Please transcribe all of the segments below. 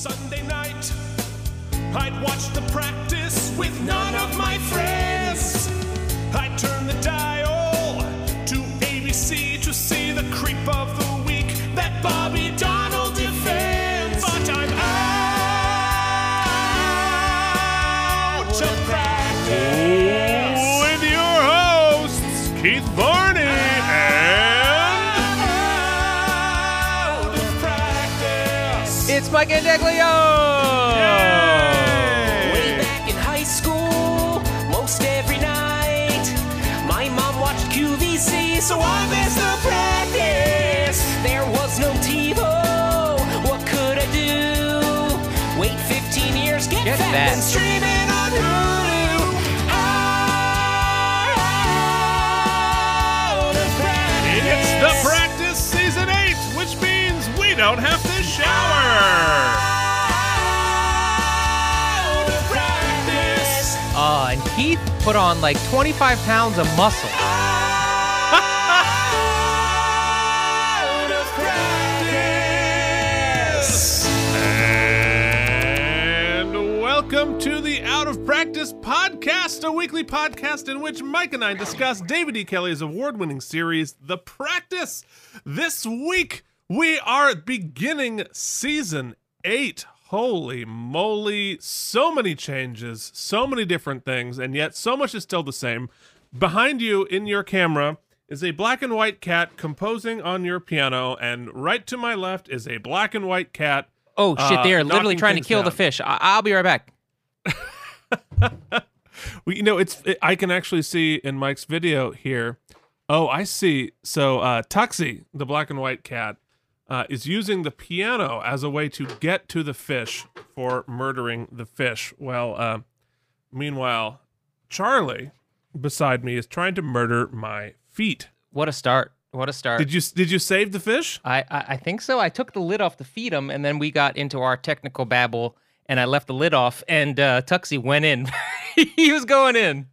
Sunday night, I'd watch the practice with none of my friends. So I missed the practice. There was no TiVo. What could I do? Wait 15 years, get, Get fat, fat. and streaming on Hulu. Out of practice. it's the practice season eight, which means we don't have to shower. Out of practice. Uh, and Keith put on like 25 pounds of muscle. Welcome to the Out of Practice podcast, a weekly podcast in which Mike and I discuss David E. Kelley's award winning series, The Practice. This week, we are beginning season eight. Holy moly, so many changes, so many different things, and yet so much is still the same. Behind you in your camera is a black and white cat composing on your piano, and right to my left is a black and white cat Oh shit, Uh, they're literally trying to kill the fish. I- I'll be right back. Well, you know, it's it, I can actually see in Mike's video here. Oh, I see. So uh, Tuxie, the black and white cat, uh, is using the piano as a way to get to the fish for murdering the fish. Well, uh, meanwhile, Charlie, beside me, is trying to murder my feet. What a start. What a start. Did you did you save the fish? I, I I think so. I took the lid off to feed him, and then we got into our technical babble, and I left the lid off, and uh, Tuxie went in. he was going in.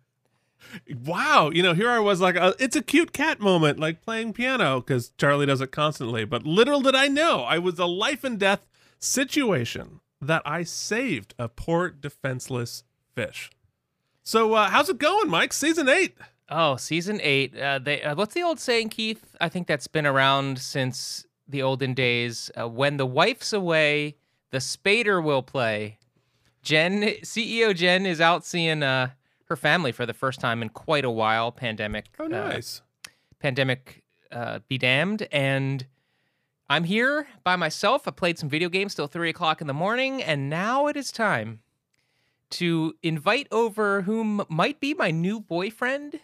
Wow, you know, here I was like, uh, it's a cute cat moment, like playing piano, because Charlie does it constantly. But little did I know, I was a life and death situation that I saved a poor defenseless fish. So, uh, how's it going, Mike? Season eight. Oh, season eight. Uh, they uh, what's the old saying, Keith? I think that's been around since the olden days. Uh, when the wife's away, the spader will play. Jen, CEO Jen, is out seeing uh, her family for the first time in quite a while. Pandemic. Oh, uh, nice. pandemic uh, be damned and i'm here by myself i played some video games till three o'clock in the morning and now it is time to invite over whom might be my new boyfriend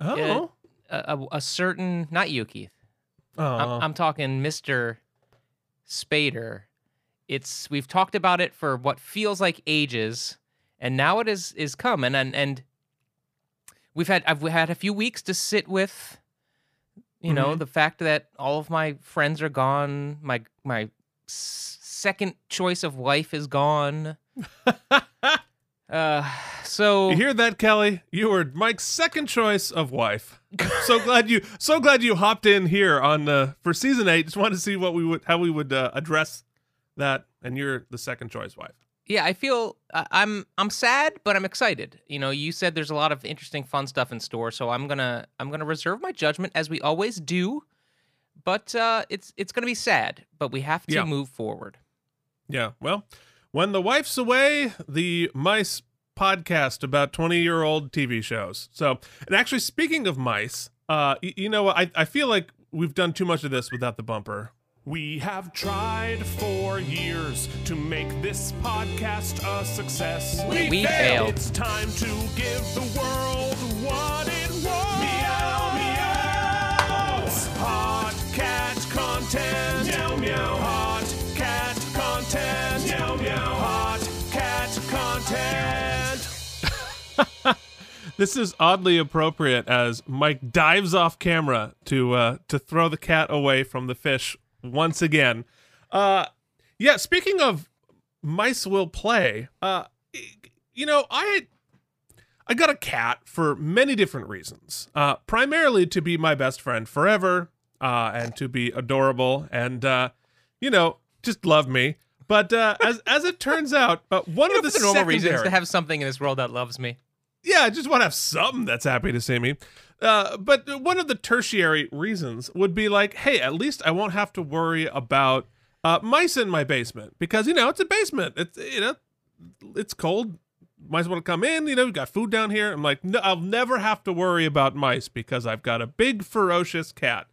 oh, a, a, a certain not you keith oh, I'm, I'm talking mr spader it's we've talked about it for what feels like ages and now it is is come and and, and we've had i've had a few weeks to sit with you know Mhm. the fact that all of my friends are gone my my second choice of wife is gone uh so you hear that, Kelly? You were Mike's second choice of wife. so glad you, so glad you hopped in here on uh, for season eight. Just wanted to see what we would, how we would uh, address that, and you're the second choice wife. yeah i feel uh, i'm i'm sad but i'm excited you know you said there's a lot of interesting fun stuff in store so i'm gonna i'm gonna reserve my judgment as we always do but uh it's it's gonna be sad but we have to Yeah. move forward Yeah. Well, when the wife's away, the mice podcast about 20 year old TV shows. So, and actually, speaking of mice, uh, y- you know. I, I feel like we've done too much of this without the bumper. We have tried for years to make this podcast a success. We failed. It's time to give the world what it wants. Meow, meow. Hot cat content. Meow, meow. Hot cat content. Meow, meow. Hot cat content. This is oddly appropriate as Mike dives off camera to uh, to throw the cat away from the fish once again. Uh, yeah. Speaking of mice will play, uh, you know, I I got a cat for many different reasons. Uh, primarily to be my best friend forever, uh, and to be adorable, and uh, you know, just love me. But uh, as as it turns out, but one of the, the normal reasons to have something in this world that loves me. yeah, I just want to have something that's happy to see me. Uh, but one of the tertiary reasons would be like, hey, at least I won't have to worry about uh, mice in my basement because you know it's a basement. It's you know it's cold. Mice want to come in. You know, we got food down here. I'm like, no, I'll never have to worry about mice because I've got a big ferocious cat.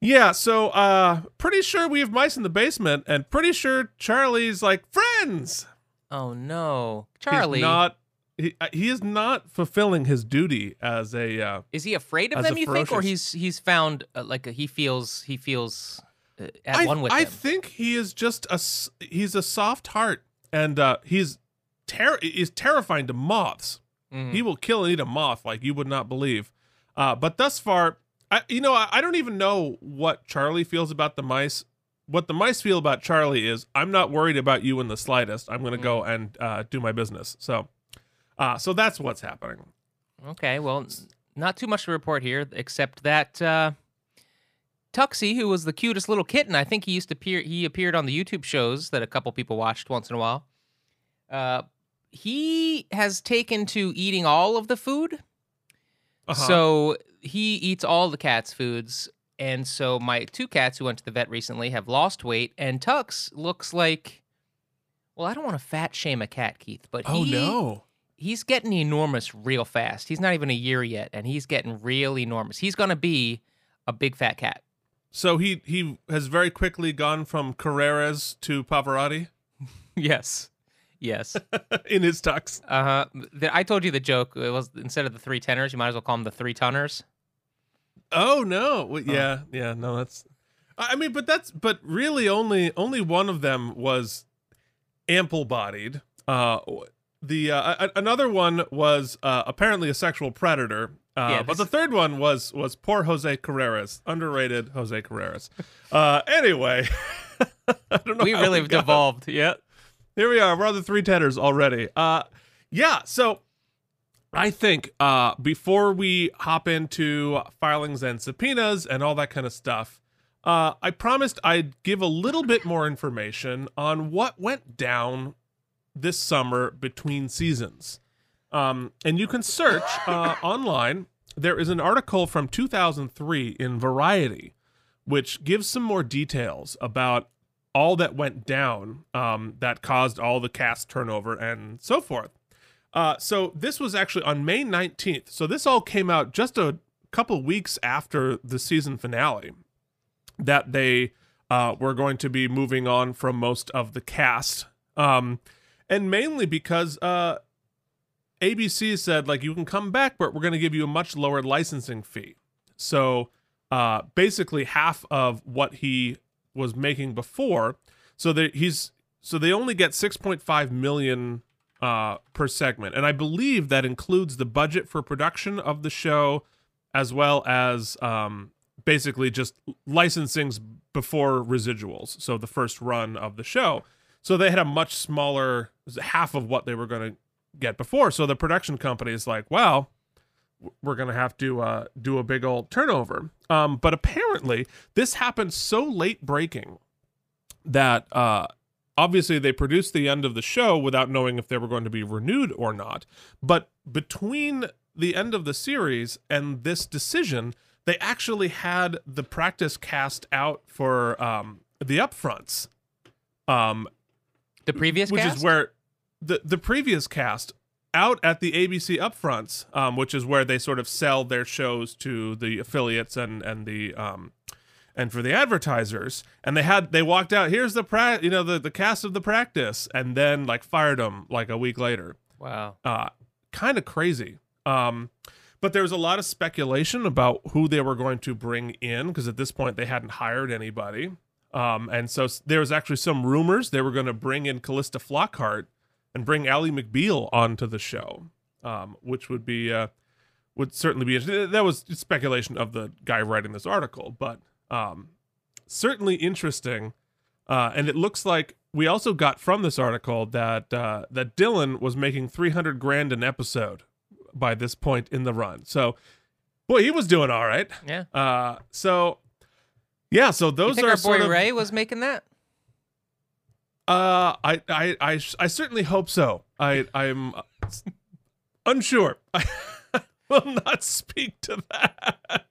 Yeah, so uh, pretty sure we have mice in the basement, and pretty sure Charlie's like friends. Oh no, Charlie! He's Charlie! not. He, uh, he is not fulfilling his duty as a. Uh, is he afraid of them? You think, or he's he's found uh, like a, he feels he feels uh, at I, one with I them? think he is just a He's a soft heart, and uh, he's ter- is terrifying to moths. Mhm. He will kill and eat a moth like you would not believe. Uh, but thus far, I, you know, I, I don't even know what Charlie feels about the mice. What the mice feel about Charlie is, I'm not worried about you in the slightest. I'm going to go and uh, do my business. So, uh, so that's what's happening. Okay, well, not too much to report here, except that uh, Tuxie, who was the cutest little kitten, I think he used to appear. He appeared on the YouTube shows that a couple people watched once in a while. Uh, he has taken to eating all of the food, Uh-huh. so he eats all the cat's foods. And so my two cats who went to the vet recently have lost weight, and Tux looks like. Well, I don't want to fat shame a cat, Keith, but oh he, no. He's getting enormous real fast. He's not even a year yet, and he's getting real enormous. He's gonna be a big fat cat. So he he has very quickly gone from Carreras to Pavarotti Yes, yes. in his tux. Uh huh. I told you the joke. It was instead of the three tenors, you might as well call them the three tonners. Oh no! Well, yeah, yeah. No, that's. I I mean, but that's but really only only one of them was ample bodied. Uh, the uh, another one was uh, apparently a sexual predator. Uh, Yeah, but the third one was was poor Jose Carreras, underrated Jose Carreras. Uh, anyway, I don't know. We really got- devolved. Yeah. Here we are. We're on the three tenors already. Uh, yeah. So I think uh, before we hop into filings and subpoenas and all that kind of stuff, uh, I promised I'd give a little bit more information on what went down this summer between seasons. Um, and you can search uh, online. There is an article from 2003 in Variety, which gives some more details about all that went down um, that caused all the cast turnover and so forth. Uh, so this was actually on May 19th. So this all came out just a couple weeks after the season finale that they uh, were going to be moving on from most of the cast. Um, and mainly because uh, ABC said, like, you can come back, but we're going to give you a much lower licensing fee. So uh, basically half of what he was making before. So that he's so they only get 6.5 million uh, per segment, and I believe that includes the budget for production of the show, as well as um, basically just licensings before residuals. So the first run of the show. So they had a much smaller half of what they were going to get before. So the production company is like, wow, we're going to have to uh, do a big old turnover. Um, but apparently, this happened so late breaking that uh, obviously they produced the end of the show without knowing if they were going to be renewed or not. But between the end of the series and this decision, they actually had the practice cast out for um, the upfronts. Um, The previous which cast? is where the the previous cast out at the ABC upfronts, um, which is where they sort of sell their shows to the affiliates and and the um, and for the advertisers. And they had they walked out. Here's the pra- you know the the cast of the practice, and then like fired them like a week later. wow. Uh, kind of crazy. Um, but there was a lot of speculation about who they were going to bring in because at this point they hadn't hired anybody. Um, and so there was actually some rumors they were going to bring in Calista Flockhart and bring Ally McBeal onto the show, um, which would be uh, would certainly be interesting. That was speculation of the guy writing this article, but um, certainly interesting. Uh, and it looks like we also got from this article that uh, that Dylan was making 300 grand an episode by this point in the run. So, boy, he was doing all right. Yeah. Uh, so yeah, so those think are our boy of Ray was making that? Uh, I, I, I, I certainly hope so. I, I'm unsure. I will not speak to that.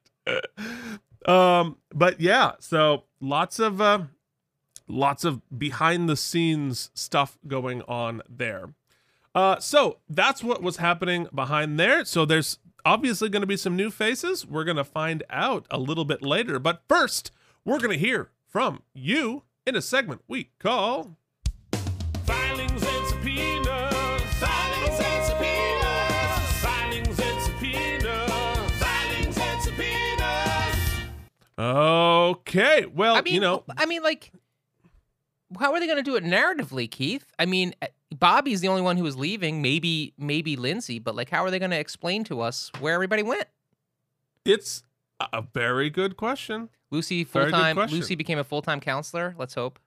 um, but yeah, so lots of, uh, lots of behind the scenes stuff going on there. Uh, so that's what was happening behind there. So there's obviously going to be some new faces. We're going to find out a little bit later. But first, we're going to hear from you in a segment we call Filings and subpoenas. Filings and subpoenas. Filings and subpoenas. Filings and subpoenas. Okay. Well, I mean, you know, I mean, like, how are they going to do it narratively, Keith? I mean, uh, Bobby's the only one who was leaving. Maybe, maybe Lindsay, but like, how are they going to explain to us where everybody went? it's a very good question. Lucy full time. Lucy became a full time counselor. Let's hope.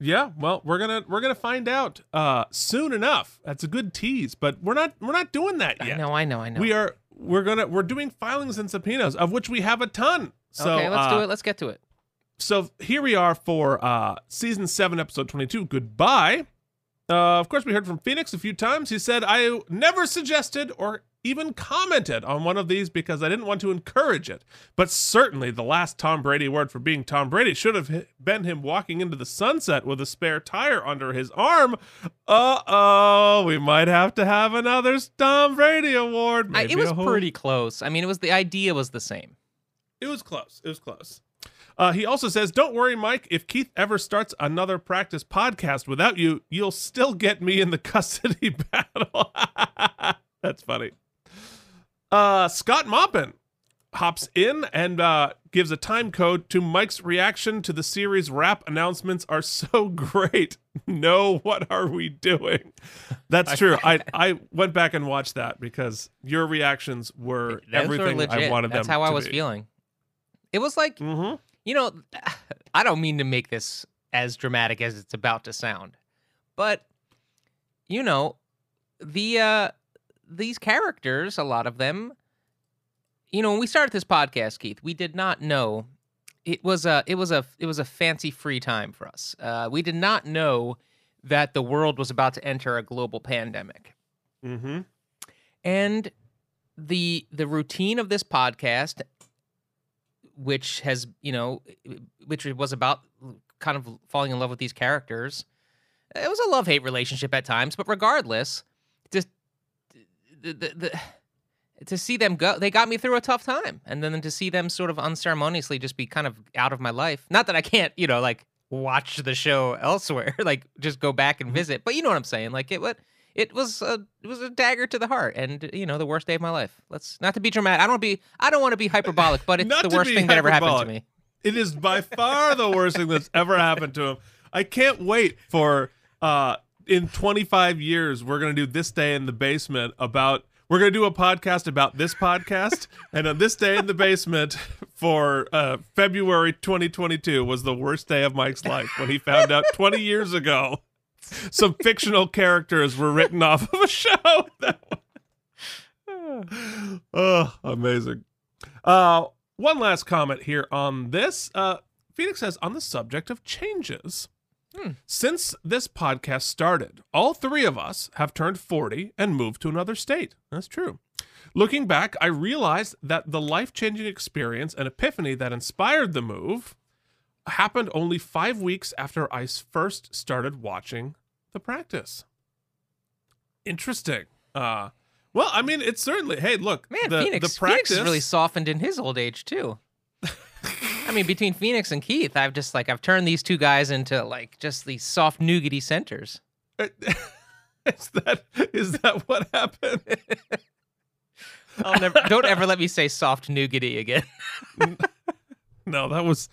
Yeah, well, we're gonna we're gonna find out uh soon enough. That's a good tease, but we're not we're not doing that I yet. know, I know, I know. We are we're gonna we're doing filings and subpoenas, of which we have a ton. So okay, let's uh, do it. Let's get to it. so here we are for uh season 7 episode 22 goodbye uh, of course we heard from phoenix a few times he said i never suggested or even commented on one of these because i didn't want to encourage it but certainly the last tom brady word for being tom brady should have been him walking into the sunset with a spare tire under his arm uh-oh we might have to have another tom brady award Maybe it was pretty close. I mean, it was the idea was the same. it was close. It was close. Uh, he also says, "Don't worry, Mike. If Keith ever starts another practice podcast without you, you'll still get me in the custody battle." That's funny. Uh, Scott Moppin hops in and uh, gives a time code to Mike's reaction to the series wrap announcements are so great. No, what are we doing? That's true. I I went back and watched that because your reactions were Those were everything I wanted That's them how I was be. feeling. It was like Mm-hmm. you know, I don't mean to make this as dramatic as it's about to sound, but you know, the uh these characters, a lot of them, you know, when we started this podcast, Keith, we did not know it was a it was a it was a fancy free time for us. Uh, we did not know that the world was about to enter a global pandemic Mm-hmm. and the the routine of this podcast which has you know which was about kind of falling in love with these characters it was a love hate relationship at times but regardless the, to see them go they got me through a tough time. And then to see them sort of unceremoniously just be kind of out of my life. Not that i can't you know like watch the show elsewhere like just go back and visit. But you know what i'm saying? Like it what it was a it was a dagger to the heart and you know the worst day of my life. Let's not to be dramatic i don't be i don't want to be hyperbolic but it's the worst thing that ever happened to me. It is by far the worst thing that's ever happened to him. I can't wait for uh in 25 years we're going to do this day in the basement about we're going to do a podcast about this podcast and on this day in the basement for uh February 2022 was the worst day of Mike's life when he found out 20 years ago some fictional characters were written off of a show oh, amazing. Uh, one last comment here on this. Uh, Phoenix says on the subject of changes. Since this podcast started, all three of us have turned 40 and moved to another state. That's true. Looking back, I realized that the life changing experience and epiphany that inspired the move happened only five weeks after I first started watching the practice. Interesting. Uh, well, I mean, it's certainly. Hey, look, man the, phoenix the practice phoenix really softened in his old age too mean between phoenix and keith i've just like i've turned these two guys into like just these soft nougaty centers is that is that what happened? I'll never don't ever let me say soft nougaty again no, that was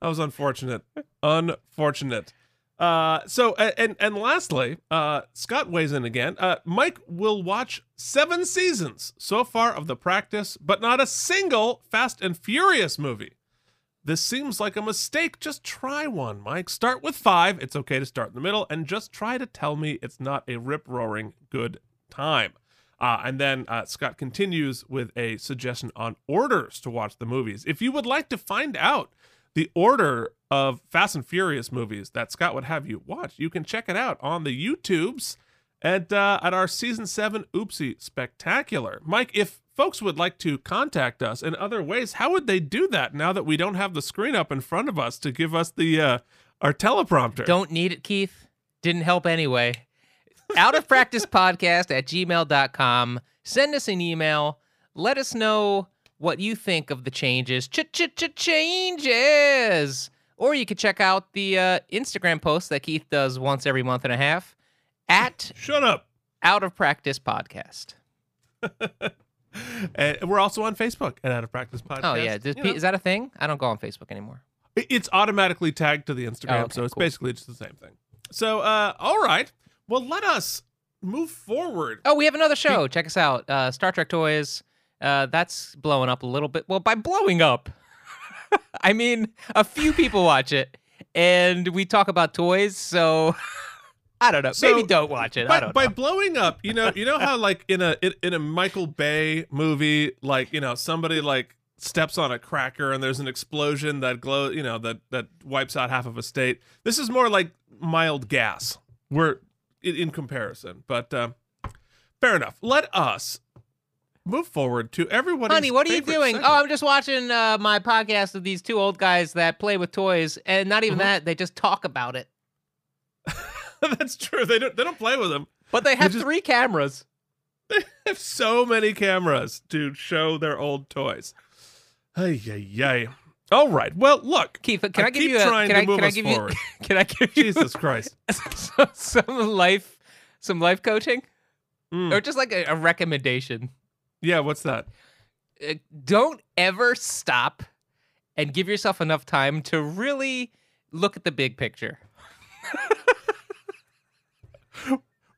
that was unfortunate. Unfortunate. Uh, so and and lastly, uh, Scott weighs in again. Uh, Mike will watch seven seasons so far of the practice, but not a single Fast and Furious movie. This seems like a mistake. Just try one, Mike. Start with five. It's okay to start in the middle, and just try to tell me it's not a rip roaring good time. Uh, and then uh, Scott continues with a suggestion on orders to watch the movies. If you would like to find out the order of Fast and Furious movies that Scott would have you watch. You can check it out on the YouTubes at uh, at our season seven Oopsie Spectacular. Mike, if folks would like to contact us in other ways, how would they do that now that we don't have the screen up in front of us to give us the uh, our teleprompter? Don't need it, Keith. Didn't help anyway. Out of practice podcast at gmail.com. Send us an email. Let us know what you think of the changes. Ch ch ch changes. Or you could check out the uh, Instagram post that Keith does once every month and a half at Shut up. Out of Practice Podcast. And we're also on Facebook at Out of Practice Podcast. Oh yeah, Does, You know, is that a thing? I don't go on Facebook anymore. it's automatically tagged to the Instagram, Oh, okay, so it's cool. basically just the same thing. So, uh, all right. Well, let us move forward. Oh, we have another show. Check us out. Uh, Star Trek Toys. Uh, that's blowing up a little bit. Well, by blowing up, I mean a few people watch it, and we talk about toys. So I don't know. So, Maybe don't watch it. I by, don't by know. blowing up, you know, you know how like in a in, a Michael Bay movie, like you know somebody like steps on a cracker and there's an explosion that glow, you know, that that wipes out half of a state. This is more like mild gas. We're in, comparison, but uh, fair enough. Let us move forward to everyone. Honey, what are you doing? Oh, I'm just watching uh, my podcast of these two old guys that play with toys, and not even Uh-huh. that. They just talk about it. that's true. They don't they don't play with them. But they have just- three cameras. They have so many cameras to show their old toys. Ay, ay, ay. All right. Well, look. Keith, can I, I give keep you a? trying Can to I, move can I us give forward. you? Can I give you Jesus Christ. some, some life, some life coaching, Mm. or just like a, a recommendation? Yeah, what's that? uh, don't ever stop and give yourself enough time to really look at the big picture.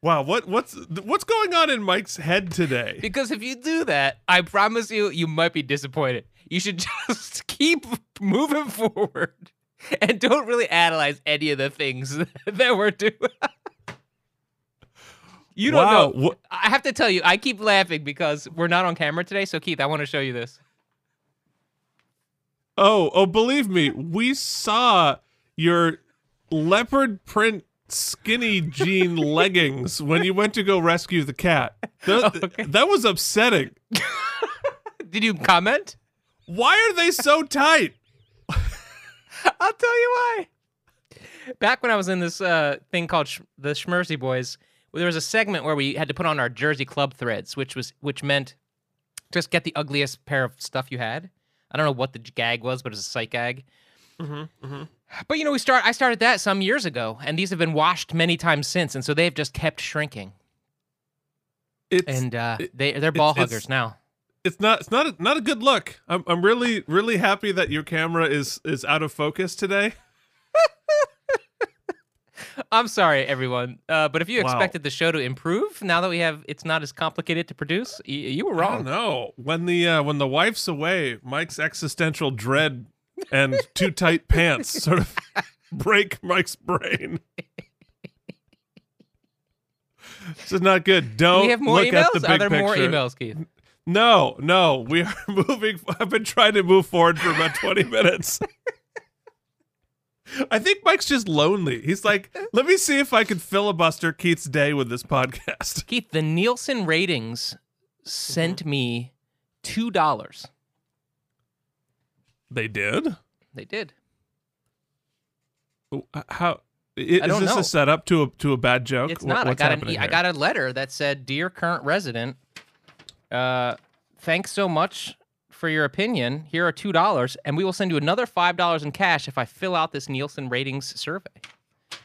Wow, what what's what's going on in Mike's head today? Because if you do that, I promise you, you might be disappointed. You should just keep moving forward and don't really analyze any of the things that we're doing. you don't wow. know. I have to tell you, I keep laughing because we're not on camera today. So, Keith, I want to show you this. oh, oh, believe me, we saw your leopard print skinny jean leggings when you went to go rescue the cat. Th- Okay. That was upsetting. Did you comment? Why are they so tight? I'll tell you why. Back when I was in this uh, thing called Sh- the Schmersey Boys, there was a segment where we had to put on our Jersey Club threads, which was which meant just get the ugliest pair of stuff you had. I don't know what the gag was, but it was a sight gag. Mm-hmm, But you know, we start. I started that some years ago, and these have been washed many times since, and so they've just kept shrinking. It's And uh, it- they they're ball it's- huggers now. it's not it's not a, not a good look. I'm I'm really really happy that your camera is is out of focus today. I'm sorry, everyone. Uh, but if you Wow. expected the show to improve now that we have, it's not as complicated to produce. Y- you were wrong. No, When the uh, when the wife's away, Mike's existential dread and too tight pants sort of break Mike's brain. This is not good. Don't we have more look at the emails. big Are there picture. more emails, Keith? No, no. We are moving. I've been trying to move forward for about 20 minutes. I think Mike's just lonely. He's like, let me see if I can filibuster Keith's day with this podcast. Keith, the Nielsen ratings sent Mm-hmm. me two dollars. They did? They did. How is, i- Is don't this know. a setup to a to a bad joke? It's not. What's I got an. E- I got a letter that said, "Dear current resident, uh, thanks so much for your opinion. Here are two dollars, and we will send you another five dollars in cash if I fill out this Nielsen ratings survey."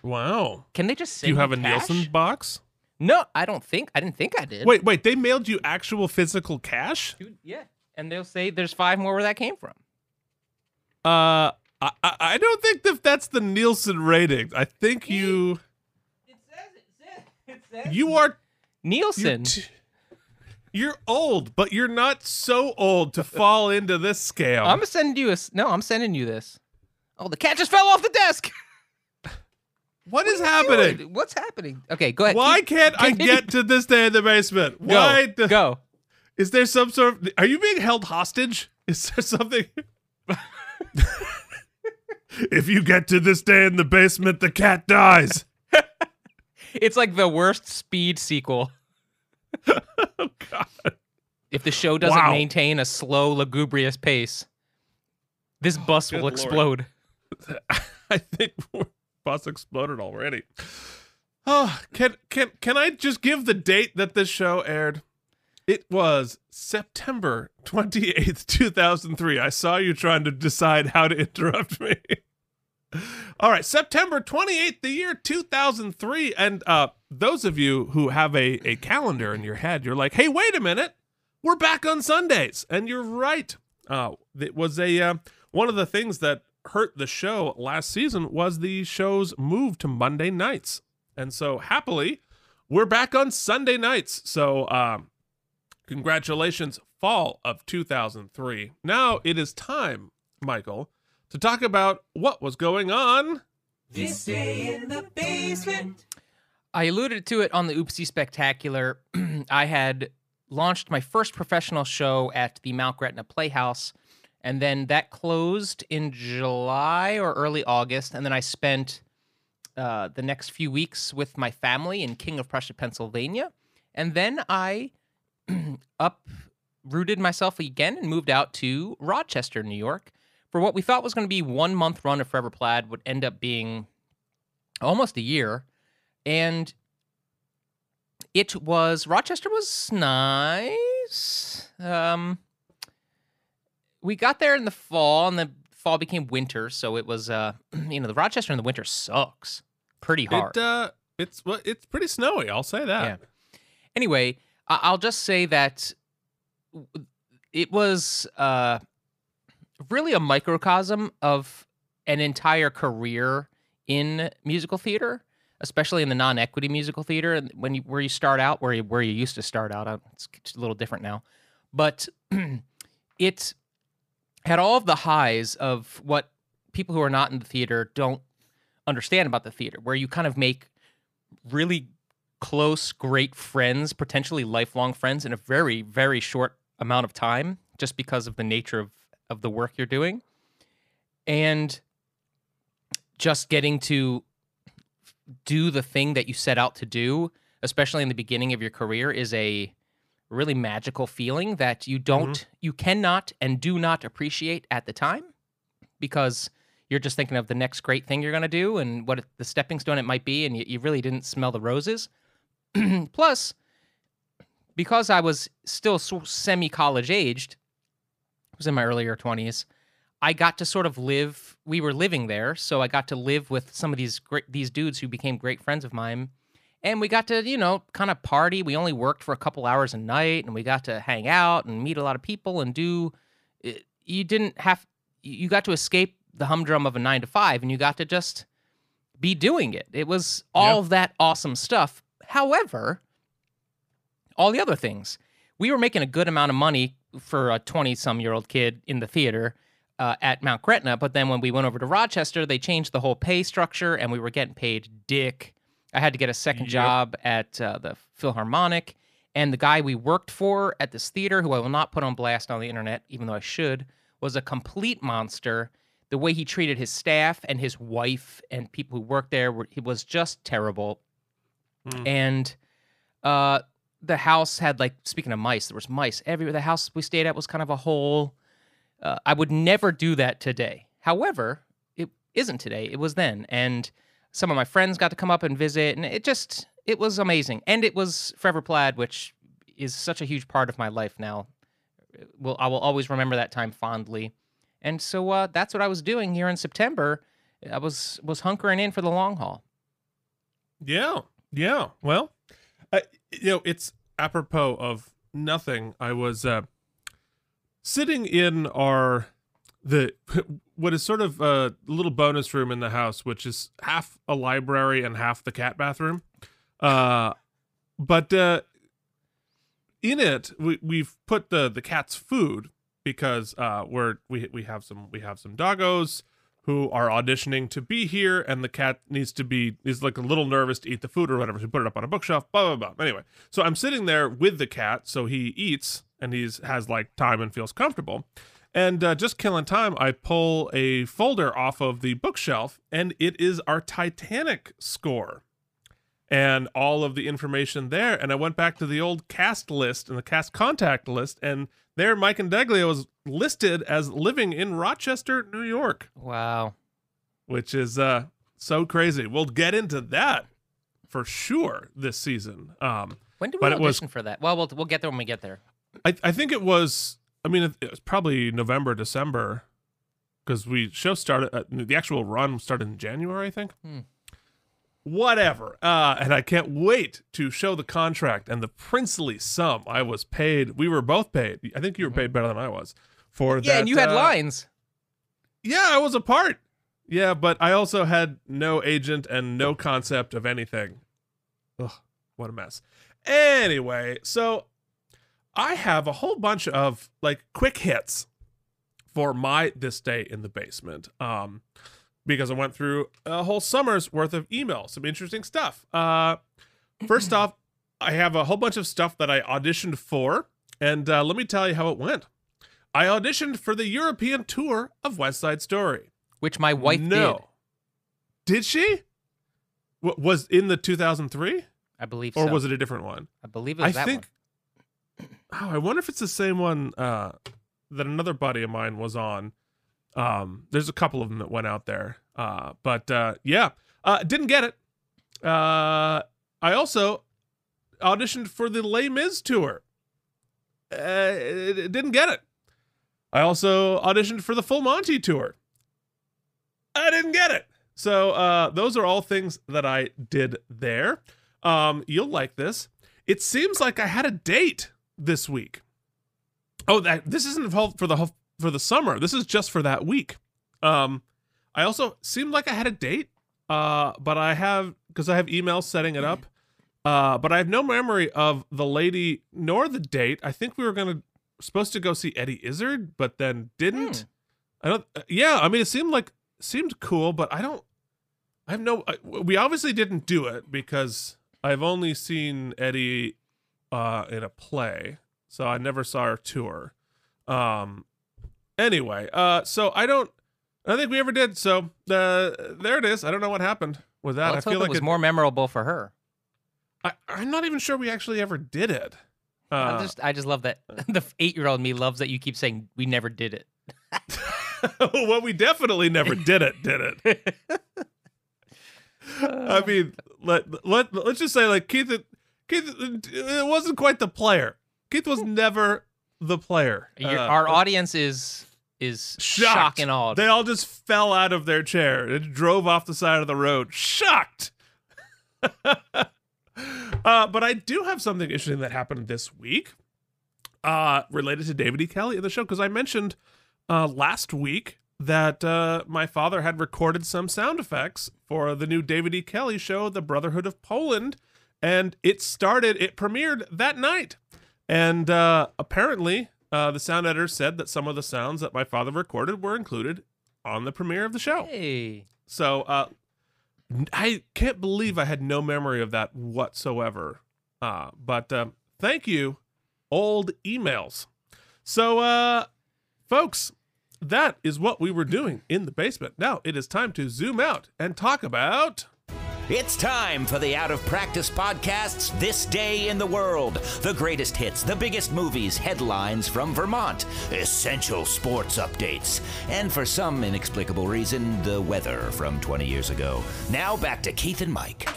Wow. Can they just Do send you have a cash? Nielsen box? No, I don't think. I didn't think I did. Wait, wait. They mailed you actual physical cash? Dude, yeah. And they'll say there's five more where that came from. Uh, I I I don't think that that's the Nielsen rating. I think you It says it. says It says you are Nielsen. You're, t- you're old, but you're not so old to fall into this scam. I'm sending you a. s- No, I'm sending you this. Oh, the cat just fell off the desk. what is Dude, happening? What's happening? Okay, go ahead. Why Keep- can't I get to this day in the basement? Go, Why? the- go. Is there some sort of? Are you being held hostage? Is there something? if you get to this day in the basement, the cat dies. It's like the worst speed sequel. oh God. If the show doesn't Wow. maintain a slow, lugubrious pace, this bus will explode. I think bus exploded already. Oh, can can can I just give the date that this show aired? It was September 28th, 2003. I saw you trying to decide how to interrupt me. All right, September 28th, the year 2003. And uh, those of you who have a, a calendar in your head, you're like, hey, wait a minute. We're back on Sundays. And you're right. Uh, it was a uh, one of the things that hurt the show last season was the show's move to Monday nights. And so happily, we're back on Sunday nights. So um, congratulations, fall of 2003. Now it is time, Michael, to talk about what was going on. This day in the basement. I alluded to it on the Oopsie Spectacular. I had launched my first professional show at the Mount Gretna Playhouse, and then that closed in July or early August. And then I spent uh, the next few weeks with my family in King of Prussia, Pennsylvania. And then I uprooted myself again and moved out to Rochester, New York, for what we thought was going to be one month run of Forever Plaid would end up being almost a year and it was Rochester was nice. Um, we got there in the fall, and the fall became winter, so it was uh, you know, the Rochester in the winter sucks pretty hard. It uh, it's well, it's pretty snowy. I'll say that. Yeah. Anyway, I'll just say that it was uh, really a microcosm of an entire career in musical theater, especially in the non-equity musical theater, when you where you start out, where you where you used to start out. It's, it's a little different now, but it had all of the highs of what people who are not in the theater don't understand about the theater, where you kind of make really close, great friends, potentially lifelong friends in a very, very short amount of time, just because of the nature of, of the work you're doing. And just getting to do the thing that you set out to do, especially in the beginning of your career, is a really magical feeling that you don't, mm-hmm. you cannot and do not appreciate at the time because you're just thinking of the next great thing you're going to do and what the stepping stone it might be, and you, you really didn't smell the roses. Plus, because I was still semi college aged, I was in my earlier 20s, I got to sort of live. We were living there, so I got to live with some of these great these dudes who became great friends of mine, and we got to you know kind of party. We only worked for a couple hours a night, and we got to hang out and meet a lot of people and do. You didn't have. You got to escape the humdrum of a nine to five, and you got to just be doing it. It was all of that awesome stuff. However, all the other things. We were making a good amount of money for a 20 some year old kid in the theater uh, at Mount Gretna. But then when we went over to Rochester, they changed the whole pay structure and we were getting paid dick. I had to get a second Yep. job at uh, the Philharmonic. And the guy we worked for at this theater, who I will not put on blast on the internet, even though I should, was a complete monster. The way he treated his staff and his wife and people who worked there were, was just terrible. Hmm. And uh, the house had like speaking of mice, there was mice everywhere. The house we stayed at was kind of a hole. Uh, I would never do that today. However, it isn't today. It was then, and some of my friends got to come up and visit, and it just it was amazing. And it was Forever Plaid, which is such a huge part of my life now. Well, I will always remember that time fondly. And so uh, that's what I was doing here in September. I was was hunkering in for the long haul. Yeah, yeah. Well, you know, it's apropos of nothing. I was uh, sitting in our the what is sort of a little bonus room in the house, which is half a library and half the cat bathroom. Uh, but uh, in it, we we've put the the cat's food because uh, we're we we have some we have some doggos who are auditioning to be here, and the cat needs to be is like a little nervous to eat the food or whatever. So put it up on a bookshelf. Blah blah blah. Anyway, so I'm sitting there with the cat, so he eats and he's has like time and feels comfortable. And uh, just killing time, I pull a folder off of the bookshelf, and it is our Titanic score and all of the information there. And I went back to the old cast list and the cast contact list, and there Mike and Deglio was listed as living in Rochester, New York, Wow. which is uh, so crazy. We'll get into that for sure this season. Um, When did we it was- audition for that? Well, we'll we'll get there when we get there. I, I think it was. I mean, it, it was probably November, December, because we show started. Uh, the actual run started in January, I think. Hmm. Whatever. Uh, and I can't wait to show the contract and the princely sum I was paid. We were both paid. I think you were paid better than I was for that. Yeah, and you had uh, lines. Yeah, I was a part. Yeah, but I also had no agent and no concept of anything. Ugh, what a mess. Anyway, so I have a whole bunch of like quick hits for my this day in the basement. Um because I went through a whole summer's worth of email, some interesting stuff. Uh first off, I have a whole bunch of stuff that I auditioned for, and uh, let me tell you how it went. I auditioned for the European tour of West Side Story. Which my wife no. Did she? What was in the 2003. I believe or so. was it a different one? I believe it I was that think Oh, I wonder if it's the same one uh that another buddy of mine was on. Um there's a couple of them that went out there. Uh but uh yeah, uh didn't get it. Uh I also auditioned for the Les Mis tour. Uh didn't get it. I also auditioned for the Full Monty tour. I didn't get it. So uh, those are all things that I did there. Um, you'll like this. It seems like I had a date this week. Oh, that this isn't for the for the summer. This is just for that week. Um, I also seemed like I had a date, uh, but I have because I have emails setting it up. Uh, but I have no memory of the lady nor the date. I think we were gonna supposed to go see Eddie Izzard, but then didn't. I don't. uh, yeah, I mean, it seemed like seemed cool, but I don't. I have no. I, we obviously didn't do it because I've only seen Eddie uh, in a play, so I never saw her tour. Um. Anyway, uh, so I don't. I think we ever did. So uh, there it is. I don't know what happened with that. Well, I feel like it was it- more memorable for her. I, I'm not even sure we actually ever did it. I Uh, just I just love that the eight year old me loves that you keep saying we never did it. well, we definitely never did it, did it? I mean, let let let's just say like Keith, Keith, it wasn't quite the player. Keith was never the player. Your, Uh, our audience is is shocked. shock and awed. They all just fell out of their chair and drove off the side of the road, shocked. uh, but I do have something interesting that happened this week, uh, related to David E. Kelley in the show because I mentioned uh, last week that uh, my father had recorded some sound effects for the new David E. Kelley show, The Brotherhood of Poland, and it started. It premiered that night, and uh, apparently uh, the sound editor said that some of the sounds that my father recorded were included on the premiere of the show. hey, So uh, I can't believe I had no memory of that whatsoever. Uh, but um, thank you, old emails. So, uh, folks, that is what we were doing in the basement. Now it is time to zoom out and talk about. It's time for the Out of Practice Podcast's This Day in the World. The greatest hits, the biggest movies, headlines from Vermont, essential sports updates, and for some inexplicable reason, the weather from 20 years ago. Now back to Keith and Mike.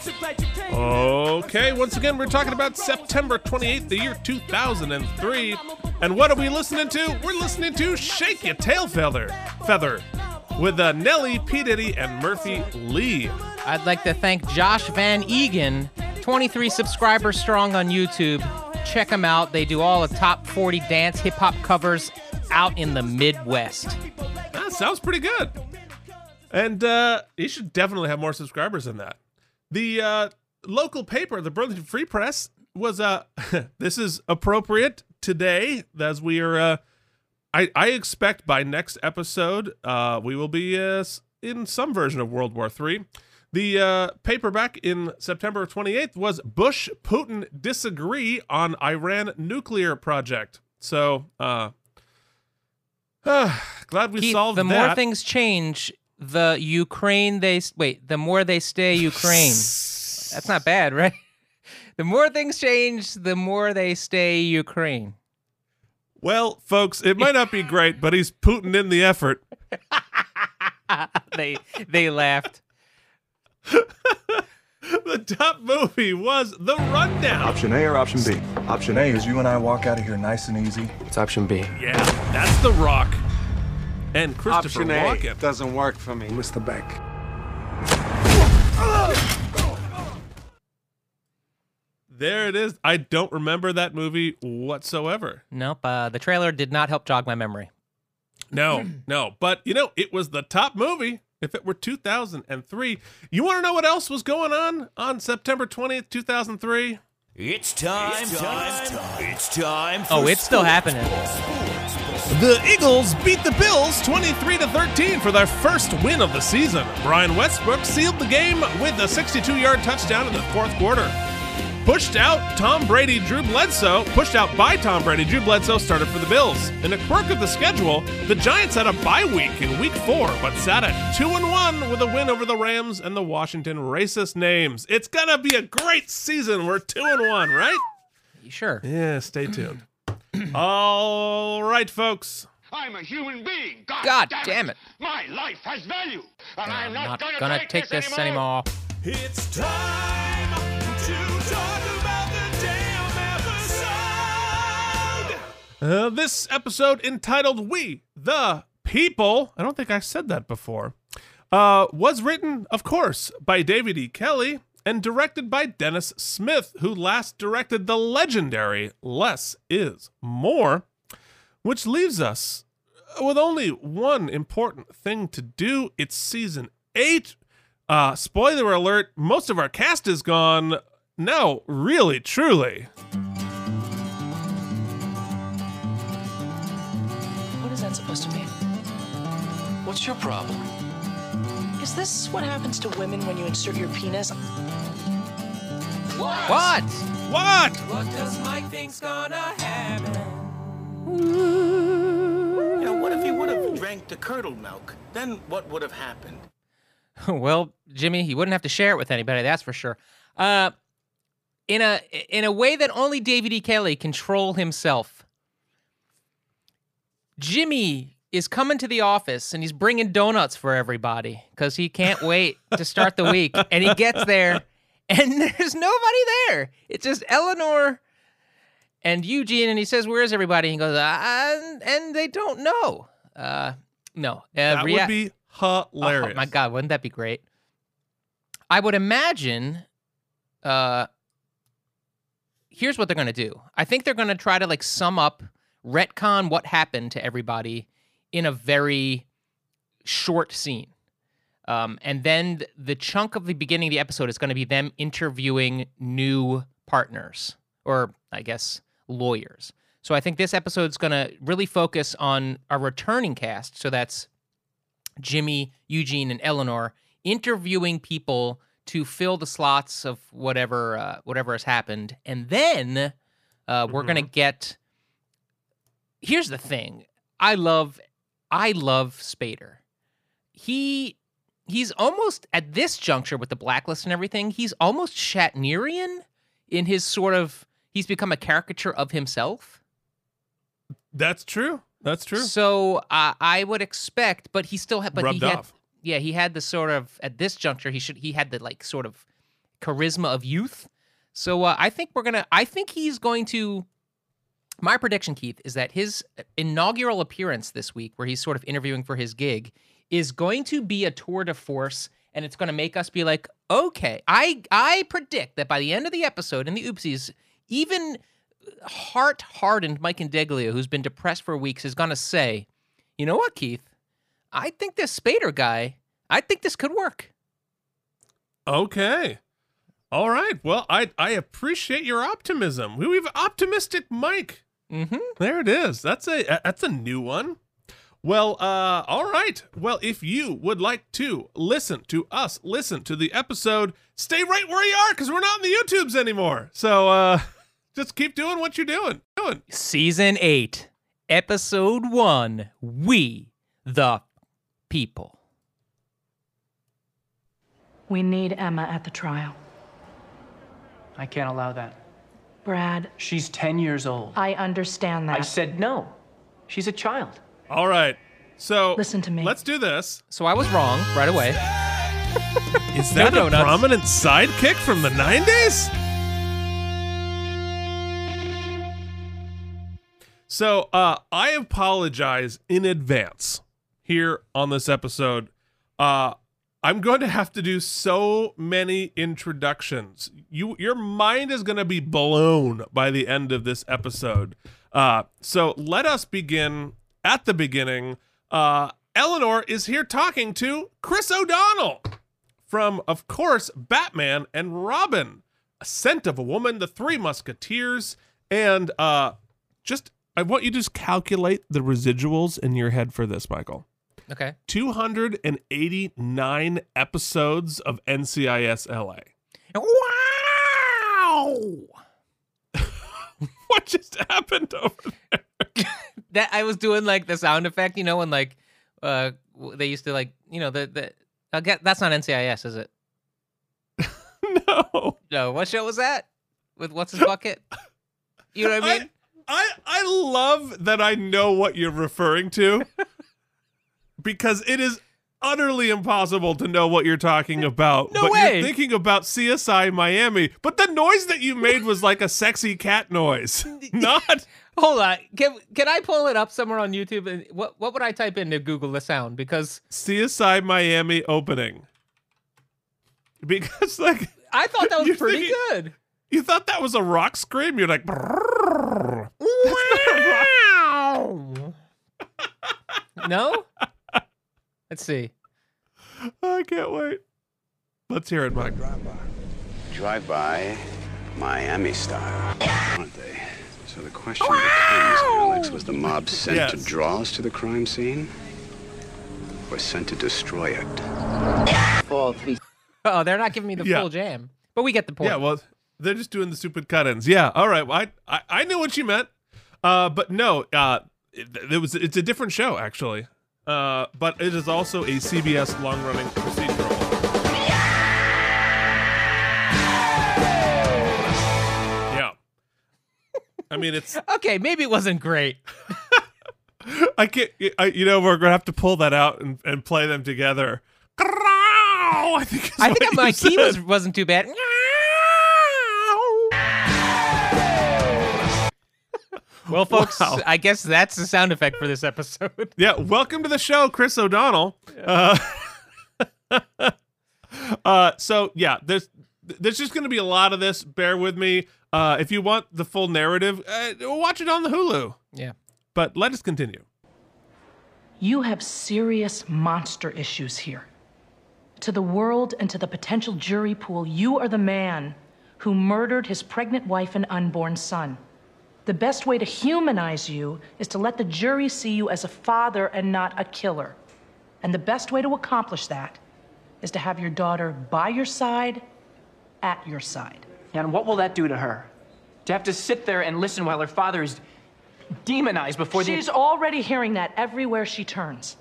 Okay, once again, we're talking about September 28th, the year 2003. And what are we listening to? We're listening to Shake Your Tail Feather, Feather with uh, Nelly, P. Diddy, and Murphy Lee. I'd like to thank Josh Van Egan, 23 subscribers strong on YouTube. Check them out. They do all the top 40 dance hip hop covers out in the Midwest. That sounds pretty good. And uh, he should definitely have more subscribers than that. The uh, local paper, the Burlington Free Press, was uh, this is appropriate today as we are. Uh, I I expect by next episode uh, we will be uh, in some version of World War III. The uh, paperback in September 28th was Bush Putin disagree on Iran nuclear project. So uh, Glad we Keith, solved the that. The more things change, the Ukraine they wait, the more they stay Ukraine. That's not bad, right? The more things change, the more they stay Ukraine. Well, folks, it might not be great, but he's putting in the effort. they they laughed. The top movie was The Rundown. Option A or option B? Option A is you and I walk out of here nice and easy. It's option B. Yeah, that's The Rock. And Christopher Option A Walken. doesn't work for me. Mr. Beck. There it is. I don't remember that movie whatsoever. Nope. Uh, the trailer did not help jog my memory. No, no. But, you know, it was the top movie if it were 2003. You want to know what else was going on on September 20th, 2003? It's time, It's time, It's time for Oh, it's still happening. The Eagles beat the Bills 23 to 13 for their first win of the season. Brian Westbrook sealed the game with a 62-yard touchdown in the fourth quarter. Pushed out Tom Brady, Drew Bledsoe, pushed out by Tom Brady, Drew Bledsoe started for the Bills. In a quirk of the schedule, the Giants had a bye week in week 4, but sat at 2 and 1 with a win over the Rams and the Washington racist names. It's going to be a great season. We're 2 and 1, right? You sure. Yeah, stay tuned. All right, folks. I'm a human being. God, God damn it. My life has value, and I'm I'm not, not gonna, gonna take, take this anymore. It's time Uh, this episode entitled We the People, I don't think I said that before, uh, was written, of course, by David E. Kelley and directed by Dennis Smith, who last directed the legendary Less is More, which leaves us with only one important thing to do. It's season eight. Uh, spoiler alert, most of our cast is gone. No, really, truly. That supposed to mean? What's your problem? Is this what happens to women when you insert your penis? What? What? What does Mike think's gonna happen? You know, what if he would have drank the curdled milk? Then what would have happened? well, Jimmy, he wouldn't have to share it with anybody. That's for sure. Uh, in a in a way that only David E. Kelley control himself. Jimmy is coming to the office and he's bringing donuts for everybody because he can't wait to start the week. And he gets there and there's nobody there. It's just Eleanor and Eugene. And he says, "Where's everybody?" He goes, uh, "And they don't know." Uh, no, uh, That rea- would be hilarious. Oh my god, wouldn't that be great? I would imagine uh here's what they're going to do. I think they're going to try to like sum up retcon what happened to everybody in a very short scene. Um, and then the chunk of the beginning of the episode is going to be them interviewing new partners, or I guess lawyers. So I think this episode is going to really focus on a returning cast. So that's Jimmy, Eugene, and Eleanor interviewing people to fill the slots of whatever uh, whatever has happened, and then uh, we're gonna get. Here's the thing: I love, I love Spader. He he's almost at this juncture with the blacklist and everything. He's almost Shatnerian in his sort of. He's become a caricature of himself. That's true. That's true. So uh, I would expect, but he still had, but Rubbed he had, off. yeah, he had the sort of at this juncture he should he had the like sort of charisma of youth. So uh, I think we're gonna. I think he's going to. My prediction, Keith, is that his inaugural appearance this week, where he's sort of interviewing for his gig, is going to be a tour de force, and it's going to make us be like, okay, I I predict that by the end of the episode in the oopsies, even heart hardened Mike and Deglio, who's been depressed for weeks, is going to say, you know what, Keith? I think this Spader guy, I think this could work. Okay. All right. Well, I I appreciate your optimism. We have optimistic Mike. Mm-hmm. There it is. That's a that's a new one. Well, uh, all right. Well, if you would like to listen to us, listen to the episode, stay right where you are because we're not in the YouTubes anymore. So uh, just keep doing what you're doing. Doing. Season eight, Episode 1 We the People. We need Emma at the trial. I can't allow that. Brad, She's 10 years old. I understand that. I said no. She's a child. All right. So Listen to me. Let's do this. So I was wrong right away. Is that No a donuts. prominent sidekick from the 90s? So, uh, I apologize in advance here on this episode. Uh, I'm going to have to do so many introductions. You, your mind is going to be blown by the end of this episode. Uh, so let us begin at the beginning. Uh, Eleanor is here talking to Chris O'Donnell from, of course, Batman and Robin, A Scent of a Woman, The Three Musketeers, and uh, just I want you to just calculate the residuals in your head for this, Michael. Okay. 289 episodes of NCIS LA. Wow! What just happened over there? that I was doing like the sound effect, you know, when like uh they used to like, you know, the the I get that's not NCIS, is it? No. No, what show was that? With what's his bucket? You know what I mean? I, I love that I know what you're referring to because it is utterly impossible to know what you're talking about. No but way. you're thinking about CSI Miami, but the noise that you made was like a sexy cat noise. Not Hold on. Can can I pull it up somewhere on YouTube and what what would I type in to Google the sound? Because CSI Miami opening. Because like I thought that was pretty thinking- good. you thought that was a rock scream, you're like "Brrrr." no? Let's see. I can't wait. Let's hear it, Mike. Drive by Drive by Miami style, aren't they? So the question becomes, Alex, was the mob sent to draw us to the crime scene? Or sent to destroy it? Oh, they're not giving me the Yeah. full jam. But we get the point. Yeah, well, they're just doing the stupid cut-ins. Yeah, all right. Well, I, I I knew what you meant, uh, but no, uh, it, it was it's a different show actually, uh, but it is also a CBS long-running procedural. Yeah, I mean it's Okay, maybe it wasn't great. I can't I, you know we're gonna have to pull that out and, and play them together. I think I think my key was wasn't too bad. Well, folks, Wow. I guess that's the sound effect for this episode. Yeah, welcome to the show, Chris O'Donnell. Uh, uh, so yeah, there's there's just going to be a lot of this. Bear with me. Uh, if you want the full narrative, uh, watch it on the Hulu. Yeah. But let us continue. you have serious monster issues here. To the world and to the potential jury pool, you are the man who murdered his pregnant wife and unborn son. The best way to humanize you is to let the jury see you as a father and not a killer. And the best way to accomplish that is to have your daughter by your side, at your side. And what will that do to her? To have to sit there and listen while her father is demonized before the. She's already hearing that everywhere she turns.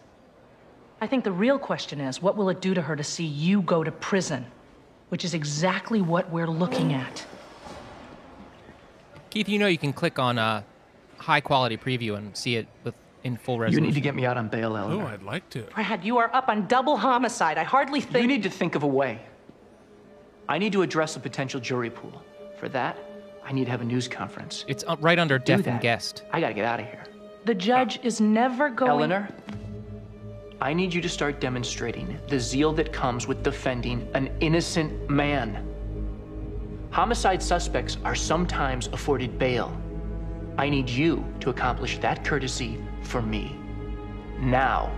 I think the real question is what will it do to her to see you go to prison? Which is exactly what we're looking at. Keith, you know you can click on uh, high quality preview and see it with in full resolution. You need to get me out on bail, Eleanor. Oh, I'd like to. Brad, you are up on double homicide. I hardly think. You need to think of a way. I need to address a potential jury pool. For that, I need to have a news conference. It's uh, right under Do death that. and guest. I gotta get out of here. The judge is never going. Eleanor, I need you to start demonstrating the zeal that comes with defending an innocent man. Homicide suspects are sometimes afforded bail. I need you to accomplish that courtesy for me. Now.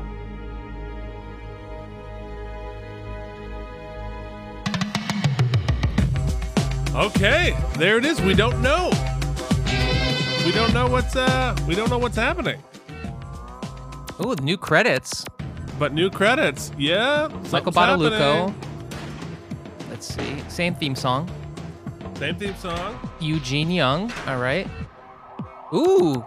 Okay, there it is. We don't know. We don't know what's uh we don't know what's happening. Ooh, new credits. But new credits. Yeah. Michael something's happening. Let's see. Same theme song. Same theme song. Eugene Young. All right. Ooh.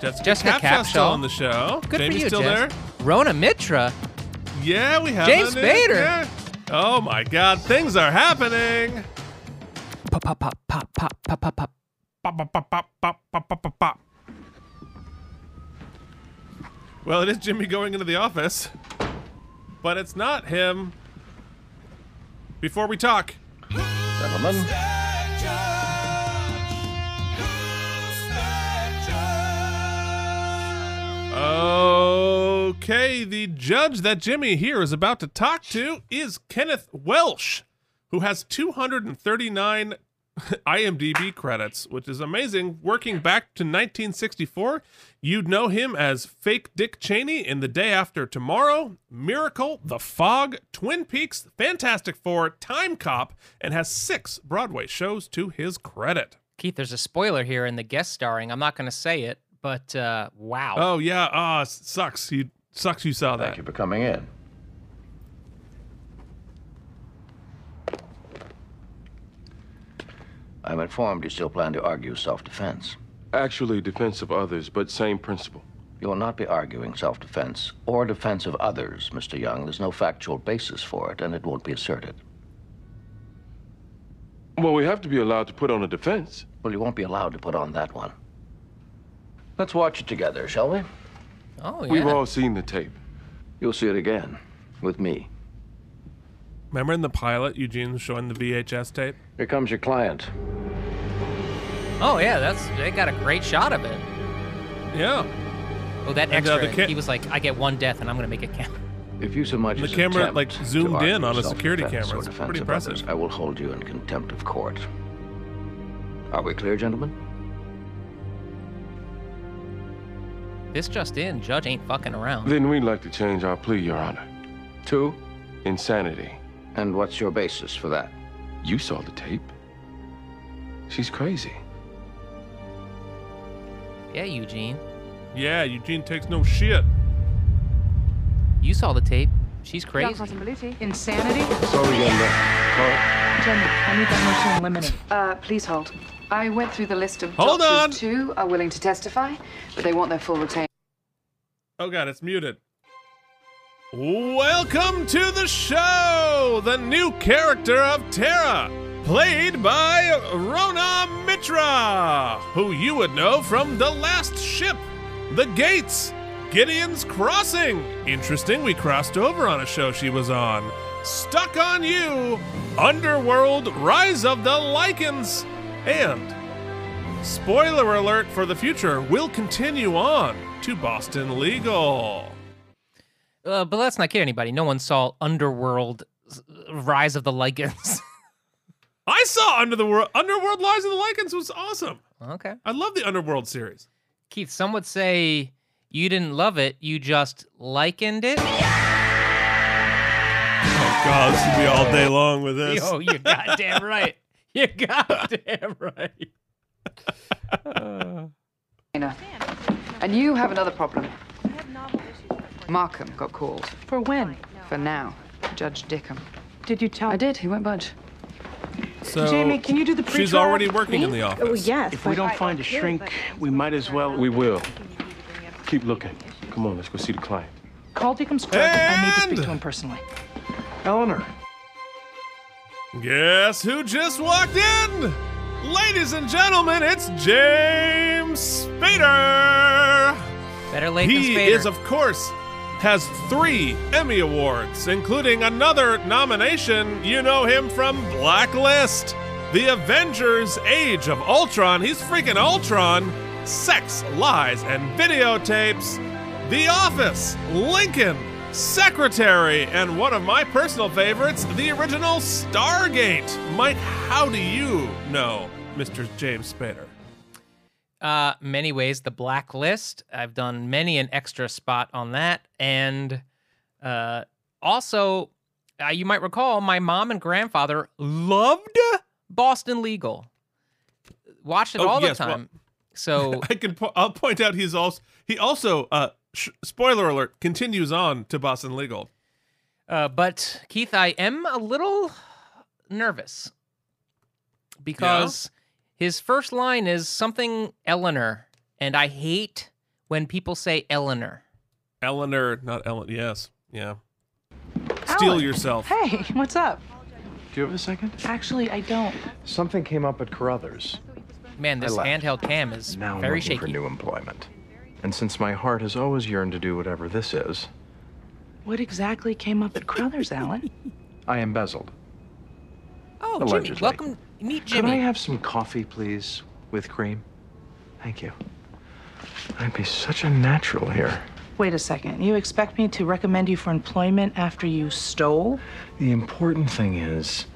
Jessica, Jessica Capshaw's still Capshaw. on the show. Good Jamie's for you, still Jess. there. Rona Mitra. Yeah, we have James Spader. yeah. Oh my God, things are happening. Pop, pop, pop, pop, pop, pop. Pop, pop, pop, pop, pop, pop, pop, pop, pop. Well, it is Jimmy going into the office, but it's not him. Before we talk, Gentlemen, Okay, the judge that Jimmy here is about to talk to is Kenneth Welsh, who has 239 IMDb credits, which is amazing. Working back to 1964, you'd know him as Fake Dick Cheney in The Day After Tomorrow, Miracle, The Fog, Twin Peaks, Fantastic Four, Time Cop, and has six Broadway shows to his credit. Keith, there's a spoiler here in the guest starring. I'm not going to say it, but uh, wow. Oh yeah, ah, sucks. You sucks. You saw that. thank you for coming in. I'm informed you still plan to argue self-defense. Actually, defense of others, but same principle. You will not be arguing self-defense or defense of others, Mr. Young. There's no factual basis for it, and it won't be asserted. Well, we have to be allowed to put on a defense. Well, you won't be allowed to put on that one. Let's watch it together, shall we? Oh, yeah. We've all seen the tape. You'll see it again with me. Remember in the pilot, Eugene was showing the VHS tape? Here comes your client. Oh yeah, that's they got a great shot of it. Yeah. Oh, that And, uh, extra. ca- he was like, I get one death, and I'm going to make it count. If you so much The as camera, like, zoomed in on a security self-defense camera. or It's pretty of impressive. others, I will hold you in contempt of court. Are we clear, gentlemen? This just in, judge ain't fucking around. Then we'd like to change our plea, Your Honor. Two. Insanity. And what's your basis for that? You saw the tape. She's crazy. Yeah, Eugene. Yeah, Eugene takes no shit. You saw the tape. She's crazy. Insanity? Sorry, Linda. Jenny, I need that motion eliminated. Uh, please hold. I went through the list of Hold doctors too are willing to testify, but they want their full retain. Oh god, it's muted. Welcome to the show! The new character of Terra, played by Rona Mitra, who you would know from The Last Ship, The Gates, Gideon's Crossing. Interesting, we crossed over on a show she was on. Stuck on You, Underworld, Rise of the Lycans, and spoiler alert for the future, we'll continue on to Boston Legal. Uh, but let's not kid anybody. No one saw Underworld Rise of the Lycans. I saw Under the World, Underworld Lies of the Lycans was awesome. okay. I love the Underworld series. Keith, some would say you didn't love it, you just likened it. Oh God, this would be all day long with this. Yo, you're goddamn right. You're goddamn right. And you have another problem. Markham got called. For when? For now. Judge Dickham. Did you tell? I did. He won't budge. So Jamie, can you do the she's pre-trial, already working in the oh, office. Oh, yes. If we don't find a shrink, we might as well. We will. Keep looking. Come on, let's go see the client. Call Dickham's clerk. I need to speak to him personally. Eleanor. Guess who just walked in? Ladies and gentlemen, it's James Spader. Better late than He is, of course, has three Emmy Awards, including another nomination. You know him from Blacklist, The Avengers Age of Ultron. He's freaking Ultron. Sex, Lies, and Videotapes. The Office, Lincoln, Secretary, and one of my personal favorites, the original Stargate. Mike, how do you know Mr. James Spader? Uh, many ways the blacklist. I've done many an extra spot on that, and uh, also uh, you might recall my mom and grandfather loved Boston Legal. Watched it Oh, all yes, the well- time. so I can. Po- I'll point out he's also he also uh sh- spoiler alert continues on to Boston Legal. Uh, but Keith, I am a little nervous because his first line is something Eleanor, and I hate when people say Eleanor. Eleanor, not Ellen. Yes, yeah. Steal Alan. yourself. Hey, what's up? Do you have a second? Actually, I don't. Something came up at Carruthers. Man, this I handheld cam is Now I'm very looking for new employment. And since my heart has always yearned to do whatever this is, What exactly came up at Crothers, Alan? I embezzled. Oh, Jimmy, Allegedly. welcome. Meet Could I have some coffee, please, with cream? Thank you. I'd be such a natural here. Wait a second. You expect me to recommend you for employment after you stole? The important thing is,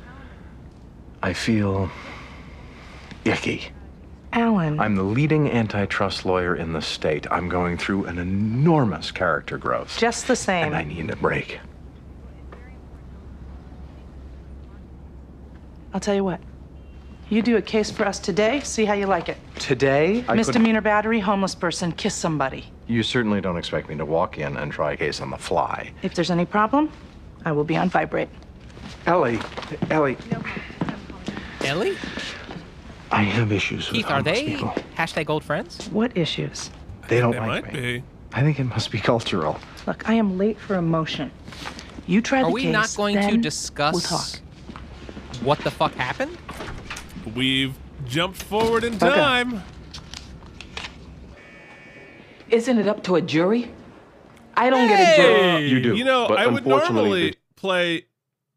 I feel icky. Alan. I'm the leading antitrust lawyer in the state. I'm going through an enormous character growth. Just the same. And I need a break. I'll tell you what. You do a case for us today, see how you like it. Today, I could- Misdemeanor battery, homeless person, kiss somebody. You certainly don't expect me to walk in and try a case on the fly. If there's any problem, I will be on vibrate. Ellie, Ellie, Ellie? I have issues with Keith, are homeless they people. hashtag old friends? What issues? They don't They like might me. be. I think it must be cultural. Look, I am late for a motion. You try Are the we case, not going to then discuss We'll talk. what the fuck happened? We've jumped forward in Okay. time. Isn't it up to a jury? I don't get a jury. Hey! You do, You know, but I would normally play,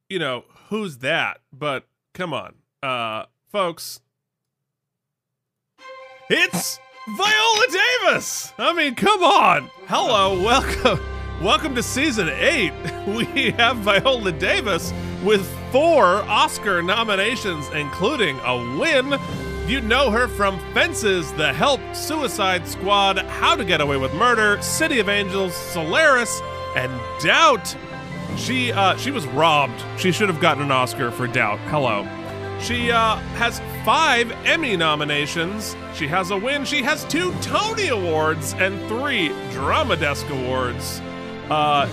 you know, who's that? But come on, uh, folks. It's Viola Davis. I mean, come on. Hello, welcome, welcome to season eight. We have Viola Davis with four Oscar nominations, including a win. You know her from Fences, The Help, Suicide Squad, How to Get Away with Murder, City of Angels, Solaris, and Doubt. She uh, she was robbed. She should have gotten an Oscar for Doubt. Hello. She uh, has five Emmy nominations. She has a win. She has two Tony Awards and three Drama Desk Awards. Uh,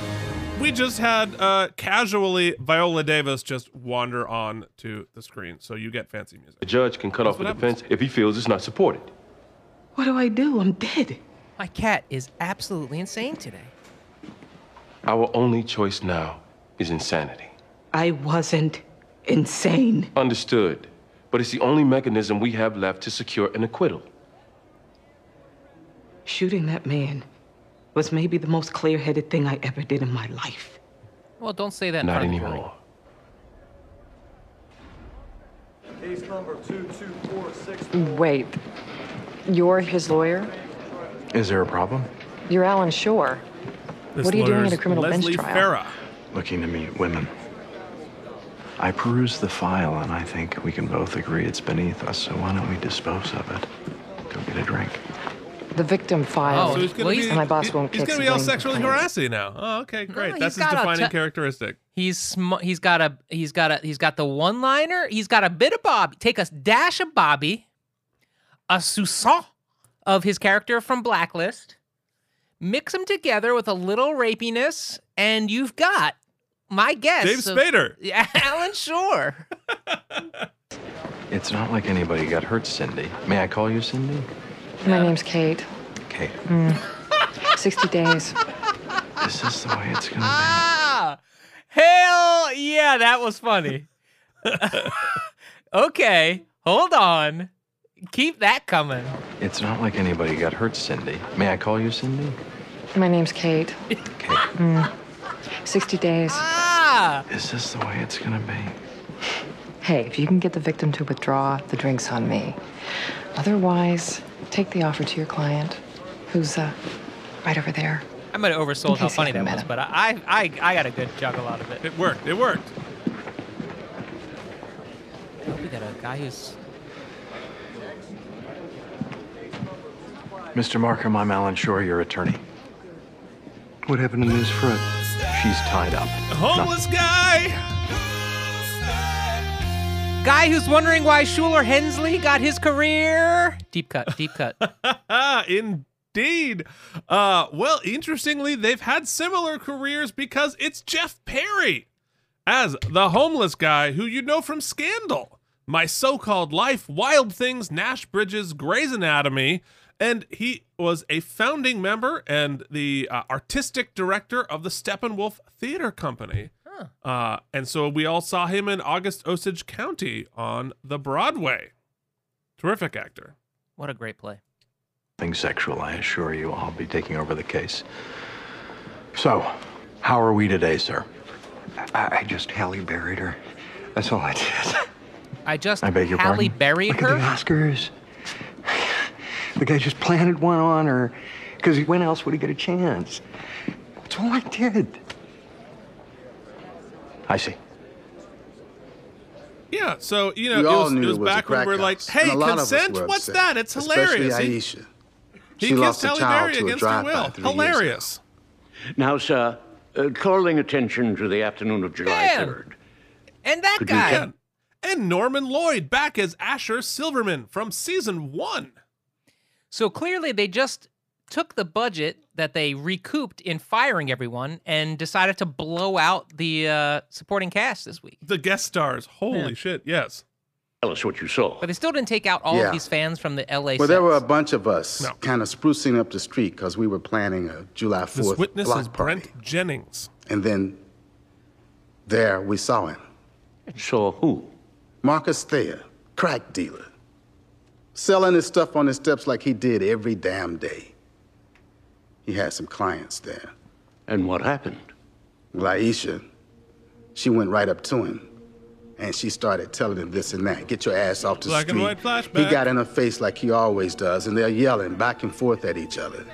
we just had uh, casually Viola Davis just wander on to the screen, so you get fancy music. The judge can cut That's off a what defense if he feels it's not supported. What do I do? I'm dead. My cat is absolutely insane today. Our only choice now is insanity. I wasn't insane. Understood. But it's the only mechanism we have left to secure an acquittal. Shooting that man was maybe the most clear headed thing I ever did in my life. Well, don't say that in Not front of the jury. anymore. Case number 22466. Wait, you're his lawyer? Is there a problem? You're Alan Shore. This what are you doing at a criminal Leslie bench trial? Farah. Looking to meet women. I perused the file and I think we can both agree it's beneath us, so why don't we dispose of it? Go get a drink. The victim filed. Oh, so he's gonna Well, be, and my boss he- won't he's gonna be all sexually complaints. harassing now. Oh, okay, great. he's That's his defining te- characteristic. He's sm- he's got a he's got a he's got the one liner. He's got a bit of Bobby. Take a dash of Bobby, a soupçon of his character from Blacklist, mix them together with a little rapiness, and you've got my guess. Dave Spader. Yeah, Alan Shore. It's not like anybody got hurt, Cindy. May I call you Cindy? My name's Kate. Okay. Mm. 60 days. This is the way it's gonna be? Ah, hell yeah, that was funny. okay, hold on. Keep that coming. It's not like anybody got hurt, Cindy. May I call you Cindy? My name's Kate. Okay. Mm. 60 days. Ah, Is this the way it's gonna be? Hey, if you can get the victim to withdraw, the drink's on me. Otherwise, take the offer to your client, who's uh, right over there. I might have oversold how funny that was, met but I, I I got a good juggle out of it. It worked. It worked. Oh, we got a guy who's Mr. Markham, I'm Alan Shore, your attorney. What happened to Ms. Frutt? She's tied up. A Homeless guy. Guy who's wondering why Shuler Hensley got his career. Deep cut, deep cut. Indeed. Uh, well, interestingly, they've had similar careers because it's Jeff Perry as the homeless guy who you know from Scandal, My So Called Life, Wild Things, Nash Bridges, Grey's Anatomy, and he was a founding member and the uh, artistic director of the Steppenwolf Theater Company. Uh, and so we all saw him in August Osage County on the Broadway. Terrific actor. What a great play. Nothing sexual, I assure you. I'll be taking over the case. So, how are we today, sir? I, I just Halle buried her. That's all I did. I just I beg your Halle pardon? buried Look her. at the Oscars. The guy just planted one on her. Because when else would he get a chance? That's all I did. I see. Yeah, so you know, We it was, it was it was back when we were crack like, "Hey, and a lot of us consent? What's upset, that? It's hilarious." He- Aisha. He, She kissed lost a Halle Berry against her will. three years ago. Hilarious. Now, sir, uh, calling attention to the afternoon of July 3rd. And that Could guy. tell- And Norman Lloyd back as Asher Silverman from season one. So clearly, they just took the budget that they recouped in firing everyone and decided to blow out the uh, supporting cast this week. The guest stars. Holy Yeah. shit! Yes. Tell us what you saw. But they still didn't take out all Yeah. of these fans from the LA. Well, there were a bunch of us kind of sprucing up the street because we were planning a July 4th This witness block is party. Brent Jennings. And then there we saw him. Saw who? Marcus Thayer, crack dealer. Selling his stuff on the steps like he did every damn day. He had some clients there. And what happened? Laisha, she went right up to him. And she started telling him this and that. Get your ass off the Black and street. white flashback. He got in her face like he always does, and they're yelling back and forth at each other.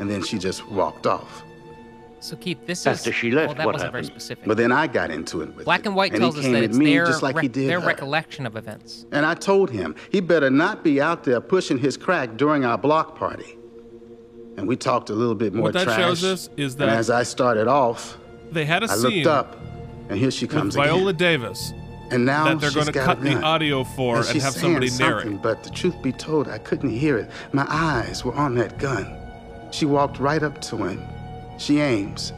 And then she just walked off. So Keith, this After is she left, well, that what wasn't very happened? specific. But then I got into it with Black it. and white and tells he us came that at it's me their just like he rec- did their her. recollection of events. And I told him he better not be out there pushing his crack during our block party. And we talked a little bit more What that trash. shows us is and that as I started off, They had a I scene looked up, and here she with comes Viola again. Davis And now that they're going to cut the audio for and, and, she's have saying somebody narrate. something, But the truth be told, I couldn't hear it. My eyes were on that gun. She walked right up to him. She aims,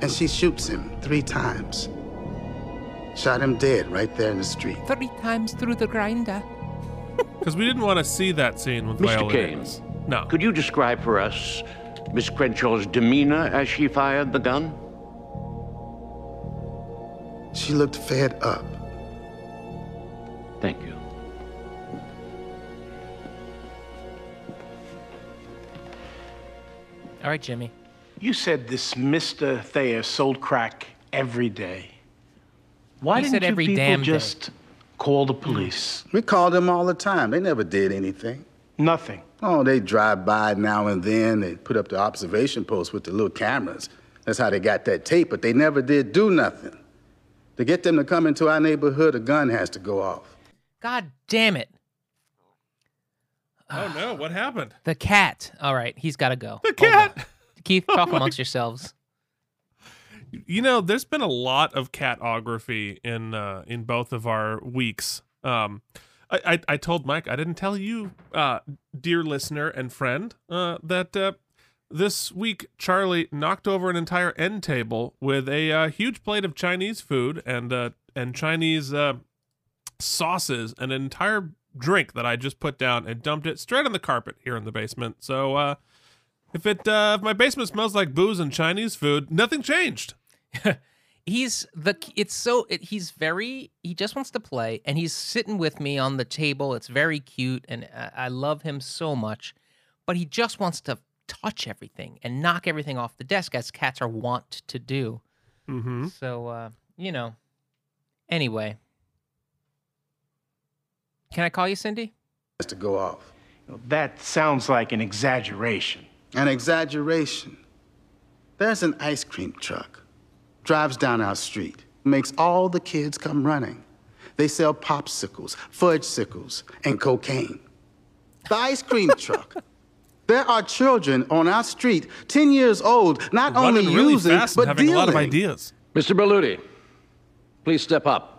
and she shoots him three times. Shot him dead right there in the street. Three times through the grinder. Because we didn't want to see that scene with Mr. Viola Kane, Davis. No. Could you describe for us Miss Crenshaw's demeanor as she fired the gun? She looked fed up. Thank you. All right, Jimmy. You said this Mr. Thayer sold crack every day. Why He didn't said you every people damn day. just call the police? We called them all the time. They never did anything. Nothing. Oh, they drive by now and then. They put up the observation post with the little cameras. That's how they got that tape, but they never did do nothing. To get them to come into our neighborhood, a gun has to go off. God damn it. Oh no! What happened? The cat. All right, he's got to go. The cat. Keith, Oh talk my amongst yourselves. You know, there's been a lot of catography in uh, in both of our weeks. Um, I, I I told Mike I didn't tell you, uh, dear listener and friend, uh, that uh, this week Charlie knocked over an entire end table with a uh, huge plate of Chinese food and uh, and Chinese uh, sauces and an entire drink that I just put down and dumped it straight on the carpet here in the basement. So if it if my basement smells like booze and Chinese food, nothing changed. he's the it's so it, he's very he just wants to play and he's sitting with me on the table it's very cute and I, I love him so much but he just wants to touch everything and knock everything off the desk as cats are wont to do mm-hmm. so uh you know anyway can i call you cindy Has to go off. That sounds like an exaggeration. An exaggeration. There's an ice cream truck. Drives down our street. Makes all the kids come running. They sell popsicles, fudgesicles, and cocaine. The ice cream truck. There are children on our street, 10 years old, not only really using, fast and but having dealing. a lot of ideas. Mr. Berluti, please step up.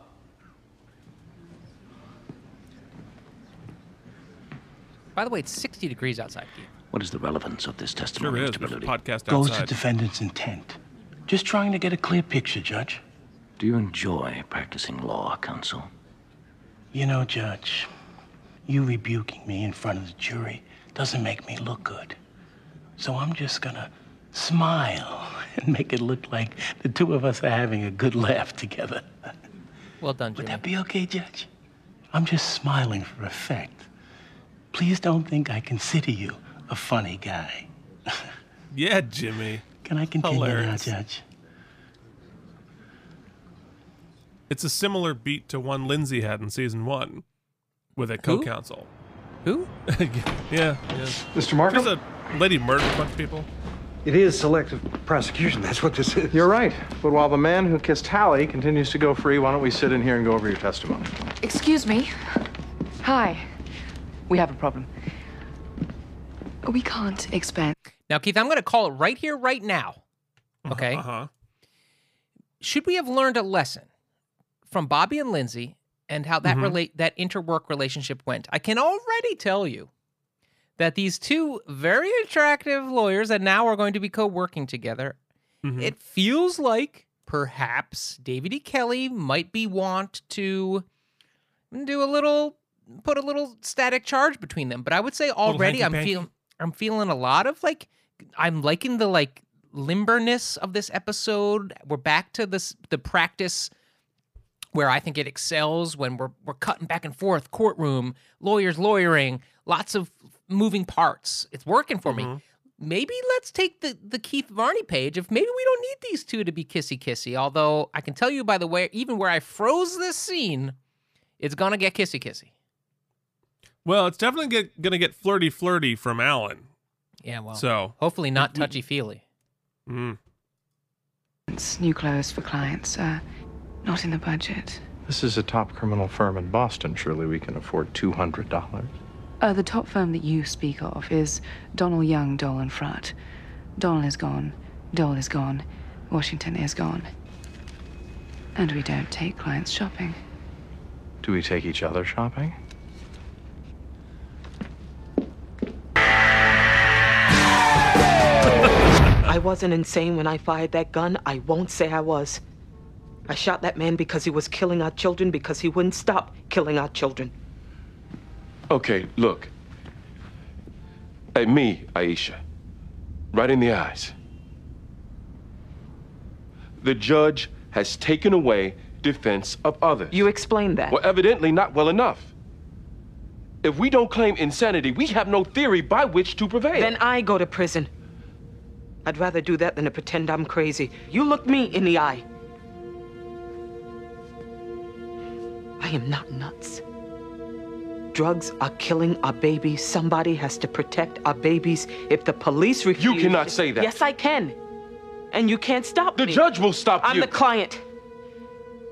by the way it's 60 degrees outside Keith. What is the relevance of this testimony, Sure is. Mr. There's a Berluti? podcast Goes to defendant's intent. Just trying to get a clear picture, Judge. Do you enjoy practicing law, counsel? You know, Judge, you rebuking me in front of the jury, doesn't make me look good. So I'm just gonna smile and make it look like the two of us are having a good laugh together. Well done, Would that be okay, Judge? I'm just smiling for effect. Please don't think I consider you a funny guy. Yeah, Jimmy. Can I continue Hilarious. now, Judge? It's a similar beat to one Lindsay had in season one with a co-counsel. Who? yeah, yeah. Mr. Markham? There's a lady murdered a bunch of people. It is selective prosecution. That's what this is. You're right. But while the man who kissed Halle continues to go free, why don't we sit in here and go over your testimony? Excuse me. Hi. We have a problem. We can't expand. Now, Keith, I'm going to call it right here, right now. Okay. Uh-huh. Should we have learned a lesson from Bobby and Lindsay and how that Mhm. relate that interwork relationship went? I can already tell you that these two very attractive lawyers that now are going to be co-working together. Mhm. It feels like perhaps David E. Kelley might be want to do a little put a little static charge between them. But I would say already I'm feeling I'm feeling a lot of like I'm liking the like limberness of this episode. We're back to this the practice where I think it excels when we're we're cutting back and forth, courtroom, lawyers lawyering, lots of moving parts. It's working for me. Mm-hmm. Maybe let's take the the Keith Varney page. If maybe we don't need these two to be kissy kissy. Although I can tell you by the way, even where I froze this scene, it's gonna get kissy kissy. Well, it's definitely get, gonna get flirty flirty from Alan. Yeah, well, So hopefully not touchy feely. Mm. New clothes for clients. Uh, not in the budget. This is a top criminal firm in Boston. Surely we can afford $200. Uh, the top firm that you speak of is Donnell Young, Dole and Frutt. Donnell is gone. Dole is gone. Washington is gone. And we don't take clients shopping. Do we take each other shopping? I wasn't insane when I fired that gun. I won't say I was. I shot that man because he was killing our children, because he wouldn't stop killing our children. Okay, look. At me, Aisha. Right in the eyes. The judge has taken away defense of others. You explained that. Well, evidently not well enough. If we don't claim insanity, we have no theory by which to prevail. Then I go to prison. I'd rather do that than to pretend I'm crazy. You look me in the eye. I am not nuts. Drugs are killing our babies. Somebody has to protect our babies. If the police refuse... You cannot say that. Yes, I can. And you can't stop The me. The judge will stop you! I'm the client.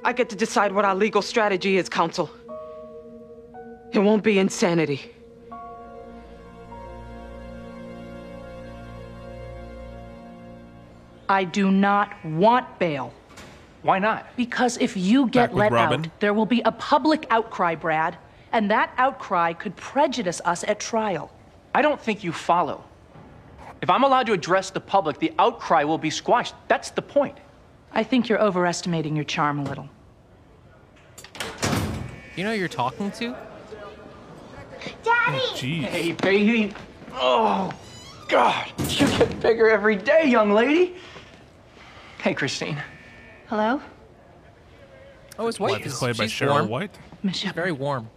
I get to decide what our legal strategy is, counsel. It won't be insanity. I do not want bail. Why not? Because if you get let Robin. out, there will be a public outcry, Brad, and that outcry could prejudice us at trial. I don't think you follow. If I'm allowed to address the public, the outcry will be squashed. That's the point. I think you're overestimating your charm a little. You know who you're talking to? Daddy. Oh, jeez. Hey, baby. Oh, God. You get bigger every day, young lady. Hey, Christine. Hello? Oh, his What, wife is is played by she's Cheryl warm. White? Miss She's very warm.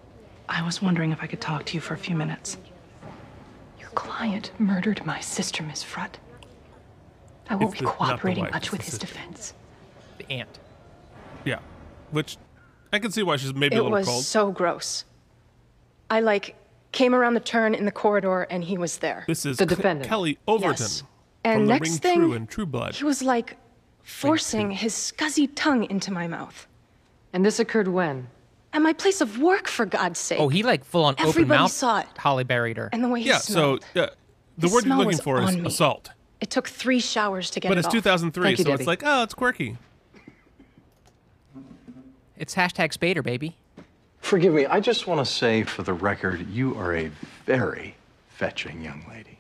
I was wondering if I could talk to you for a few minutes. Your client murdered my sister, Miss Frutt. I won't It's be the- cooperating wife, much with his sister. defense. The aunt. Yeah. Which I can see why she's maybe a little cold. it little was so gross. I like came around the turn in the corridor and he was there. This is Ke- Kelly Overton Yes. from And The next Ring thing, True and True Blood. he was like forcing his scuzzy tongue into my mouth. And this occurred when? At my place of work, for God's sake. Oh, he like full on open Everybody mouth. saw it. Holly buried her. And the way he yeah. So uh, the His word you're looking for is me. assault. It took three showers to get But it it's off. 2003, Thank you, so Debbie. it's like, oh, it's quirky. It's hashtag Spader, baby. Forgive me, I just want to say for the record, you are a very fetching young lady.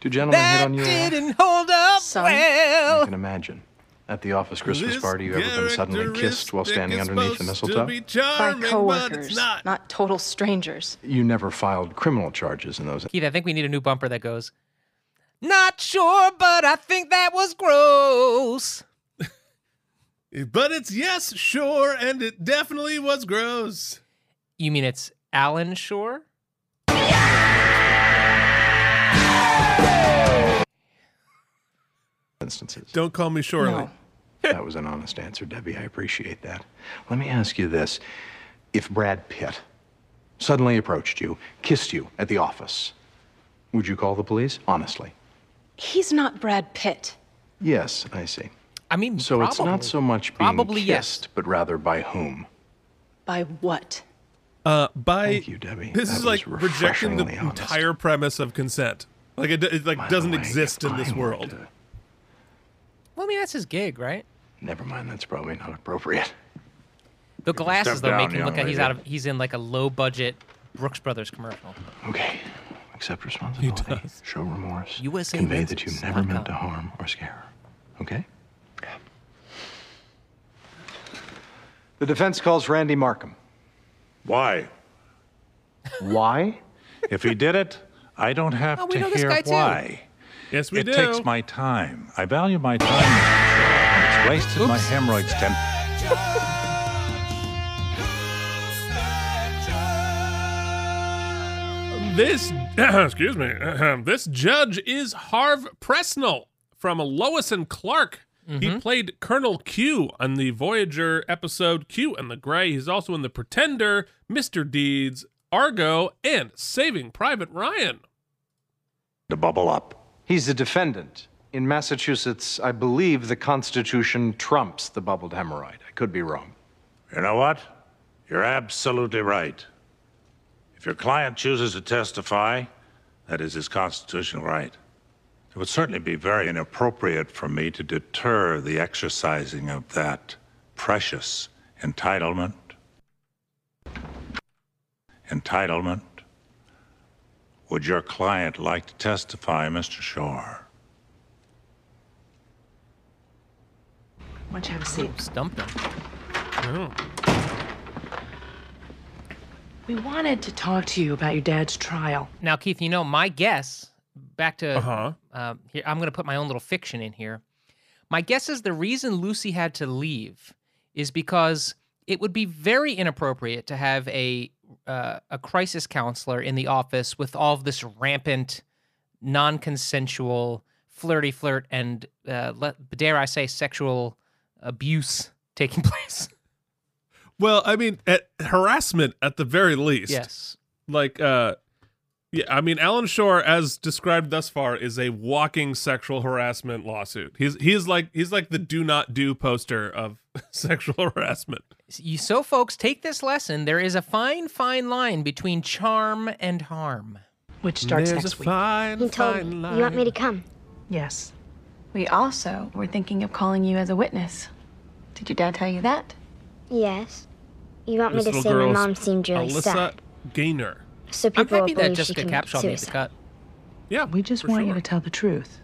Do gentlemen hit on you? a lot? didn't hold up I well. can imagine. At the office Christmas This party, you ever been suddenly kissed while standing underneath the mistletoe? be By charming, but coworkers, not. not total strangers. You never filed criminal charges in those. Keith, I think we need a new bumper that goes, Not sure, but I think that was gross. But it's yes, sure, and it definitely was gross. You mean it's Alan Shore? Instances. Don't call me Shorely. No. that was an honest answer, Debbie. I appreciate that. Let me ask you this. If Brad Pitt suddenly approached you, kissed you at the office, would you call the police? Honestly. He's not Brad Pitt. Yes, I see. I mean, So it's not so much being Probably yes. kissed, but rather by whom? By what? Uh, by Thank you, Debbie. this That is like was rejecting the honest. entire premise of consent. Like it, it like By doesn't way, exist in this I were world. To- Well, I mean, that's his gig, right? Never mind, that's probably not appropriate. The glasses, step though, make him look like he's out of he's in like a low budget Brooks Brothers commercial. Okay. Accept responsibility. Show remorse. USA Convey that you never dot meant to harm or scare her. Okay? The defense calls Randy Markham. Why? Why? If he did it, I don't have Oh, to hear guy, too. why. Yes, we it do. takes my time. I value my time, Mr. Shore, and it's wasted my hemorrhoids ten. This, excuse me, this judge is Harve Presnell from Lois and Clark. He mm-hmm. played Colonel Q on the Voyager episode Q and the Gray. He's also in The Pretender, Mr. Deeds, Argo, and Saving Private Ryan. To bubble up. He's a defendant. In Massachusetts, I believe the Constitution trumps the bubbled hemorrhoid. I could be wrong. You know what? You're absolutely right. If your client chooses to testify, that is his constitutional right. It would certainly be very inappropriate for me to deter the exercising of that precious entitlement. Entitlement. Would your client like to testify, Mr. Shore? Why don't you have a seat? Stumped him. We wanted to talk to you about your dad's trial. Now, Keith, you know my guess. Back to Uh-huh. uh, here, I'm going to put my own little fiction in here. My guess is the reason Lucy had to leave is because it would be very inappropriate to have a uh, a crisis counselor in the office with all of this rampant, non-consensual flirty flirt and uh, let, dare I say sexual abuse taking place. Well, I mean, at harassment at the very least. Yes. Like, uh, yeah, I mean, Alan Shore, as described thus far, is a walking sexual harassment lawsuit. He's he's like he's like the do not do poster of sexual harassment. You, so, folks, take this lesson. There is a fine, fine line between charm and harm. Which starts There's next a week. fine, He told fine me. line. You want me to come? Yes. We also were thinking of calling you as a witness. Did your dad tell you that? Yes. You want This me to say my mom seemed really Alyssa sad, Gaynor. So I'm people will happy that believe she Jessica committed Capshaw made the cut. Yeah, We just want you to tell the truth.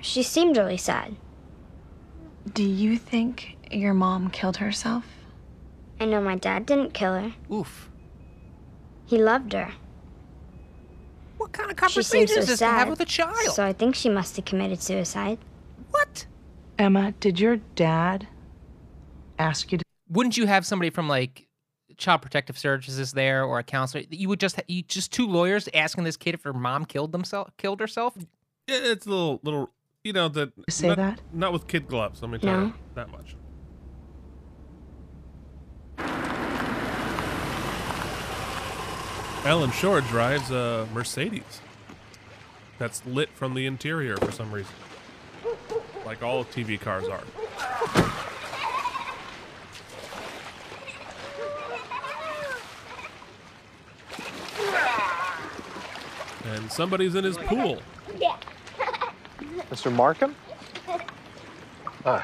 She seemed really sad. Do you think your mom killed herself? I know my dad didn't kill her. Oof. He loved her. What kind of She conversation so is this sad, to have with a child? So I think she must have committed suicide. What? Emma, did your dad ask you to? Wouldn't you have somebody from like Child Protective Services there or a counselor? You would just you just two lawyers asking this kid if her mom killed themself killed herself. Yeah, It's a little little, you know that. Say not, that? Not with kid gloves. Let me tell No. you that much. Alan Shore drives a Mercedes that's lit from the interior for some reason, like all TV cars are. And somebody's in his pool. Yeah. Mr. Markham? Uh,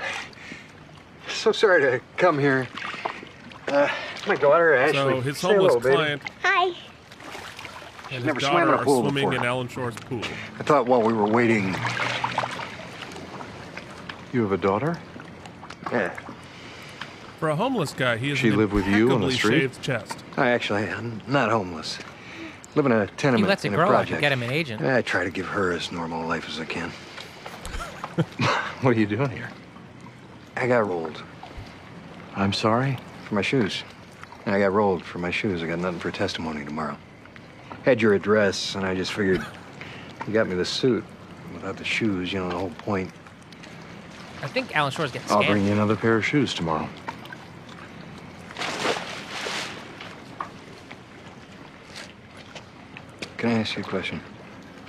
so sorry to come here. Uh, my daughter, Ashley. So his homeless hello, baby. client Hi. and Never his swam in daughter a are pool swimming before. in Alan Shore's pool. I thought while we were waiting. You have a daughter? Yeah. For a homeless guy, he has She an live with you on the impeccably street? shaved chest. I actually am not homeless. Live in a tenement lets it in a grow, I could project. get him an agent. I try to give her as normal a life as I can. What are you doing here? I got rolled. I'm sorry? For my shoes. I got rolled for my shoes. I got nothing for testimony tomorrow. Had your address, and I just figured you got me the suit. Without the shoes, you know, the whole point. I think Alan Shore's getting I'll bring you another pair of shoes tomorrow. Can I ask you a question?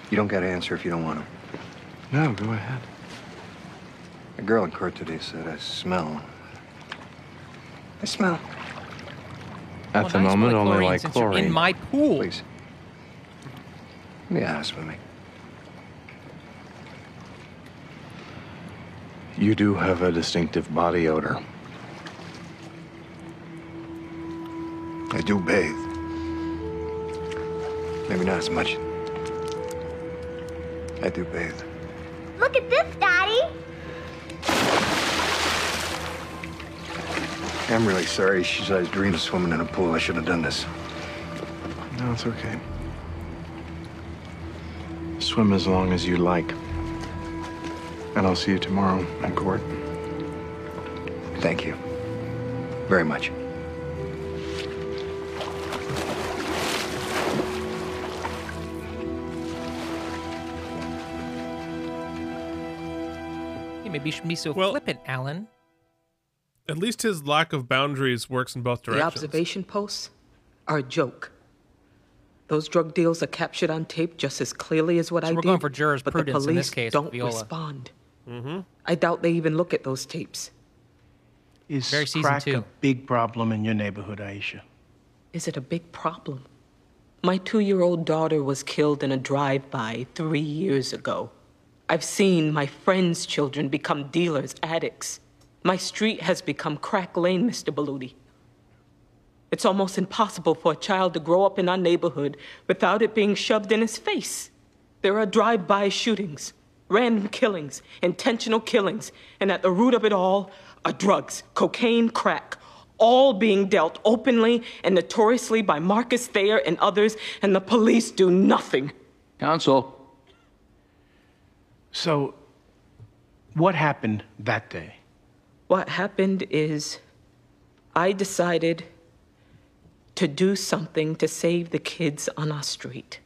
You don't got to answer if you don't want to. No, go ahead. A girl in court today said I smell. I smell. At Well, the nice moment, only like chlorine. in my pool. Please. Be honest with me. You do have a distinctive body odor. I do bathe. Maybe not as much. I do bathe. Look at this, Daddy. I'm really sorry. She said I was dreaming of swimming in a pool. I should have done this. No, it's okay. Swim as long as you like. And I'll see you tomorrow in court. Thank you. Very much. Hey, maybe you shouldn't be so well, flippant, Alan. At least his lack of boundaries works in both directions. The observation posts are a joke. Those drug deals are captured on tape just as clearly as what So I we're did. going for jurors' but the police in this case, don't Viola. respond. Mm-hmm. I doubt they even look at those tapes. Is Very crack two. a big problem in your neighborhood, Aisha? Is it a big problem? My two year old daughter was killed in a drive by three years ago. I've seen my friends' children become dealers, addicts. My street has become crack lane, Mr. Berluti. It's almost impossible for a child to grow up in our neighborhood without it being shoved in his face. There are drive by shootings, random killings, intentional killings, and at the root of it all are drugs, cocaine, crack, all being dealt openly and notoriously by Marcus Thayer and others, and the police do nothing. Counsel. So, what happened that day? What happened is I decided to do something to save the kids on our street.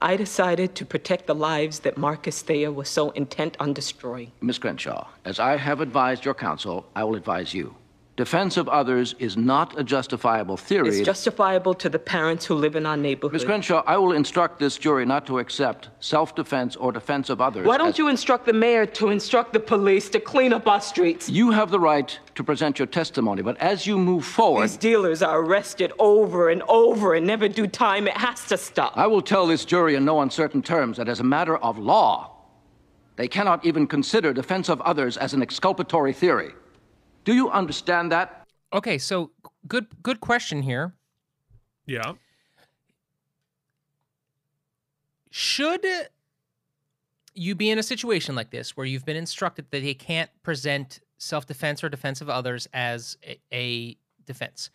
I decided to protect the lives that Marcus Thayer was so intent on destroying. Miss Crenshaw, as I have advised your counsel, I will advise you. Defense of others is not a justifiable theory. It's justifiable to the parents who live in our neighborhood. Miss Crenshaw, I will instruct this jury not to accept self defense or defense of others. Why don't you instruct the mayor to instruct the police to clean up our streets? You have the right to present your testimony, but as you move forward. These dealers are arrested over and over and never do time. It has to stop. I will tell this jury in no uncertain terms that as a matter of law, they cannot even consider defense of others as an exculpatory theory. Do you understand that? Okay, so good good question here. Yeah. Should you be in a situation like this where you've been instructed that they can't present self-defense or defense of others as a, a defense?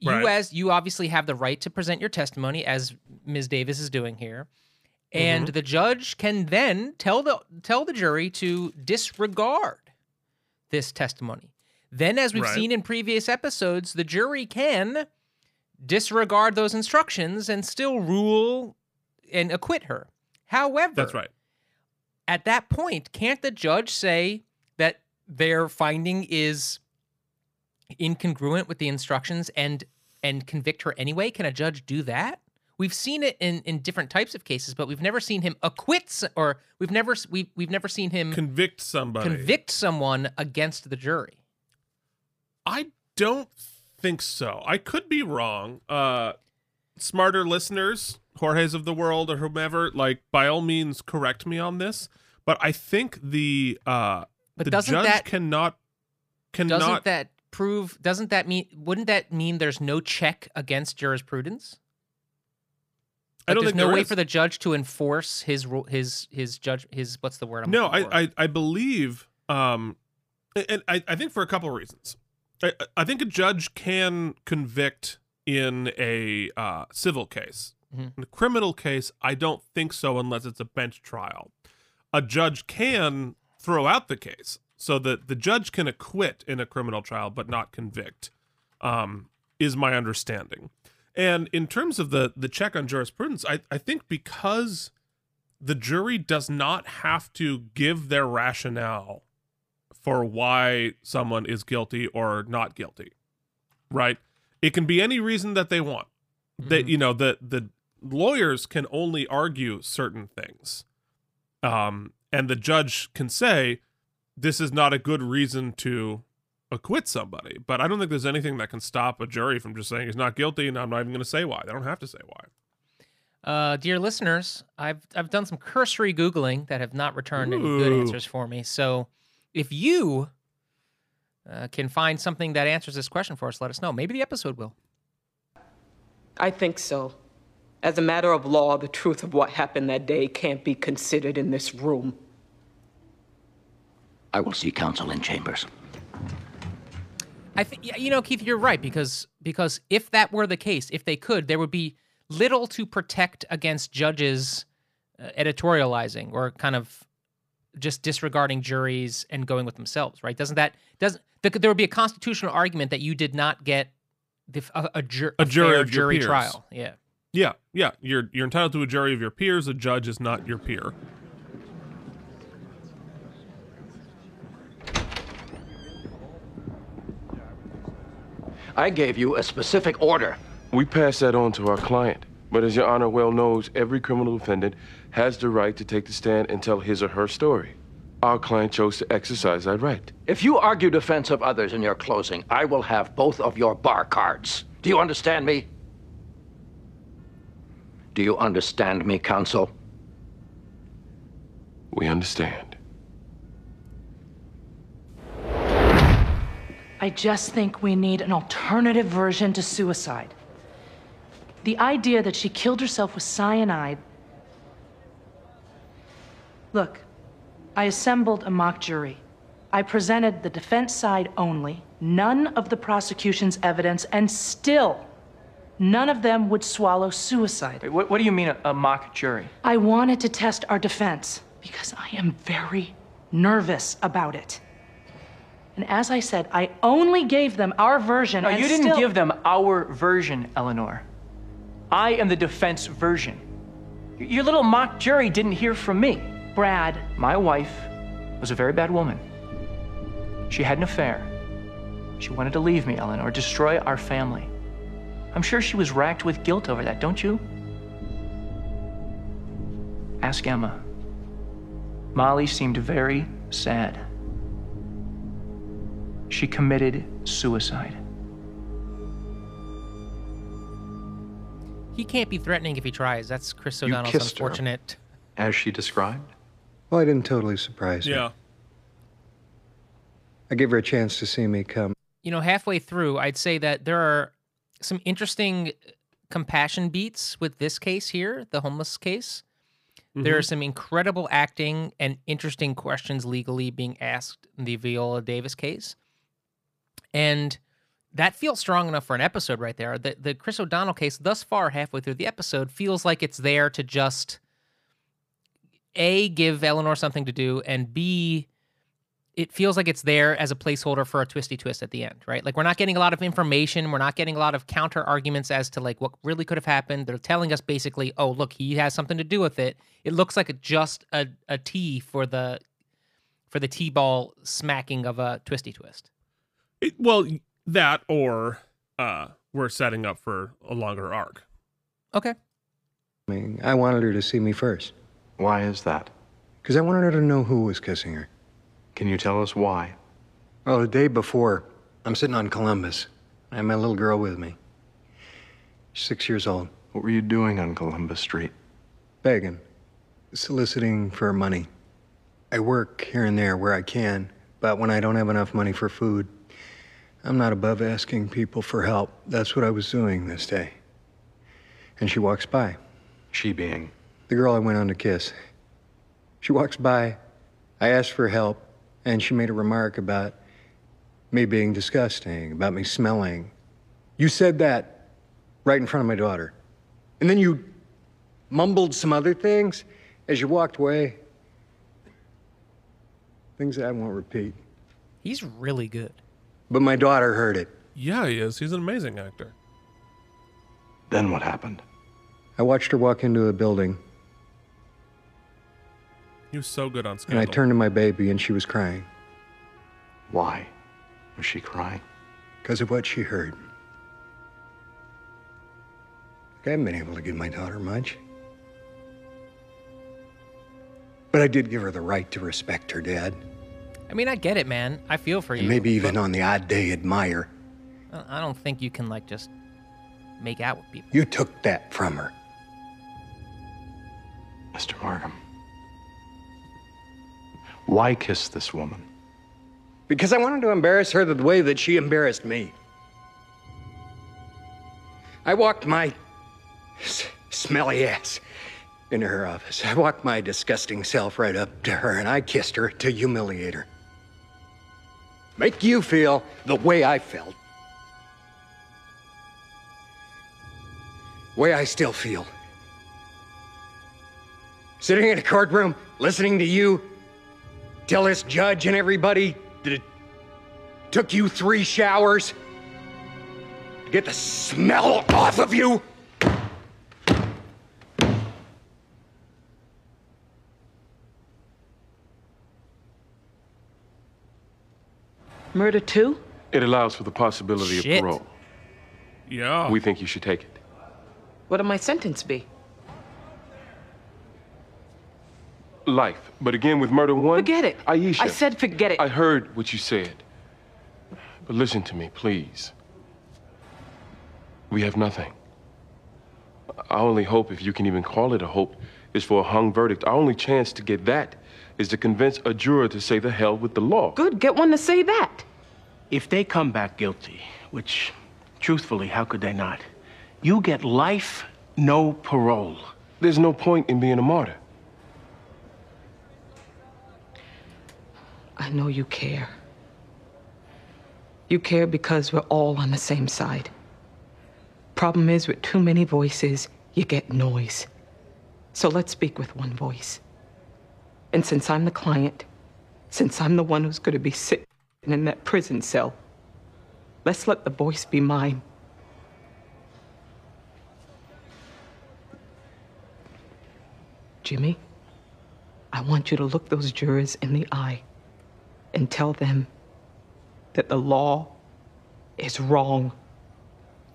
You Right. as you obviously have the right to present your testimony as Ms. Davis is doing here. And Mhm. the judge can then tell the tell the jury to disregard this testimony. Then as we've Right. seen in previous episodes, the jury can disregard those instructions and still rule and acquit her. However, That's right. At that point, can't the judge say that their finding is incongruent with the instructions and and convict her anyway? Can a judge do that? We've seen it in, in different types of cases, but we've never seen him acquit or we've never we've, we've never seen him Convict somebody. convict someone against the jury. I don't think so. I could be wrong. Uh smarter listeners, Jorge's of the world or whomever, like by all means correct me on this. But I think the uh But the judge that- cannot cannot Doesn't that prove doesn't that mean wouldn't that mean there's no check against jurisprudence? I don't there's no there way is. for the judge to enforce his his his judge his what's the word I'm No? I, I I believe Um, and I, I think for a couple of reasons. I, I think a judge can convict in a uh, civil case. Mhm. In a criminal case, I don't think so unless it's a bench trial. A judge can throw out the case so that the judge can acquit in a criminal trial but not convict, um, is my understanding. And in terms of the the check on jurisprudence, I, I think because the jury does not have to give their rationale for why someone is guilty or not guilty right? It can be any reason that they want. That you know the the lawyers can only argue certain things. Um and the judge can say this is not a good reason to acquit somebody. But i don't think there's anything that can stop a jury from just saying he's not guilty and i'm not even going to say why. They don't have to say why. Uh, dear listeners, I've I've done some cursory googling that have not returned any good answers for me. So, if you uh, can find something that answers this question for us, let us know. Maybe the episode will. I think so. As a matter of law, the truth of what happened that day can't be considered in this room. I will see counsel in chambers. I think you know, Keith, you're right because because if that were the case, if they could, there would be little to protect against judges uh, editorializing or kind of just disregarding juries and going with themselves, right? Doesn't that doesn't th- there would be a constitutional argument that you did not get the, f- a, a, jur- a jury fair of your jury peers. trial? Yeah. yeah yeah you're you're entitled to a jury of your peers a judge is not your peer I gave you a specific order. We pass that on to our client. But as Your Honor well knows, every criminal defendant has the right to take the stand and tell his or her story. Our client chose to exercise that right. If you argue defense of others in your closing, I will have both of your bar cards. Do you understand me? Do you understand me, counsel? We understand. I just think we need an alternative version to suicide. The idea that she killed herself with cyanide. Look, I assembled a mock jury. I presented the defense side only, none of the prosecution's evidence, and still, none of them would swallow suicide. Wait, what, what do you mean a, a mock jury? I wanted to test our defense because I am very nervous about it. And as I said, I only gave them our version. No, you didn't still- give them our version, Eleanor. I am the defense version. Your little mock jury didn't hear from me. Brad. My wife was a very bad woman. She had an affair. She wanted to leave me, Eleanor, destroy our family. I'm sure she was racked with guilt over that, don't you? Ask Emma. Molly seemed very sad. She committed suicide. He can't be threatening if he tries. That's Chris You O'Donnell's kissed her. unfortunate. As she described? Well, I didn't totally surprise her. Yeah. I gave her a chance to see me come. you know, halfway through, I'd say that there are some interesting uh, compassion beats with this case here, the homeless case. There mm-hmm. are some incredible acting and interesting questions legally being asked in the Viola Davis case. And that feels strong enough for an episode right there. The the Chris O'Donnell case thus far halfway through the episode feels like it's there to just A give Eleanor something to do and B it feels like it's there as a placeholder for a twisty twist at the end, right? Like we're not getting a lot of information, we're not getting a lot of counter arguments as to like what really could have happened. They're telling us basically, oh look, he has something to do with it. It looks like a, just a a T for the for the T ball smacking of a twisty twist. It, well, that or uh, we're setting up for a longer arc. Okay. I mean, I wanted her to see me first. Why is that? Because I wanted her to know who was kissing her. Can you tell us why? Well, the day before, I'm sitting on Columbus. I have my little girl with me. She's six years old. What were you doing on Columbus Street? Begging. Soliciting for money. I work here and there where I can, but when I don't have enough money for food, I'm not above asking people for help. That's what I was doing this day. And she walks by. She being? The girl I went on to kiss. She walks by. I ask for help, And she made a remark about me being disgusting, about me smelling. You said that right in front of my daughter. And then you mumbled some other things as you walked away. Things that I won't repeat. He's really good. But my daughter heard it. Yeah, he is. He's an amazing actor. Then what happened? I watched her walk into a building, He was so good on and I turned to my baby, and she was crying. Why was she crying? Because of what she heard. I haven't been able to give my daughter much. But I did give her the right to respect her dad, I mean, I get it, man. I feel for you. maybe even but on the odd day admire. I don't think you can like just make out with people. You took that from her. Mr. Markham. Why kiss this woman? Because I wanted to embarrass her the way that she embarrassed me. I walked my smelly ass into her office. I walked my disgusting self right up to her and I kissed her to humiliate her. Make you feel the way I felt. Way I still feel. Sitting in a courtroom, listening to you tell this judge and everybody that it took you three showers to get the smell off of you. Murder two? It allows for the possibility Shit. of parole. Yeah. We think you should take it. What'll my sentence be? Life. But again, with murder one. Forget it. Aisha. I said forget it. I heard what you said. But listen to me, please. We have nothing. Our only hope, if you can even call it a hope, is for a hung verdict. Our only chance to get that is to convince a juror to say the hell with the law. Good, get one to say that. If they come back guilty, which, truthfully, how could they not? You get life, no parole. There's no point in being a martyr. I know you care. You care because we're all on the same side. Problem is, with too many voices, you get noise. So let's speak with one voice. And since I'm the client, since I'm the one who's going to be sitting in that prison cell, let's let the voice be mine. Jimmy, I want you to look those jurors in the eye and tell them that the law is wrong.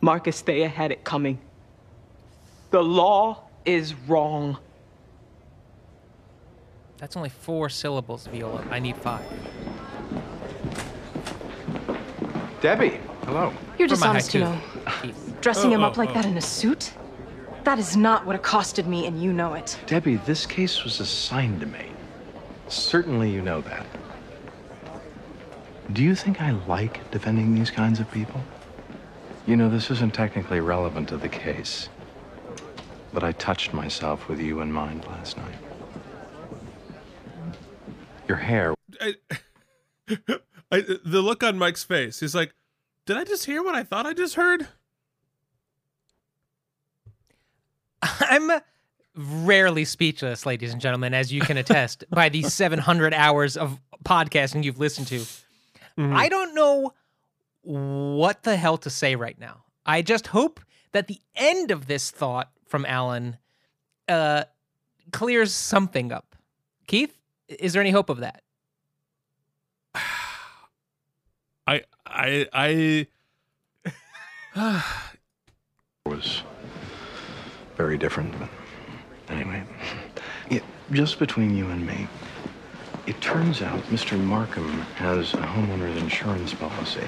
Marcus Thayer had it coming. The law is wrong. That's only four syllables, Viola. I need five. Debbie, hello. You're For my dishonest, you know. Dressing Oh, him oh, up like oh. that oh. in a suit? That is not what accosted me, and you know it. Debbie, this case was assigned to me. Certainly you know that. Do you think I like defending these kinds of people? You know, this isn't technically relevant to the case, but I touched myself with you in mind last night. Your hair. I, I, the look on Mike's face, he's like, "Did I just hear what I thought I just heard?" I'm rarely speechless, ladies and gentlemen, as you can attest by the 700 hours of podcasting you've listened to. I don't know what the hell to say right now. I just hope that the end of this thought from Alan uh, clears something up. Keith, is there any hope of that? I, I, I. was very different, but anyway. Yeah, just between you and me, it turns out Mr. Markham has a homeowner's insurance policy.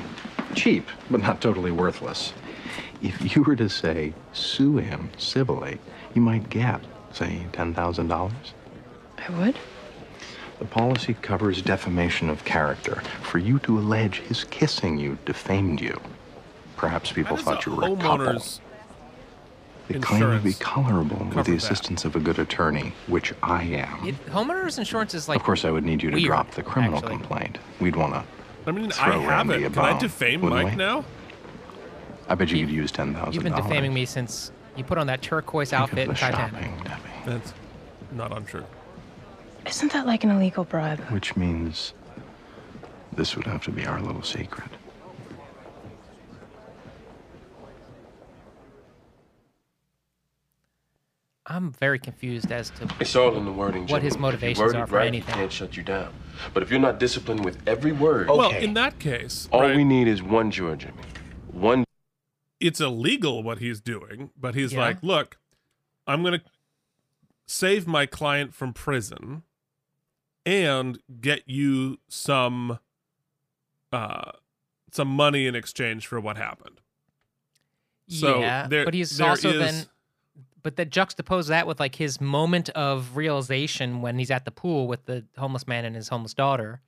Cheap, but not totally worthless. If you were to say, sue him civilly, you might get, say, $10,000. I would? The policy covers defamation of character. For you to allege his kissing you defamed you. Perhaps people thought you were a couple. Homeowner's The claim would be insurance colorable with cover the that? assistance of a good attorney, which I am. It, homeowners insurance is like. of course, I would need you to weird, drop the criminal actually. complaint. We'd want to. I mean, I have Randy it. Can I bone, defame Mike we? now? I bet you could use ten thousand. You've been defaming me since you put on that turquoise outfit in Titanic. That's not untrue. Isn't that like an illegal bribe? Which means this would have to be our little secret. I'm very confused as to It's all in the wording. what his gentlemen. If you motivations are for right, anything. He can't shut you down. But if you're not disciplined with every word, okay. Well, in that case, all right, we need is one juror, Jimmy. One. it's illegal what he's doing, but he's Yeah. like, look, I'm going to save my client from prison and get you some uh some money in exchange for what happened. So yeah, there- but he's there also is- then. But that juxtapose that with like his moment of realization when he's at the pool with the homeless man and his homeless daughter.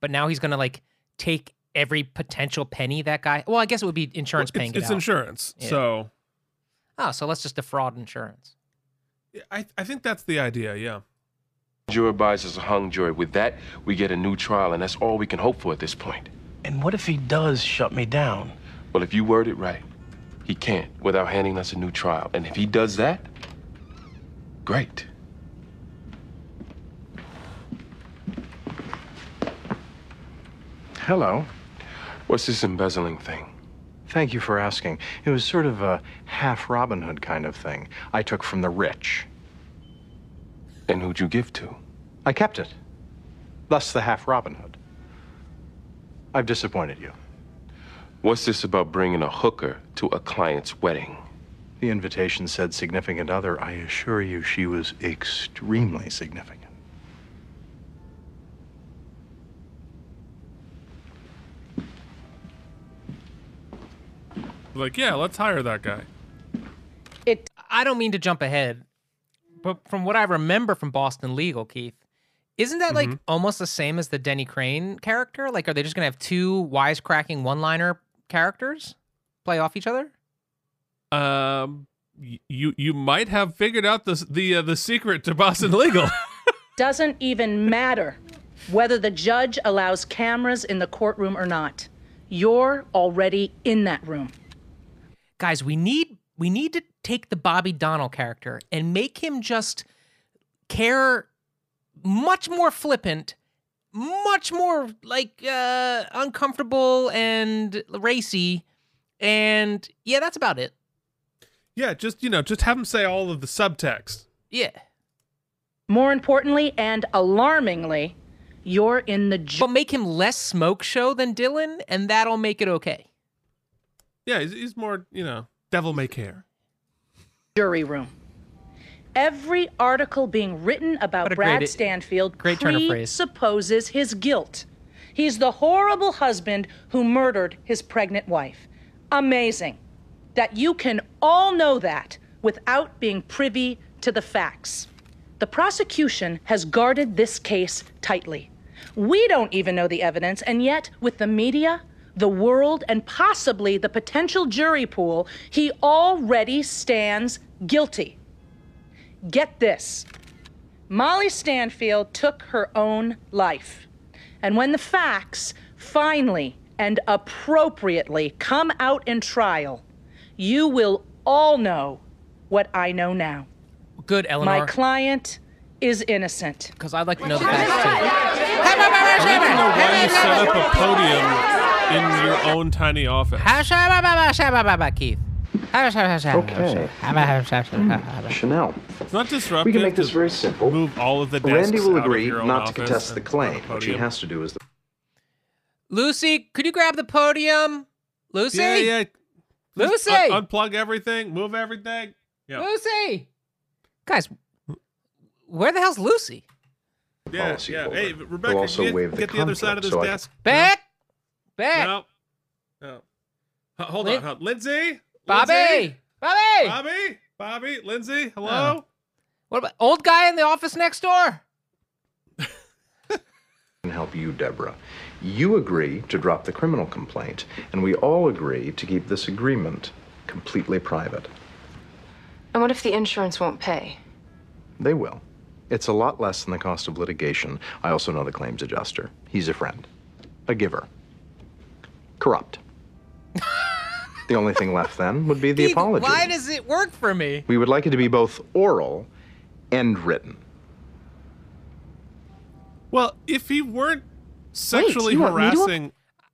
But now he's gonna like take every potential penny that guy. Well, I guess it would be insurance Well, paying it's, it it's out. insurance. Yeah. So oh, so let's just defraud insurance. I I think that's the idea, yeah. Jury buys us a hung jury. With that, we get a new trial, and that's all we can hope for at this point. And what if he does shut me down? Well, if you word it right, he can't without handing us a new trial. And if he does that, great. Hello. What's this embezzling thing? Thank you for asking. It was sort of a half Robin Hood kind of thing. I took from the rich. And who'd you give to? I kept it. Thus the half Robin Hood. I've disappointed you. What's this about bringing a hooker to a client's wedding? The invitation said significant other. I assure you she was extremely significant. Like, yeah, let's hire that guy. It. I don't mean to jump ahead, but from what I remember from Boston Legal, Keith, isn't that like Mhm. almost the same as the Denny Crane character? Like, are they just gonna have two wisecracking one-liner characters play off each other? Um you you might have figured out the the uh, the secret to Boston Legal. Doesn't even matter whether the judge allows cameras in the courtroom or not. You're already in that room. Guys, we need we need to take the Bobby Donnell character and make him just care much more flippant, much more like uh uncomfortable and racy. And yeah, that's about it. yeah, just you know, just have him say all of the subtext. Yeah. More importantly and alarmingly, you're in the But make him less smoke show than Dylan, and that'll make it okay. Yeah, he's, he's more, you know, devil may care. jury room. Every article being written about Brad great- Stanfield great turn of phrase. presupposes his guilt. He's the horrible husband who murdered his pregnant wife. Amazing that you can all know that without being privy to the facts. The prosecution has guarded this case tightly. We don't even know the evidence, and yet, with the media, the world, and possibly the potential jury pool, he already stands guilty. Get this Molly Stanfield took her own life. And when the facts finally and appropriately come out in trial, you will all know what I know now. Good, Eleanor. My client is innocent. Because I'd like to know the facts too. I'd like to know why you set up a podium in your own tiny office. Keith. Okay. Chanel. It's not disruptive. We can make this very simple. Move all of the desks Randy will out of agree your own not to contest the claim. put a What she has to do is the Lucy, could you grab the podium? Lucy? Yeah, yeah. Lucy! un- unplug everything, move everything. Yeah. Lucy! Guys, where the hell's Lucy? Yeah, policy yeah. holder. Hey, We'll Rebecca, also get, waive the get the other side of this conflict, so I- desk. Back! Back! No. No. Hold Lin- on. Hold. Lindsay? Bobby! Lindsay? Bobby! Bobby? Bobby? Lindsay? Hello? Oh. What about old guy in the office next door? can help you, Deborah. You agree to drop the criminal complaint, and we all agree to keep this agreement completely private. And what if the insurance won't pay? They will. It's a lot less than the cost of litigation. I also know the claims adjuster. He's a friend, a giver, corrupt. the only thing left then would be the apology. Why does it work for me? We would like it to be both oral and written. Well, if he weren't sexually you want me to- harassing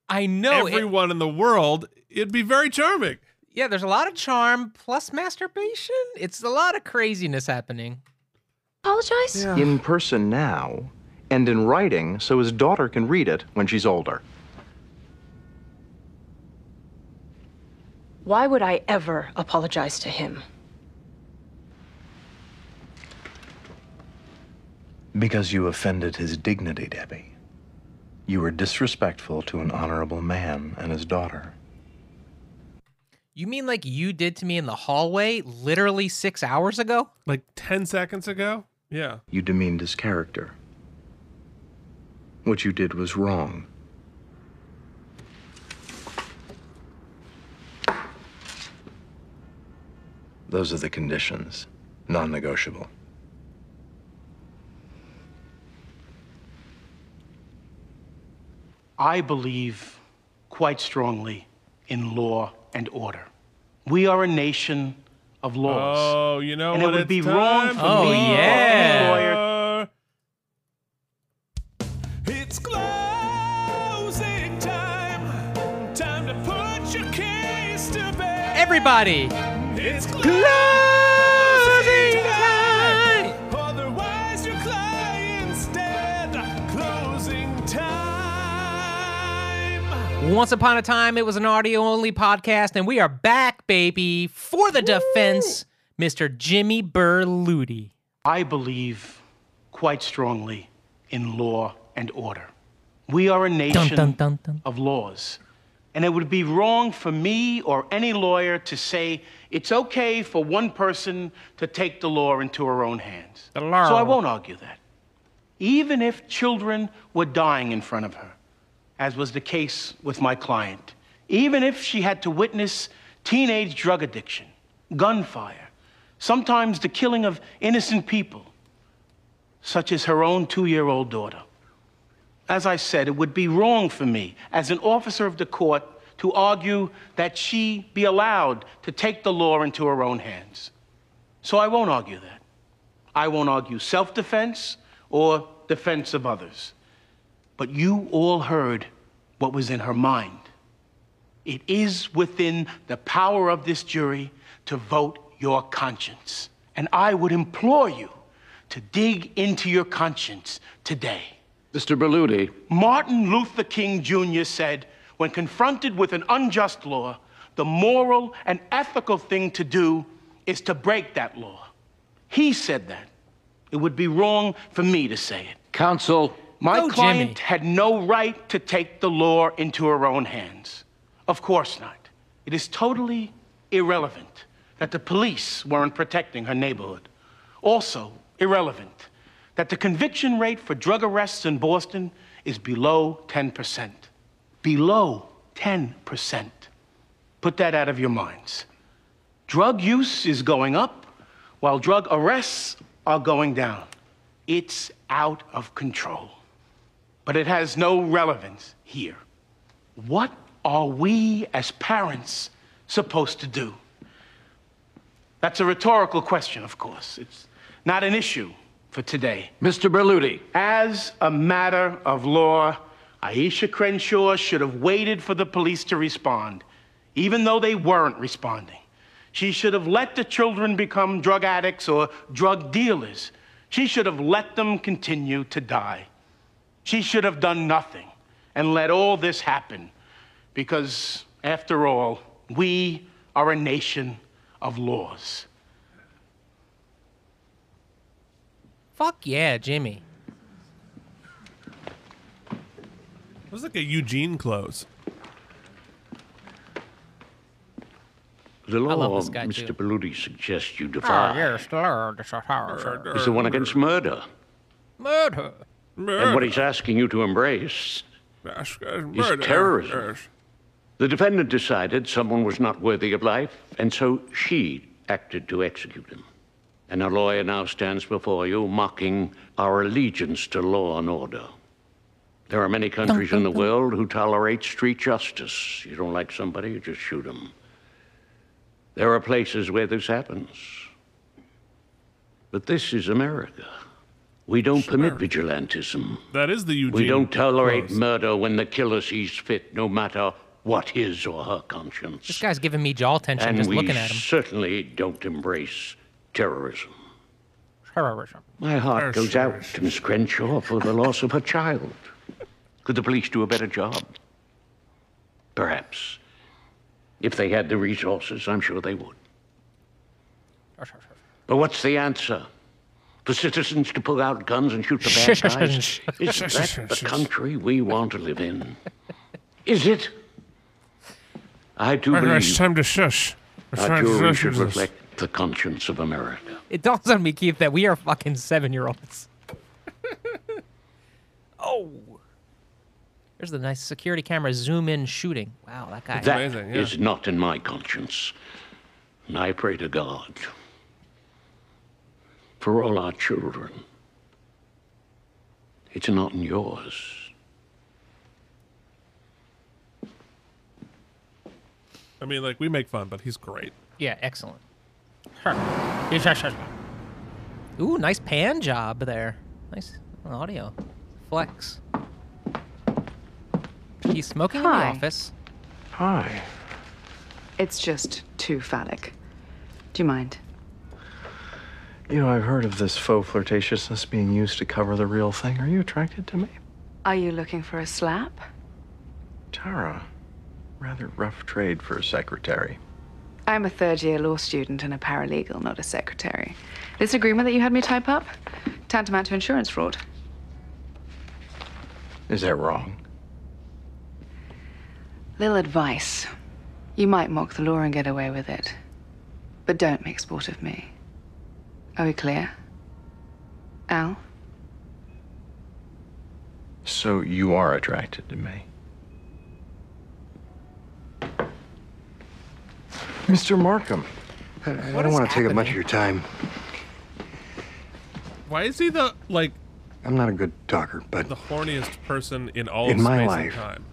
I know it- everyone in the world, it'd be very charming. Yeah, there's a lot of charm plus masturbation. It's a lot of craziness happening. Apologize? In person now, and in writing so his daughter can read it when she's older. Why would I ever apologize to him? Because you offended his dignity, Debbie. You were disrespectful to an honorable man and his daughter. You mean like you did to me in the hallway literally six hours ago? Like 10 seconds ago? Yeah. You demeaned his character. What you did was wrong. Those are the conditions, non negotiable. I believe quite strongly in law and order. We are a nation of laws. Oh, you know and what it would it's be wrong time for for? me or any lawyer It's closing time. Time to put your case to bed. Everybody! It's closing time. Otherwise, your client's dead. Closing time. Once upon a time, it was an audio only podcast, and we are back, baby, for the defense, Mr. Jimmy Berluti. I believe quite strongly in law and order. We are a nation dun, dun, dun. of laws. And it would be wrong for me or any lawyer to say it's okay for one person to take the law into her own hands. So I won't argue that. Even if children were dying in front of her, as was the case with my client, even if she had to witness teenage drug addiction, gunfire, sometimes the killing of innocent people, such as her own two year old daughter. As I said, it would be wrong for me, as an officer of the court, to argue that she be allowed to take the law into her own hands. So I won't argue that. I won't argue self defense or defense of others. But you all heard what was in her mind. It is within the power of this jury to vote your conscience. And I would implore you to dig into your conscience today. Mr. Berluti. Martin Luther King Jr. said, when confronted with an unjust law, the moral and ethical thing to do is to break that law. He said that. It would be wrong for me to say it. Counsel. My Go, client Jimmy. had no right to take the law into her own hands. Of course not. It is totally irrelevant that the police weren't protecting her neighborhood. Also, irrelevant that the conviction rate for drug arrests in Boston is below 10%. Below 10%. Put that out of your minds. Drug use is going up while drug arrests are going down. It's out of control. But it has no relevance here. What are we as parents supposed to do? That's a rhetorical question, of course. It's not an issue for today. Mr. Berluti. As a matter of law, Aisha Crenshaw should have waited for the police to respond, even though they weren't responding. She should have let the children become drug addicts or drug dealers. She should have let them continue to die. She should have done nothing and let all this happen because, after all, we are a nation of laws. Fuck yeah, Jimmy. It was like a Eugene close. The law love this guy, Mr. too. Berluti suggests you Oh, defy yes, Lord, it's a horror. is the one against murder. Murder. murder. And what he's asking you to embrace is terrorism. The defendant decided someone was not worthy of life, and so she acted to execute him. And a lawyer now stands before you mocking our allegiance to law and order. There are many countries in the world who tolerate street justice. You don't like somebody, you just shoot them. There are places where this happens. But this is America. We don't permit vigilantism. That is the Eugene. We don't tolerate clause. murder when the killer sees fit, no matter what his or her conscience. This guy's giving me jaw tension and just looking at him. We certainly don't embrace terrorism. Terrorism. My heart goes out to Miss Crenshaw for the loss of her child. Could the police do a better job? Perhaps. If they had the resources, I'm sure they would. Oh, but what's the answer? For citizens to pull out guns and shoot the bad guys? Is that the country we want to live in? Is it? I do right, it's time to shush. It's our time to jury shush. should reflect the conscience of America. It dawns on me, Keith, that we are fucking seven year olds. oh. There's the nice security camera zoom in shooting. Wow, that guy. That is not in my conscience. And I pray to God for all our children. It's not in yours. I mean, like we make fun, but he's great. Yeah, excellent. Ooh, nice pan job there. Nice audio. Flex. He's smoking in the office. Hi. It's just too phallic. Do you mind? You know, I've heard of this faux flirtatiousness being used to cover the real thing. Are you attracted to me? Are you looking for a slap? Tara, rather rough trade for a secretary. I'm a third year law student and a paralegal, not a secretary. This agreement that you had me type up? Tantamount to insurance fraud. Is that wrong? Little advice. You might mock the law and get away with it. But don't make sport of me. Are we clear? Al? So you are attracted to me. Mr. Markham. I, I don't want to take up much of your time. Why is he the like I'm not a good talker, but the horniest person in all In of my space life. and time?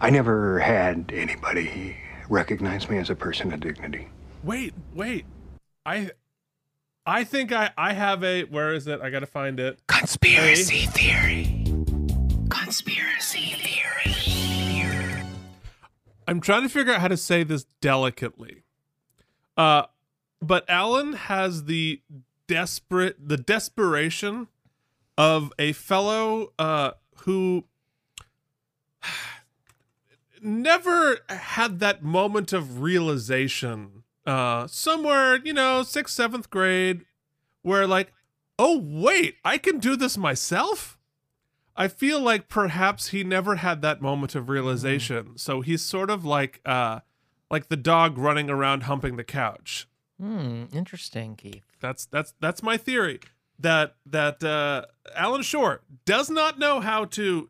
I never had anybody recognize me as a person of dignity. Wait, wait. I I think I I have a where is it? I gotta find it. Conspiracy theory. Conspiracy theory. I'm trying to figure out how to say this delicately. Uh but Alan has the desperate the desperation of a fellow uh who never had that moment of realization uh somewhere you know sixth seventh grade where like oh wait i can do this myself i feel like perhaps he never had that moment of realization so he's sort of like uh like the dog running around humping the couch Hmm, interesting, Keith. that's that's that's my theory that that uh alan shore does not know how to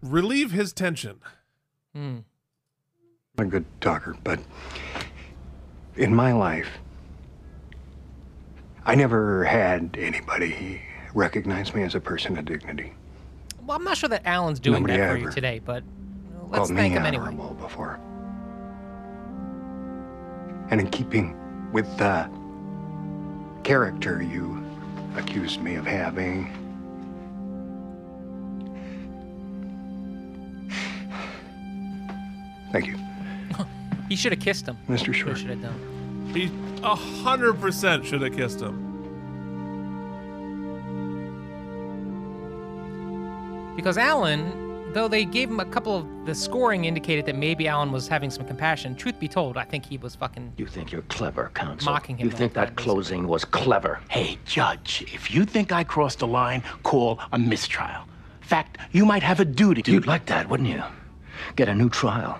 relieve his tension Hmm. I'm a good talker, but in my life, I never had anybody recognize me as a person of dignity. Well, I'm not sure that Alan's doing Nobody that for you today, but let's thank him anyway. before. And in keeping with the character you accused me of having, thank you. He should have kissed him. Mr. Shore. Should have done. He a hundred percent should have kissed him. Because Alan, though they gave him a couple of the scoring indicated that maybe Alan was having some compassion. Truth be told, I think he was fucking You think you're clever, counsel? mocking him. You think that closing was clever? Hey, Judge, if you think I crossed a line, call a mistrial. Fact, you might have a duty to. You'd like that, wouldn't you? Get a new trial.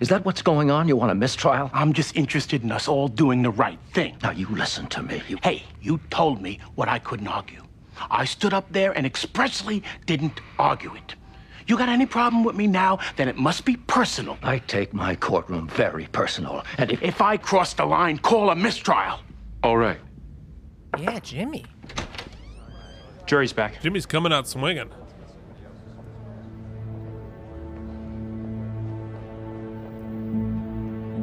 Is that what's going on? You want a mistrial? I'm just interested in us all doing the right thing. Now, you listen to me. You... Hey, you told me what I couldn't argue. I stood up there and expressly didn't argue it. You got any problem with me now, then it must be personal. I take my courtroom very personal. And if, If I cross the line, call a mistrial. All right. Yeah, Jimmy. Jury's back. Jimmy's coming out swinging.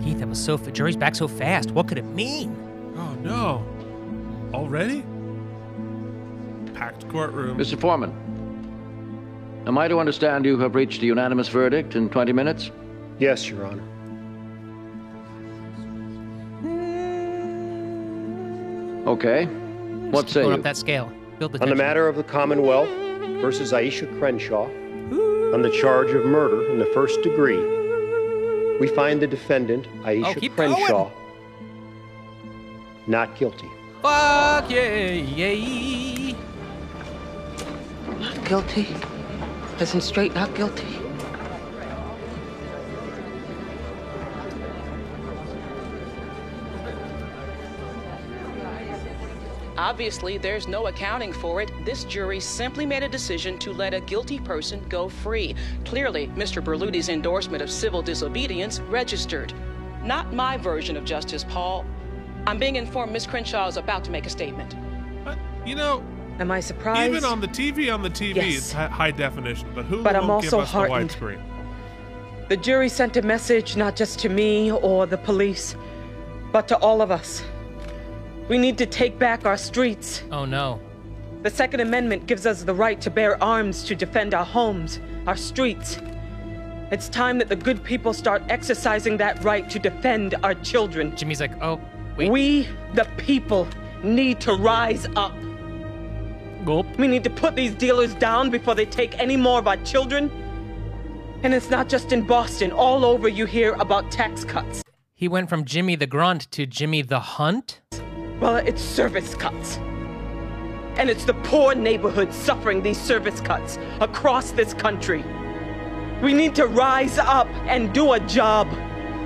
Keith, that was so. Fa- jury's back so fast. What could it mean? Oh no! Already? Packed courtroom. Mr. Foreman, am I to understand you have reached a unanimous verdict in 20 minutes? Yes, Your Honor. Okay. What say Going you? up that scale. Build the On the matter of the Commonwealth versus Aisha Crenshaw, on the charge of murder in the first degree, we find the defendant, Aisha Oh, keep Crenshaw, going. not guilty. Fuck yeah, yeah. Not guilty. Isn't straight not guilty. Obviously, there's no accounting for it. This jury simply made a decision to let a guilty person go free. Clearly, Mr. Berluti's endorsement of civil disobedience registered. Not my version of justice, Paul. I'm being informed Miss Crenshaw is about to make a statement. Uh, you know, Am I surprised? even on the TV, on the TV, Yes. it's high definition. But Hulu But I'm won't give also us heartened. the widescreen. The jury sent a message not just to me or the police, but to all of us. We need to take back our streets. Oh no. The Second Amendment gives us the right to bear arms to defend our homes, our streets. It's time that the good people start exercising that right to defend our children. Jimmy's like, oh, we We, the people, need to rise up. Gulp. We need to put these dealers down before they take any more of our children. And it's not just in Boston. All over you hear about tax cuts. He went from Jimmy the Grunt to Jimmy the Hunt. Well, it's service cuts. And it's the poor neighborhoods suffering these service cuts across this country. We need to rise up and do a job.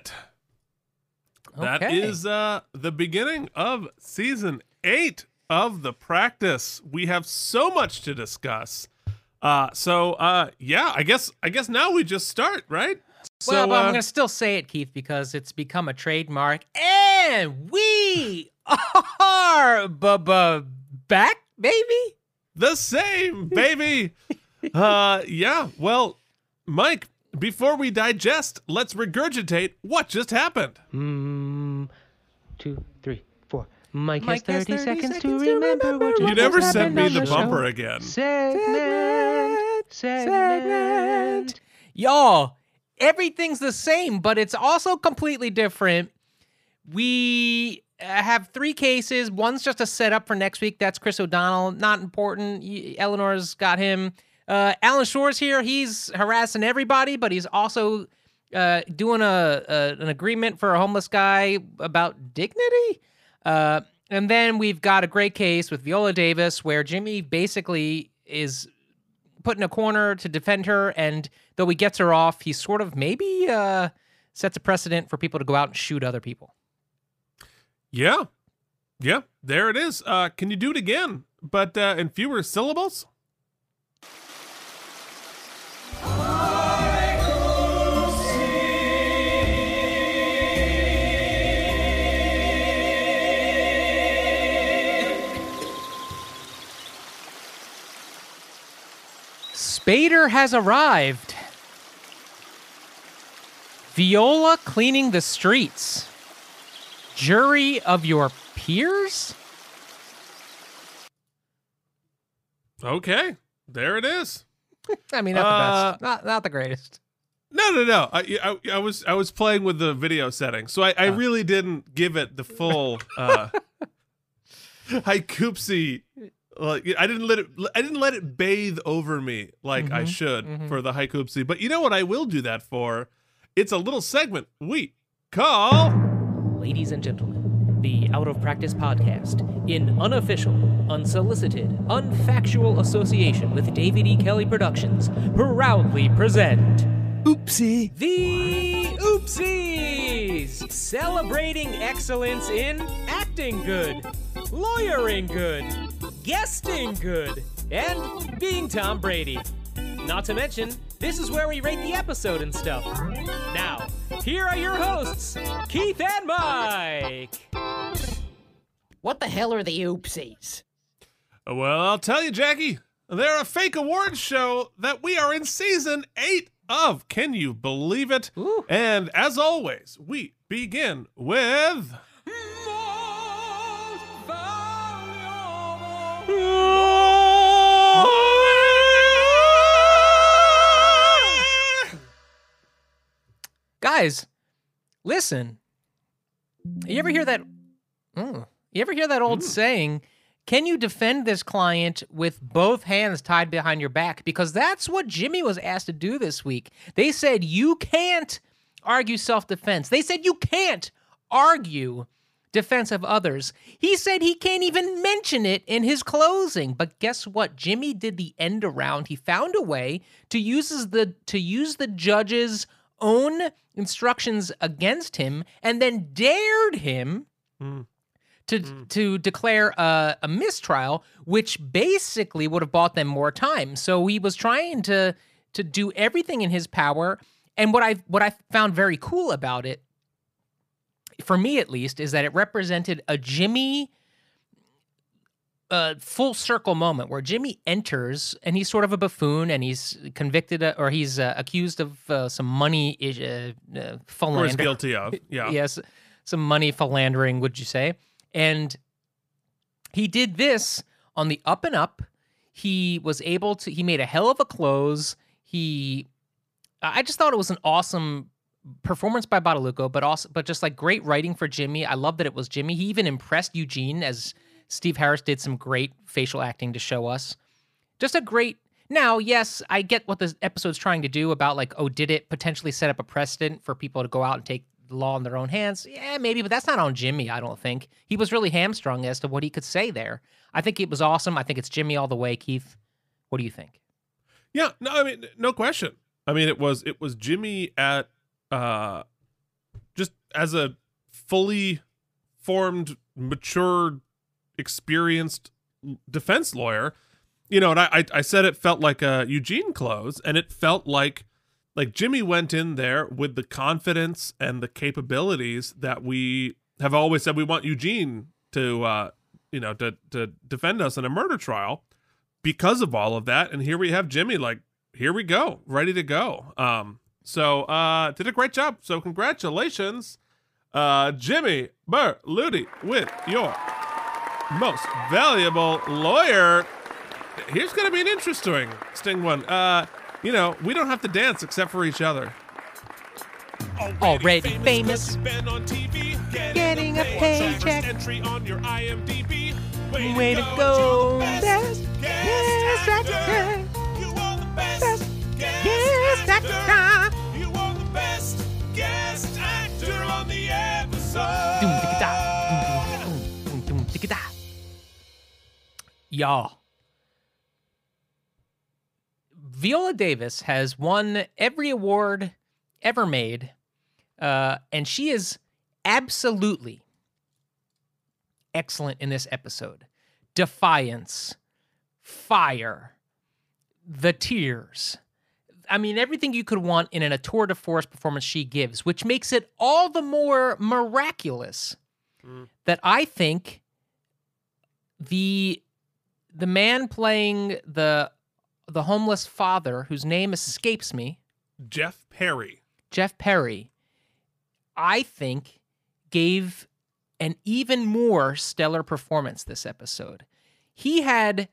it. Okay. is uh, the beginning of season eight of the practice. We have so much to discuss. Uh, so uh, yeah, I guess I guess now we just start, right? So well, but uh, I'm gonna still say it, Keith, because it's become a trademark, and we are bu- bu- back, baby. the same, baby. uh, yeah. Well, Mike, before we digest, let's regurgitate what just happened. Mm, two, three, four. Mike, Mike has has 30, 30 seconds, seconds to to remember what You never happened sent me on the bumper again. Segment, segment. Segment. Y'all, everything's the same, but it's also completely different. We uh, have three cases. One's just a setup for next week. That's Chris O'Donnell. Not important. Eleanor's got him. Uh, Alan Shore's here. He's harassing everybody, but he's also uh, doing a, a an agreement for a homeless guy about dignity. Uh, and then we've got a great case with Viola Davis where Jimmy basically is put in a corner to defend her, and though he gets her off, he sort of maybe uh, sets a precedent for people to go out and shoot other people. Yeah. Yeah, there it is. Uh, can you do it again, but uh, in fewer syllables? Spader has arrived. Viola cleaning the streets. Jury of your peers? Okay, there it is. I mean, not the Uh, best. Not, not the greatest. No, no, no. I, I, I was I was playing with the video settings, so I, I really didn't give it the full uh, Haikoopsy. Like I didn't let it I didn't let it bathe over me like I Mhm, should mhm. for the Haikoopsy. But you know what I will do that for? It's a little segment we call Ladies and gentlemen, the Out of Practice podcast, in unofficial, unsolicited, unfactual association with David E. Kelley Productions, proudly present Oopsie. The Oopsies! Celebrating excellence in acting good, lawyering good, guesting good, and being Tom Brady. Not to mention, this is where we rate the episode and stuff. Now, here are your hosts, Keith and Mike. What the hell are the oopsies? Uh, well, I'll tell you, Jackie, they're a fake awards show that we are in season eight of. Can you believe it? And as always, we begin with. Guys, listen. You ever hear that? Mm. you ever hear that old saying? Can you defend this client with both hands tied behind your back? Because that's what Jimmy was asked to do this week. They said you can't argue self defense. They said you can't argue defense of others. He said he can't even mention it in his closing. But guess what? Jimmy did the end around. He found a way to uses the to use the judge's own instructions against him and then dared him hmm. to hmm. to declare a, a mistrial, which basically would have bought them more time. So he was trying to to do everything in his power. And what I what I found very cool about it, for me at least, is that it represented a Jimmy uh, full circle moment where Jimmy enters and he's sort of a buffoon and he's convicted uh, or he's uh, accused of uh, some money uh, uh, Or guilty of, yeah. yes, some money philandering, would you say? And he did this on the up and up. He was able to. He made a hell of a close. He, I just thought it was an awesome performance by Badalucco, but also, but just like great writing for Jimmy. I love that it was Jimmy. He even impressed Eugene as Steve Harris did some great facial acting to show us. Just a great. Now, yes, I get what the episode's trying to do about like, oh, did it potentially set up a precedent for people to go out and take the law in their own hands? Yeah, maybe, but that's not on Jimmy, I don't think. He was really hamstrung as to what he could say there. I think it was awesome. I think it's Jimmy all the way, Keith. What do you think? Yeah, no, I mean, no question. I mean, it was it was Jimmy at uh, just as a fully formed, mature, experienced defense lawyer. You know, and I I, said it felt like a Eugene close, and it felt like like Jimmy went in there with the confidence and the capabilities that we have always said we want Eugene to uh, you know to to defend us in a murder trial because of all of that. And here we have Jimmy, like, here we go, ready to go. Um, so uh did a great job. So congratulations, uh Jimmy Berluti with your most valuable lawyer. Here's gonna be an interesting sting one. Uh, you know, we don't have to dance except for each other. Already famous. Been on TV, Getting a paycheck. Entry on your IMDb. Way to go. Best Yes, actor. actor. Yes, actor. You are the best guest actor on the episode. Y'all. Viola Davis has won every award ever made, uh, and she is absolutely excellent in this episode. Defiance, fire, the tears. I mean, everything you could want in an, a tour de force performance she gives, which makes it all the more miraculous mm. that I think the the man playing the the homeless father, whose name escapes me, Jeff Perry. Jeff Perry, I think, gave an even more stellar performance this episode. He had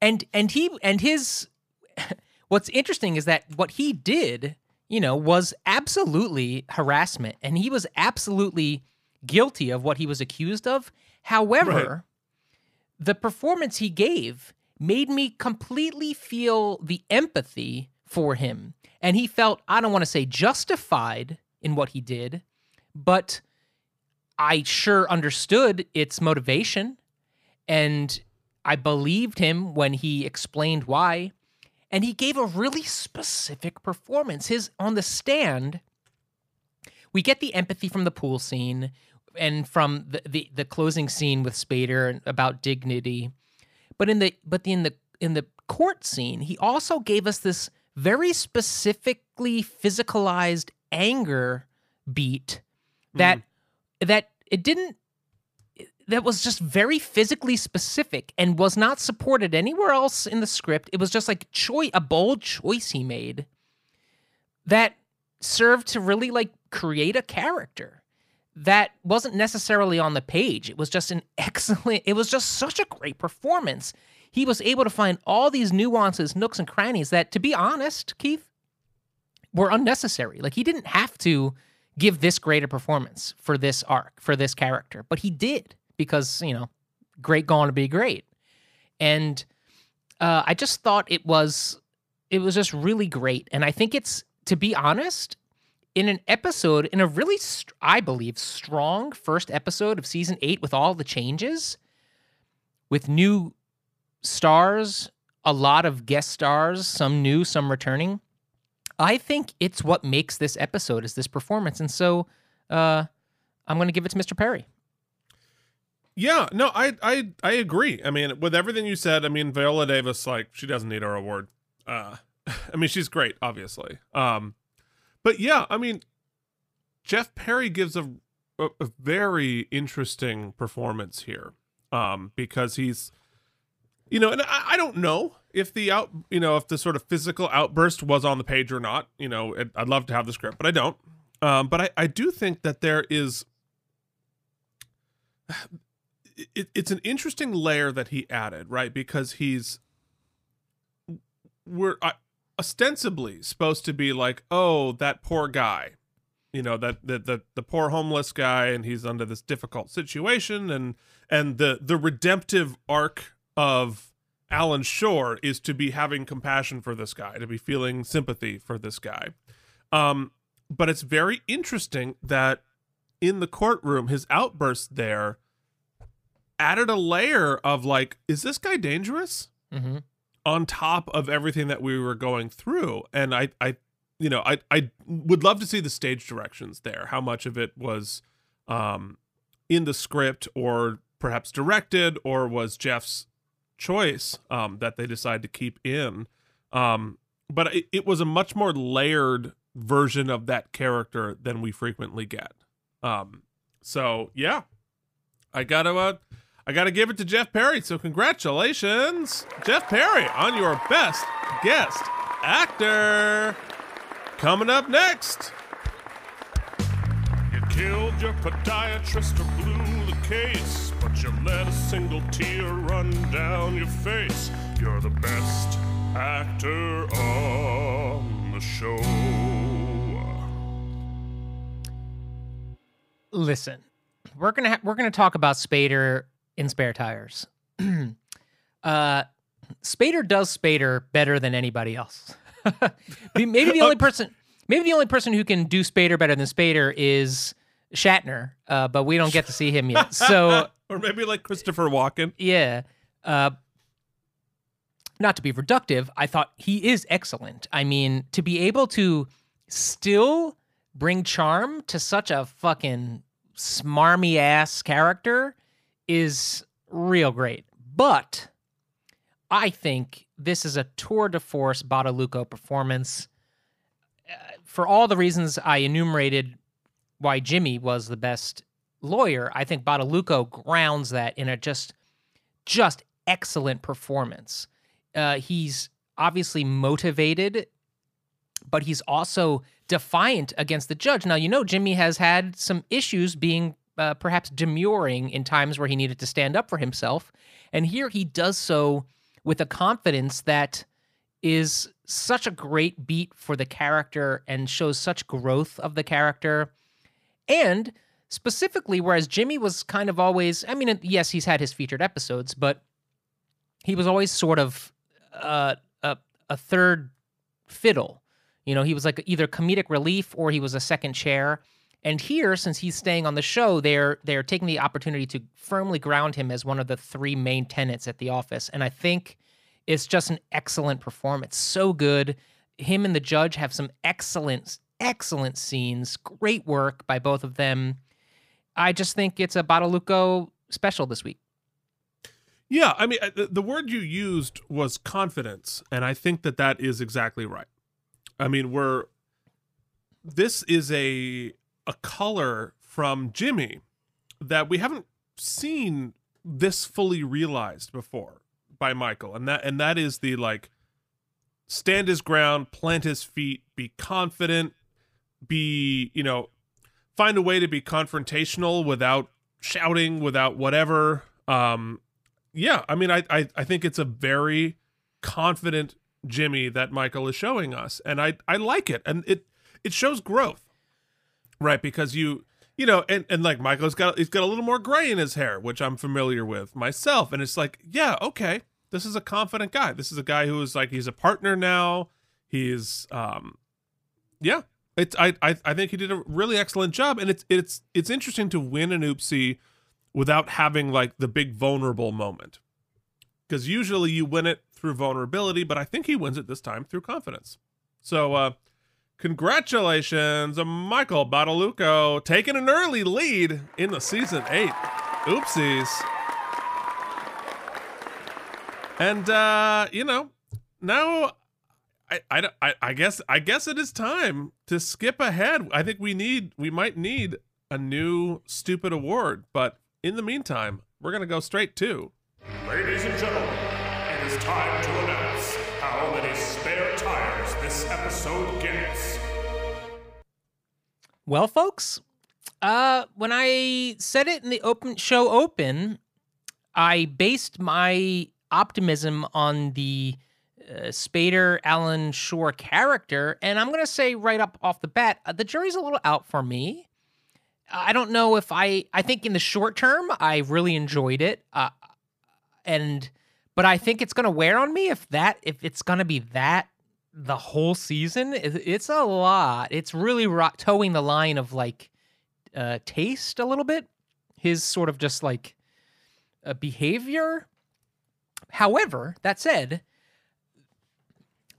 and and he and his what's interesting is that what he did, you know, was absolutely harassment and he was absolutely guilty of what he was accused of. However, Right. the performance he gave made me completely feel the empathy for him. And he felt, I don't want to say justified in what he did, but I sure understood its motivation. And I believed him when he explained why. And he gave a really specific performance. His on the stand, we get the empathy from the pool scene and from the, the, the closing scene with Spader about dignity. But in the but in the in the court scene, he also gave us this very specifically physicalized anger beat that mm. that it didn't that was just very physically specific and was not supported anywhere else in the script. It was just like choice a bold choice he made that served to really like create a character that wasn't necessarily on the page. It was just an excellent, it was just such a great performance. He was able to find all these nuances, nooks, and crannies that, to be honest, Keith, were unnecessary. Like, he didn't have to give this great a performance for this arc, for this character, but he did because, you know, great going to be great. And uh, I just thought it was, it was just really great. And I think it's, to be honest, in an episode, in a really, str- I believe, strong first episode of season eight with all the changes, with new stars, a lot of guest stars, some new, some returning. I think it's what makes this episode is this performance. And so uh, I'm going to give it to Mr. Perry. Yeah, no, I I I agree. I mean, with everything you said, I mean, Viola Davis, like, she doesn't need her award. Uh, I mean, she's great, obviously. Um, but yeah, I mean, Jeff Perry gives a a, a very interesting performance here. Um, because he's, you know, and I, I don't know if the out, you know, if the sort of physical outburst was on the page or not. You know, it, I'd love to have the script, but I don't. Um, but I I do think that there is it, it's an interesting layer that he added, right? Because he's we're uh, ostensibly supposed to be like, oh, that poor guy, you know, that that the, the poor homeless guy, and he's under this difficult situation, and and the the redemptive arc of Alan Shore is to be having compassion for this guy, to be feeling sympathy for this guy. Um, but it's very interesting that in the courtroom, his outburst there added a layer of like, is this guy dangerous? Mm-hmm. On top of everything that we were going through, and I, I, you know, I, I would love to see the stage directions there. How much of it was, um, in the script or perhaps directed, or was Jeff's choice, um, that they decided to keep in. Um, but it, it was a much more layered version of that character than we frequently get. Um, so yeah, I gotta uh, I gotta give it to Jeff Perry. So congratulations, Jeff Perry, on your best guest actor. Coming up next. You killed your podiatrist or blew the case, but you let a single tear run down your face. You're the best actor on the show. Listen, we're gonna ha- we're gonna talk about Spader in spare tires. uh, Spader does Spader better than anybody else. Maybe the only person, maybe the only person who can do Spader better than Spader is Shatner, uh, but we don't get to see him yet. So or maybe like Christopher Walken. yeah. Uh, not to be reductive, I thought he is excellent. I mean, to be able to still bring charm to such a fucking smarmy ass character is real great. But I think this is a tour de force Badalucco performance. Uh, for all the reasons I enumerated why Jimmy was the best lawyer, I think Badalucco grounds that in a just just excellent performance. Uh, he's obviously motivated but he's also defiant against the judge. Now, you know, Jimmy has had some issues being uh, perhaps demurring in times where he needed to stand up for himself. And here he does so with a confidence that is such a great beat for the character and shows such growth of the character. And specifically, whereas Jimmy was kind of always, I mean, yes, he's had his featured episodes, but he was always sort of uh, a, a third fiddle. You know, he was like either comedic relief or he was a second chair. And here, since he's staying on the show, they're they're taking the opportunity to firmly ground him as one of the three main tenants at the office. And I think it's just an excellent performance. So good. Him and the judge have some excellent, excellent scenes. Great work by both of them. I just think it's a Badalucco special this week. Yeah, I mean, uh, the, the word you used was confidence, and I think that that is exactly right. I mean, we're this is a a color from Jimmy that we haven't seen this fully realized before by Michael, and that and that is the like stand his ground, plant his feet, be confident, be you know, find a way to be confrontational without shouting, without whatever. Um, yeah, I mean, I, I I think it's a very confident Jimmy that Michael is showing us, and I I like it, and it it shows growth, right? Because you you know, and and like Michael's got he's got a little more gray in his hair, which I'm familiar with myself, and it's like, yeah, okay, this is a confident guy. This is a guy who is like he's a partner now. He's um, yeah, it's I I I think he did a really excellent job, and it's it's it's interesting to win an oopsie without having like the big vulnerable moment. Because usually you win it through vulnerability, but I think he wins it this time through confidence. So, uh, congratulations, Michael Badalucco, taking an early lead in the season eight. Oopsies. And, uh, you know, now I, I, I, I guess I guess it is time to skip ahead. I think we need we might need a new stupid award, but in the meantime, we're gonna go straight to Ladies and gentlemen, it is time to announce episode. Well, folks, uh, when I said it in the open show open, I based my optimism on the uh, Spader Alan Shore character, and I'm gonna say right up off the bat, uh, the jury's a little out for me. I don't know if I. I think in the short term, I really enjoyed it, uh, and but I think it's gonna wear on me if that if it's gonna be that the whole season it's a lot. It's really ro- towing the line of like uh, taste a little bit. His sort of just like uh, behavior. However, that said,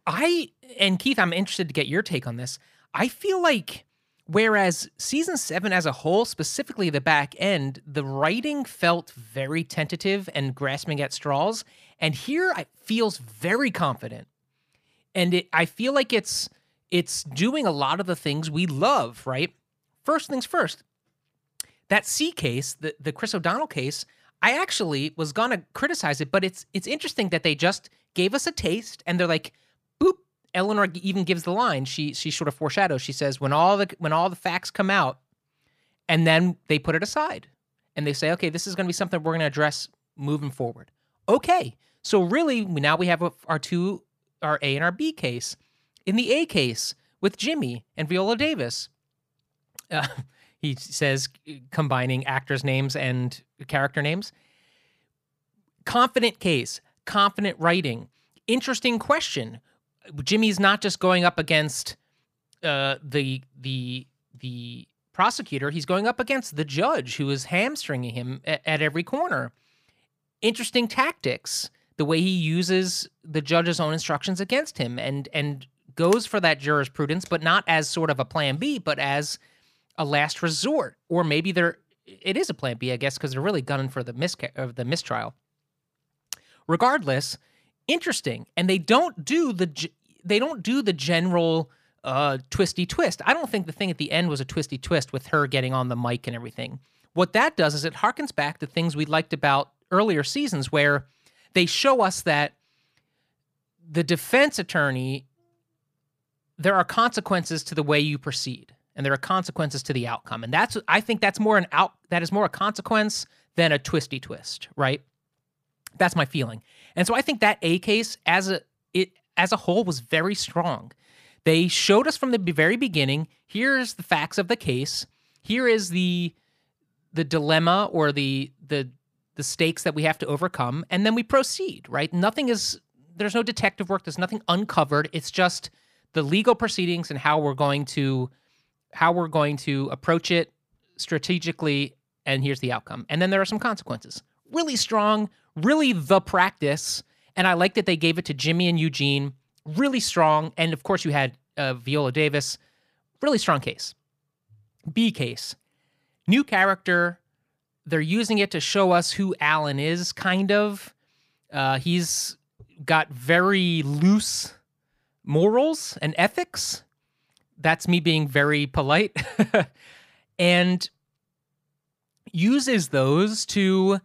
I and Keith, I'm interested to get your take on this. I feel like whereas season seven as a whole, specifically the back end, the writing felt very tentative and grasping at straws, and here it feels very confident, and it I feel like it's it's doing a lot of the things we love. Right, first things first. That C case, the the Chris O'Donnell case, I actually was gonna criticize it, but it's it's interesting that they just gave us a taste, and they're like boop. Eleanor even gives the line. She she sort of foreshadows. She says when all the when all the facts come out, and then they put it aside, and they say, okay, this is to be something we're to address moving forward. Okay, so really now we have our two our A and our B case. In the A case with Jimmy and Viola Davis, uh, he says combining actors' names and character names. Confident case, confident writing. Interesting question Jimmy's not just going up against uh, the the the prosecutor; he's going up against the judge, who is hamstringing him at, at every corner. Interesting tactics, the way he uses the judge's own instructions against him, and and goes for that jurisprudence, but not as sort of a plan B, but as a last resort, or maybe there it is a plan B, I guess, because they're really gunning for the mis of the mistrial. Regardless, interesting. And they don't do the they don't do the general uh, twisty twist. I don't think the thing at the end was a twisty twist with her getting on the mic and everything. What that does is it harkens back to things we liked about earlier seasons where they show us that the defense attorney there are consequences to the way you proceed and there are consequences to the outcome. And that's i think that's more an out that is more a consequence than a twisty twist right? That's my feeling. And so i think that a case as a it as a whole was very strong. They showed us from the very beginning here's the facts of the case. Here is the the dilemma or the the the stakes that we have to overcome and then we proceed right? Nothing is there's no detective work there's nothing uncovered. It's just the legal proceedings and how we're going to how we're going to approach it strategically and here's the outcome. And then there are some consequences. Really strong really the practice and i like that they gave it to jimmy and eugene. Really strong and of course you had uh, viola davis. Really strong case. B case. New character they're using it to show us who alan is kind of uh, he's got very loose morals and ethics. That's me being very polite. and uses those to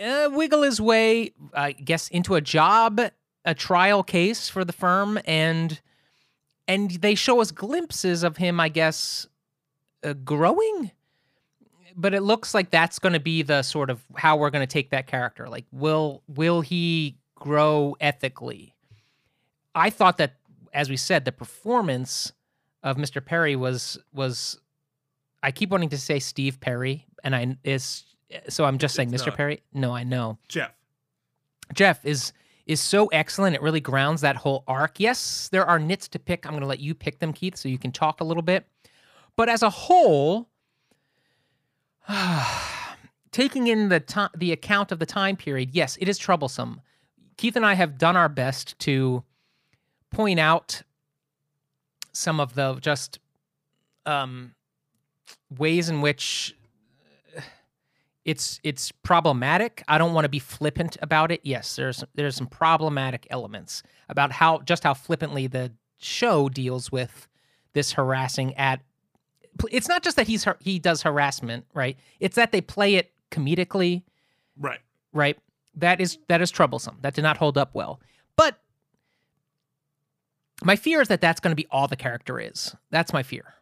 uh, wiggle his way, I guess, into a job, a trial case for the firm, and and they show us glimpses of him, I guess, uh, growing. But it looks like that's going to be the sort of how we're going to take that character. Like, will will he grow ethically? I thought that as we said, the performance of Mr. Perry was was I keep wanting to say Steve Perry, and I is so I'm just saying Mr. not. Perry. No, I know. Jeff. Jeff is is so excellent. It really grounds that whole arc. Yes, there are nits to pick. I'm going to let you pick them, Keith, so you can talk a little bit. But as a whole, taking in the time, the account of the time period, yes, it is troublesome. Keith and I have done our best to point out some of the just um, ways in which uh, it's it's problematic. I don't want to be flippant about it. Yes, there's there's some problematic elements about how just how flippantly the show deals with this harassing at it's not just that he's he does harassment, right? It's that they play it comedically, Right. right? That is that is troublesome. That did not hold up well. But my fear is that that's going to be all the character is. That's my fear.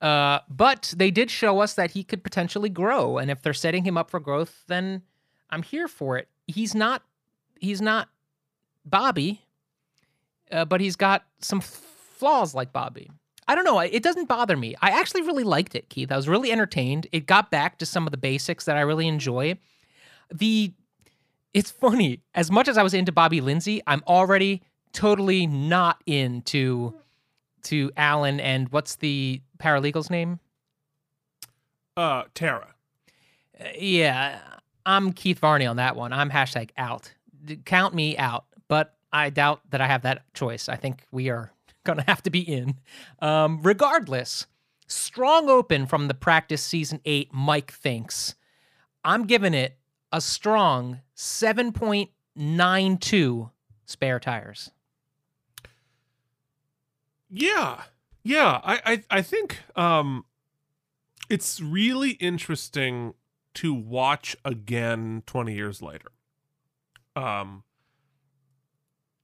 Uh, but they did show us that he could potentially grow, and if they're setting him up for growth, then I'm here for it. He's not he's not Bobby, uh, but he's got some flaws like Bobby. I don't know. It doesn't bother me. I actually really liked it, Keith. I was really entertained. It got back to some of the basics that I really enjoy. The it's funny. As much as I was into Bobby Lindsay, I'm already totally not into to Alan and what's the paralegal's name? Uh, Tara. Uh, yeah, I'm Keith Varney on that one. I'm hashtag out. Count me out, but I doubt that I have that choice. I think we are gonna have to be in. Um, regardless, strong open from the practice season eight. Mike thinks I'm giving it a strong 7.92 spare tires. Yeah. Yeah. I, I, I think um it's really interesting to watch again 20 years later. Um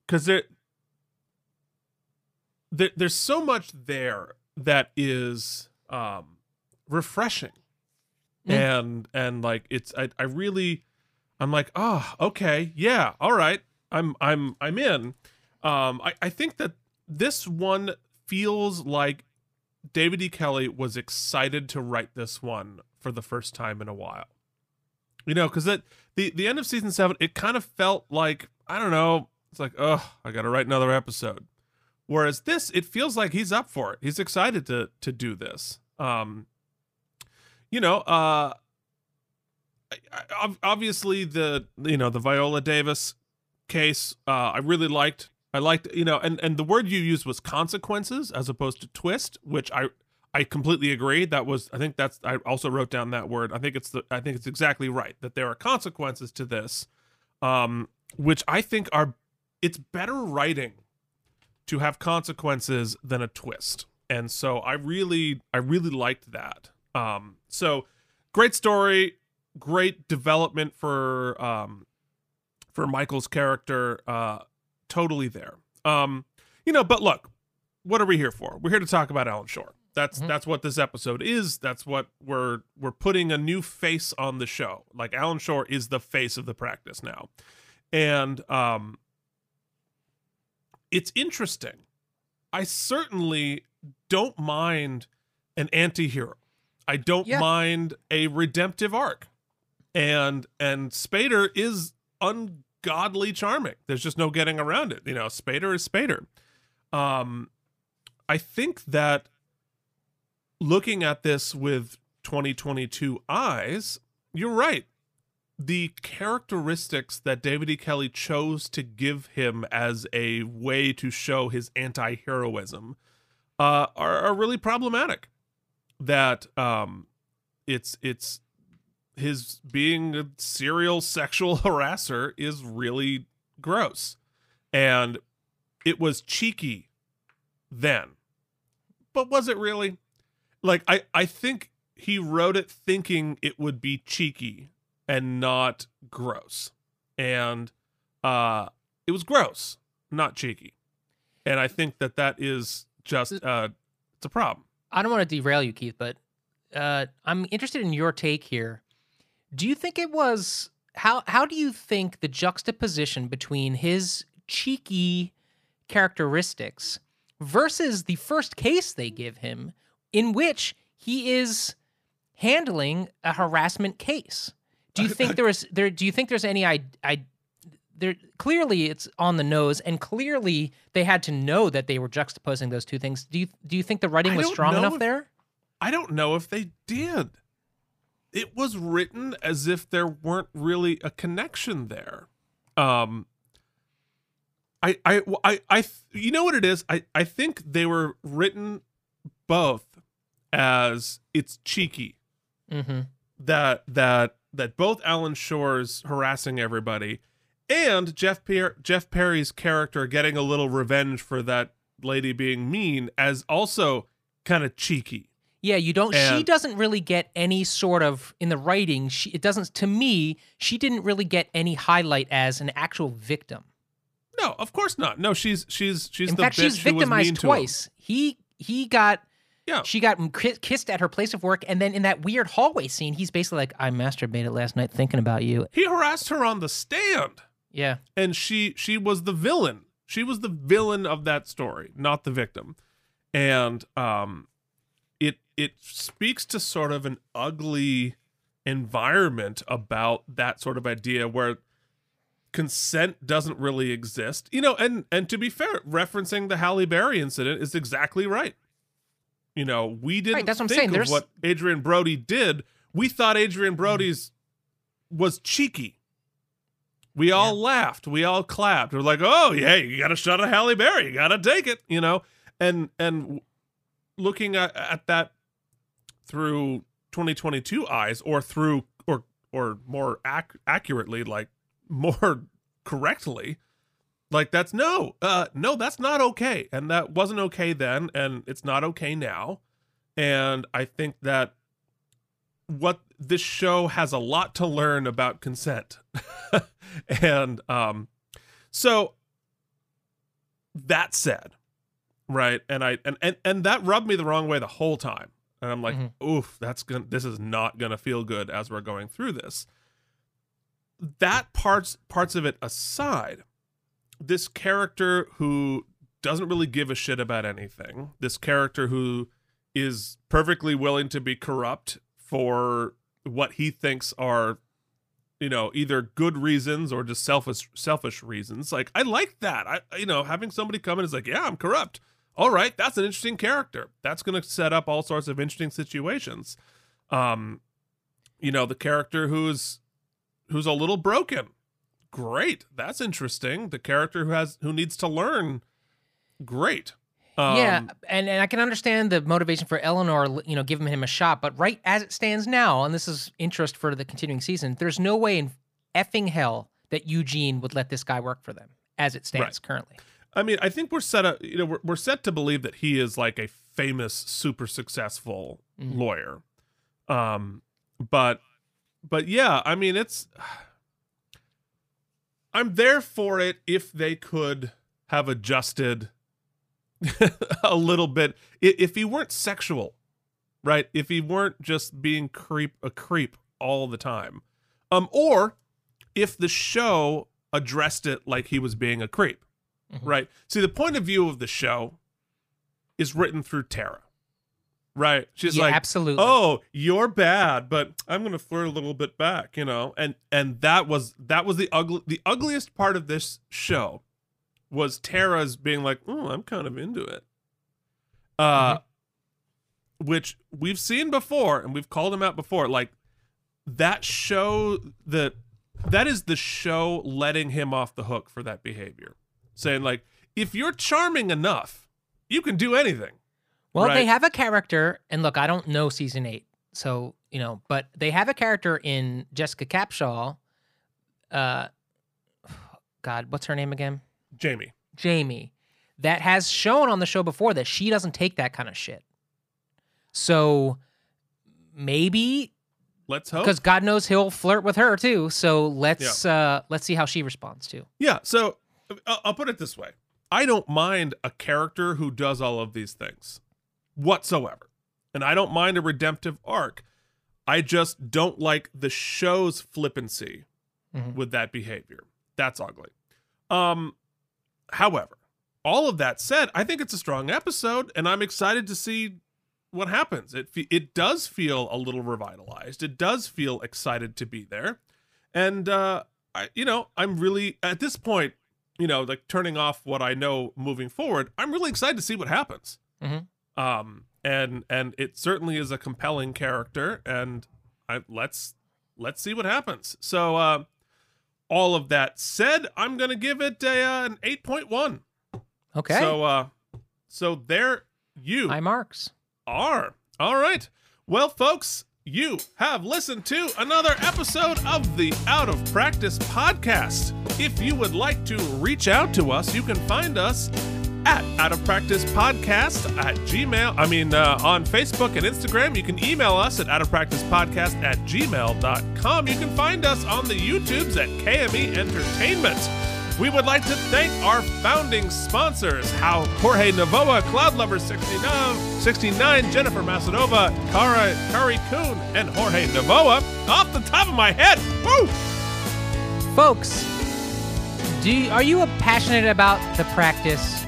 because there, there there's so much there that is um refreshing. Mm. and and like it's I, I really i'm like oh okay yeah all right i'm i'm i'm in. Um i i think that this one feels like david e. Kelley was excited to write this one for the first time in a while. You know because that the the end of season seven it kind of felt like i don't know it's like oh i gotta write another episode whereas this it feels like he's up for it. He's excited to to do this. Um you know uh obviously the you know the viola davis case uh i really liked. I liked you know and and the word you used was consequences as opposed to twist which i i completely agree. That was i think that's i also wrote down that word. I think it's the i think it's exactly right that there are consequences to this um which i think are it's better writing to have consequences than a twist and so i really i really liked that um so great story great development for um for michael's character uh totally there um you know but look what are we here for? We're here to talk about Alan Shore. That's that's what this episode is. That's what we're we're putting a new face on the show. Like Alan Shore is the face of the practice now. And um it's interesting. I certainly don't mind an anti-hero. I don't Yeah. mind a redemptive arc. And and Spader is ungodly charming. There's just no getting around it. You know, Spader is Spader. Um I think that looking at this with 2022 eyes, you're right. The characteristics that David E. Kelley chose to give him as a way to show his anti heroism uh, are, are really problematic. That um, it's it's his being a serial sexual harasser is really gross, and it was cheeky then, but was it really? Like I I think he wrote it thinking it would be cheeky and not gross, and uh, it was gross, not cheeky, and I think that that is just uh, it's a problem. I don't want to derail you, Keith, but uh, I'm interested in your take here. Do you think it was how? How do you think the juxtaposition between his cheeky characteristics versus the first case they give him, in which he is handling a harassment case? Do you think there is there? Do you think there's any I I there clearly it's on the nose and clearly they had to know that they were juxtaposing those two things. Do you do you think the writing I was strong enough if- there? I don't know if they did. It was written as if there weren't really a connection there. Um I I I I you know what it is? I I think they were written both as it's cheeky Mm-hmm. that that that both Alan Shore's harassing everybody and Jeff Jeff Perry's character getting a little revenge for that lady being mean as also kind of cheeky. Yeah, you don't. she doesn't really get any sort of in the writing. She it doesn't to me. She didn't really get any highlight as an actual victim. No, of course not. No, she's she's she's in the fact, bitch she's who was mean victimized twice. He he got. Yeah. She got ki- kissed at her place of work, and then in that weird hallway scene, he's basically like, "I masturbated last night thinking about you." He harassed her on the stand. Yeah. And she she was the villain. She was the villain of that story, not the victim. And um it it speaks to sort of an ugly environment about that sort of idea where consent doesn't really exist. You know, and and to be fair, referencing the Halle Berry incident is exactly right. You know, we didn't that's what I'm think saying. of There's- what Adrien Brody did. We thought Adrien mm. Brody's was cheeky. We all laughed. We all clapped. We're like, "Oh, yeah, you got to shut a Halle Berry. You got to take it," you know. And and looking at, at that through 2022 eyes, or through or or more ac- accurately, like more correctly, like that's no, uh, no, that's not okay, and that wasn't okay then, and it's not okay now. And I think that what this show has a lot to learn about consent. and um so that said, right? And I and, and and that rubbed me the wrong way the whole time. And I'm like, oof, that's gonna this is not gonna feel good as we're going through this. That parts parts of it aside, this character who doesn't really give a shit about anything, this character who is perfectly willing to be corrupt for what he thinks are you know either good reasons or just selfish selfish reasons. Like i like that. I you know having somebody come in is like yeah i'm corrupt. All right that's an interesting character. That's going to set up all sorts of interesting situations. Um you know the character who's who's a little broken great that's interesting the character who has who needs to learn great um, yeah, and, and I can understand the motivation for Eleanor, you know, giving him a shot. But right as it stands now, and this is interest for the continuing season, there's no way in effing hell that Eugene would let this guy work for them as it stands Right. currently. I mean, I think we're set up. You know, we're, we're set to believe that he is like a famous, super successful Mhm. lawyer. Um, but, but yeah, I mean, it's. I'm there for it if they could have adjusted a little bit if he weren't sexual, right? If he weren't just being creep a creep all the time. Um or if the show addressed it like he was being a creep. Right? See, the point of view of the show is written through Tara. Right? She's Yeah, like absolutely. Oh, you're bad, but I'm going to flirt a little bit back, you know. And and that was that was the ugly the ugliest part of this show was Tara's being like, "Oh, I'm kind of into it." Uh which we've seen before and we've called him out before like that show that that is the show letting him off the hook for that behavior saying like if you're charming enough you can do anything Well, they have a character, and look, I don't know season eight, so you know, but they have a character in Jessica Capshaw. Uh, God, what's her name again? Jamie. Jamie, that has shown on the show before that she doesn't take that kind of shit. So maybe let's hope because God knows he'll flirt with her too. So let's uh let's see how she responds too. Yeah. So I'll, I'll put it this way: I don't mind a character who does all of these things whatsoever, and I don't mind a redemptive arc. I just don't like the show's flippancy Mhm. with that behavior. That's ugly. Um, however, all of that said, I think it's a strong episode, and I'm excited to see what happens. It it does feel a little revitalized. It does feel excited to be there, and uh, I you know I'm really at this point, you know, like turning off what I know moving forward. I'm really excited to see what happens. Mhm. Um, and and it certainly is a compelling character, and I let's let's see what happens. So, uh, all of that said, I'm gonna give it a uh, an eight point one. Okay. So, uh, so there you high marks are. All right. Well, folks, you have listened to another episode of the Out of Practice podcast. If you would like to reach out to us, you can find us at Out of Practice Podcast at Gmail. I mean, uh, on Facebook and Instagram. You can email us at Out of Practice Podcast at gmail.com. You can find us on the YouTubes at KME Entertainment. We would like to thank our founding sponsors, how Jorge Navoa, Cloud Lover 69, 69 Jennifer Masadova, Kara Kari Kuhn, and Jorge Navoa. Off the top of my head, woo! Folks, do you, are you passionate about the practice?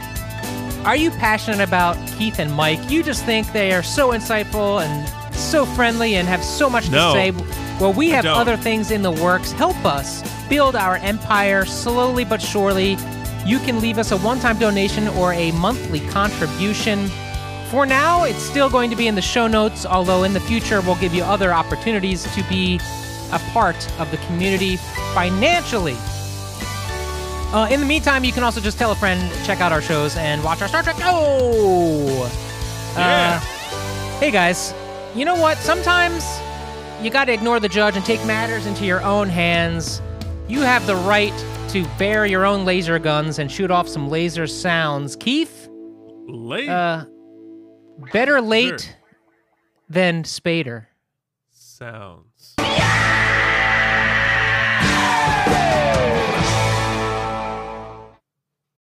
Are you passionate about Keith and Mike? You just think they are so insightful and so friendly and have so much No, to say. Well, we have other things in the works. Help us build our empire slowly but surely. You can leave us a one time donation or a monthly contribution. For now, it's still going to be in the show notes, although in the future, we'll give you other opportunities to be a part of the community financially. Uh, in the meantime, you can also just tell a friend, check out our shows, and watch our Star Trek. Oh! Yeah. Uh, hey guys, you know what? Sometimes you gotta ignore the judge and take matters into your own hands. You have the right to bear your own laser guns and shoot off some laser sounds. Keith? Late. Uh, better late than Spader. Sounds.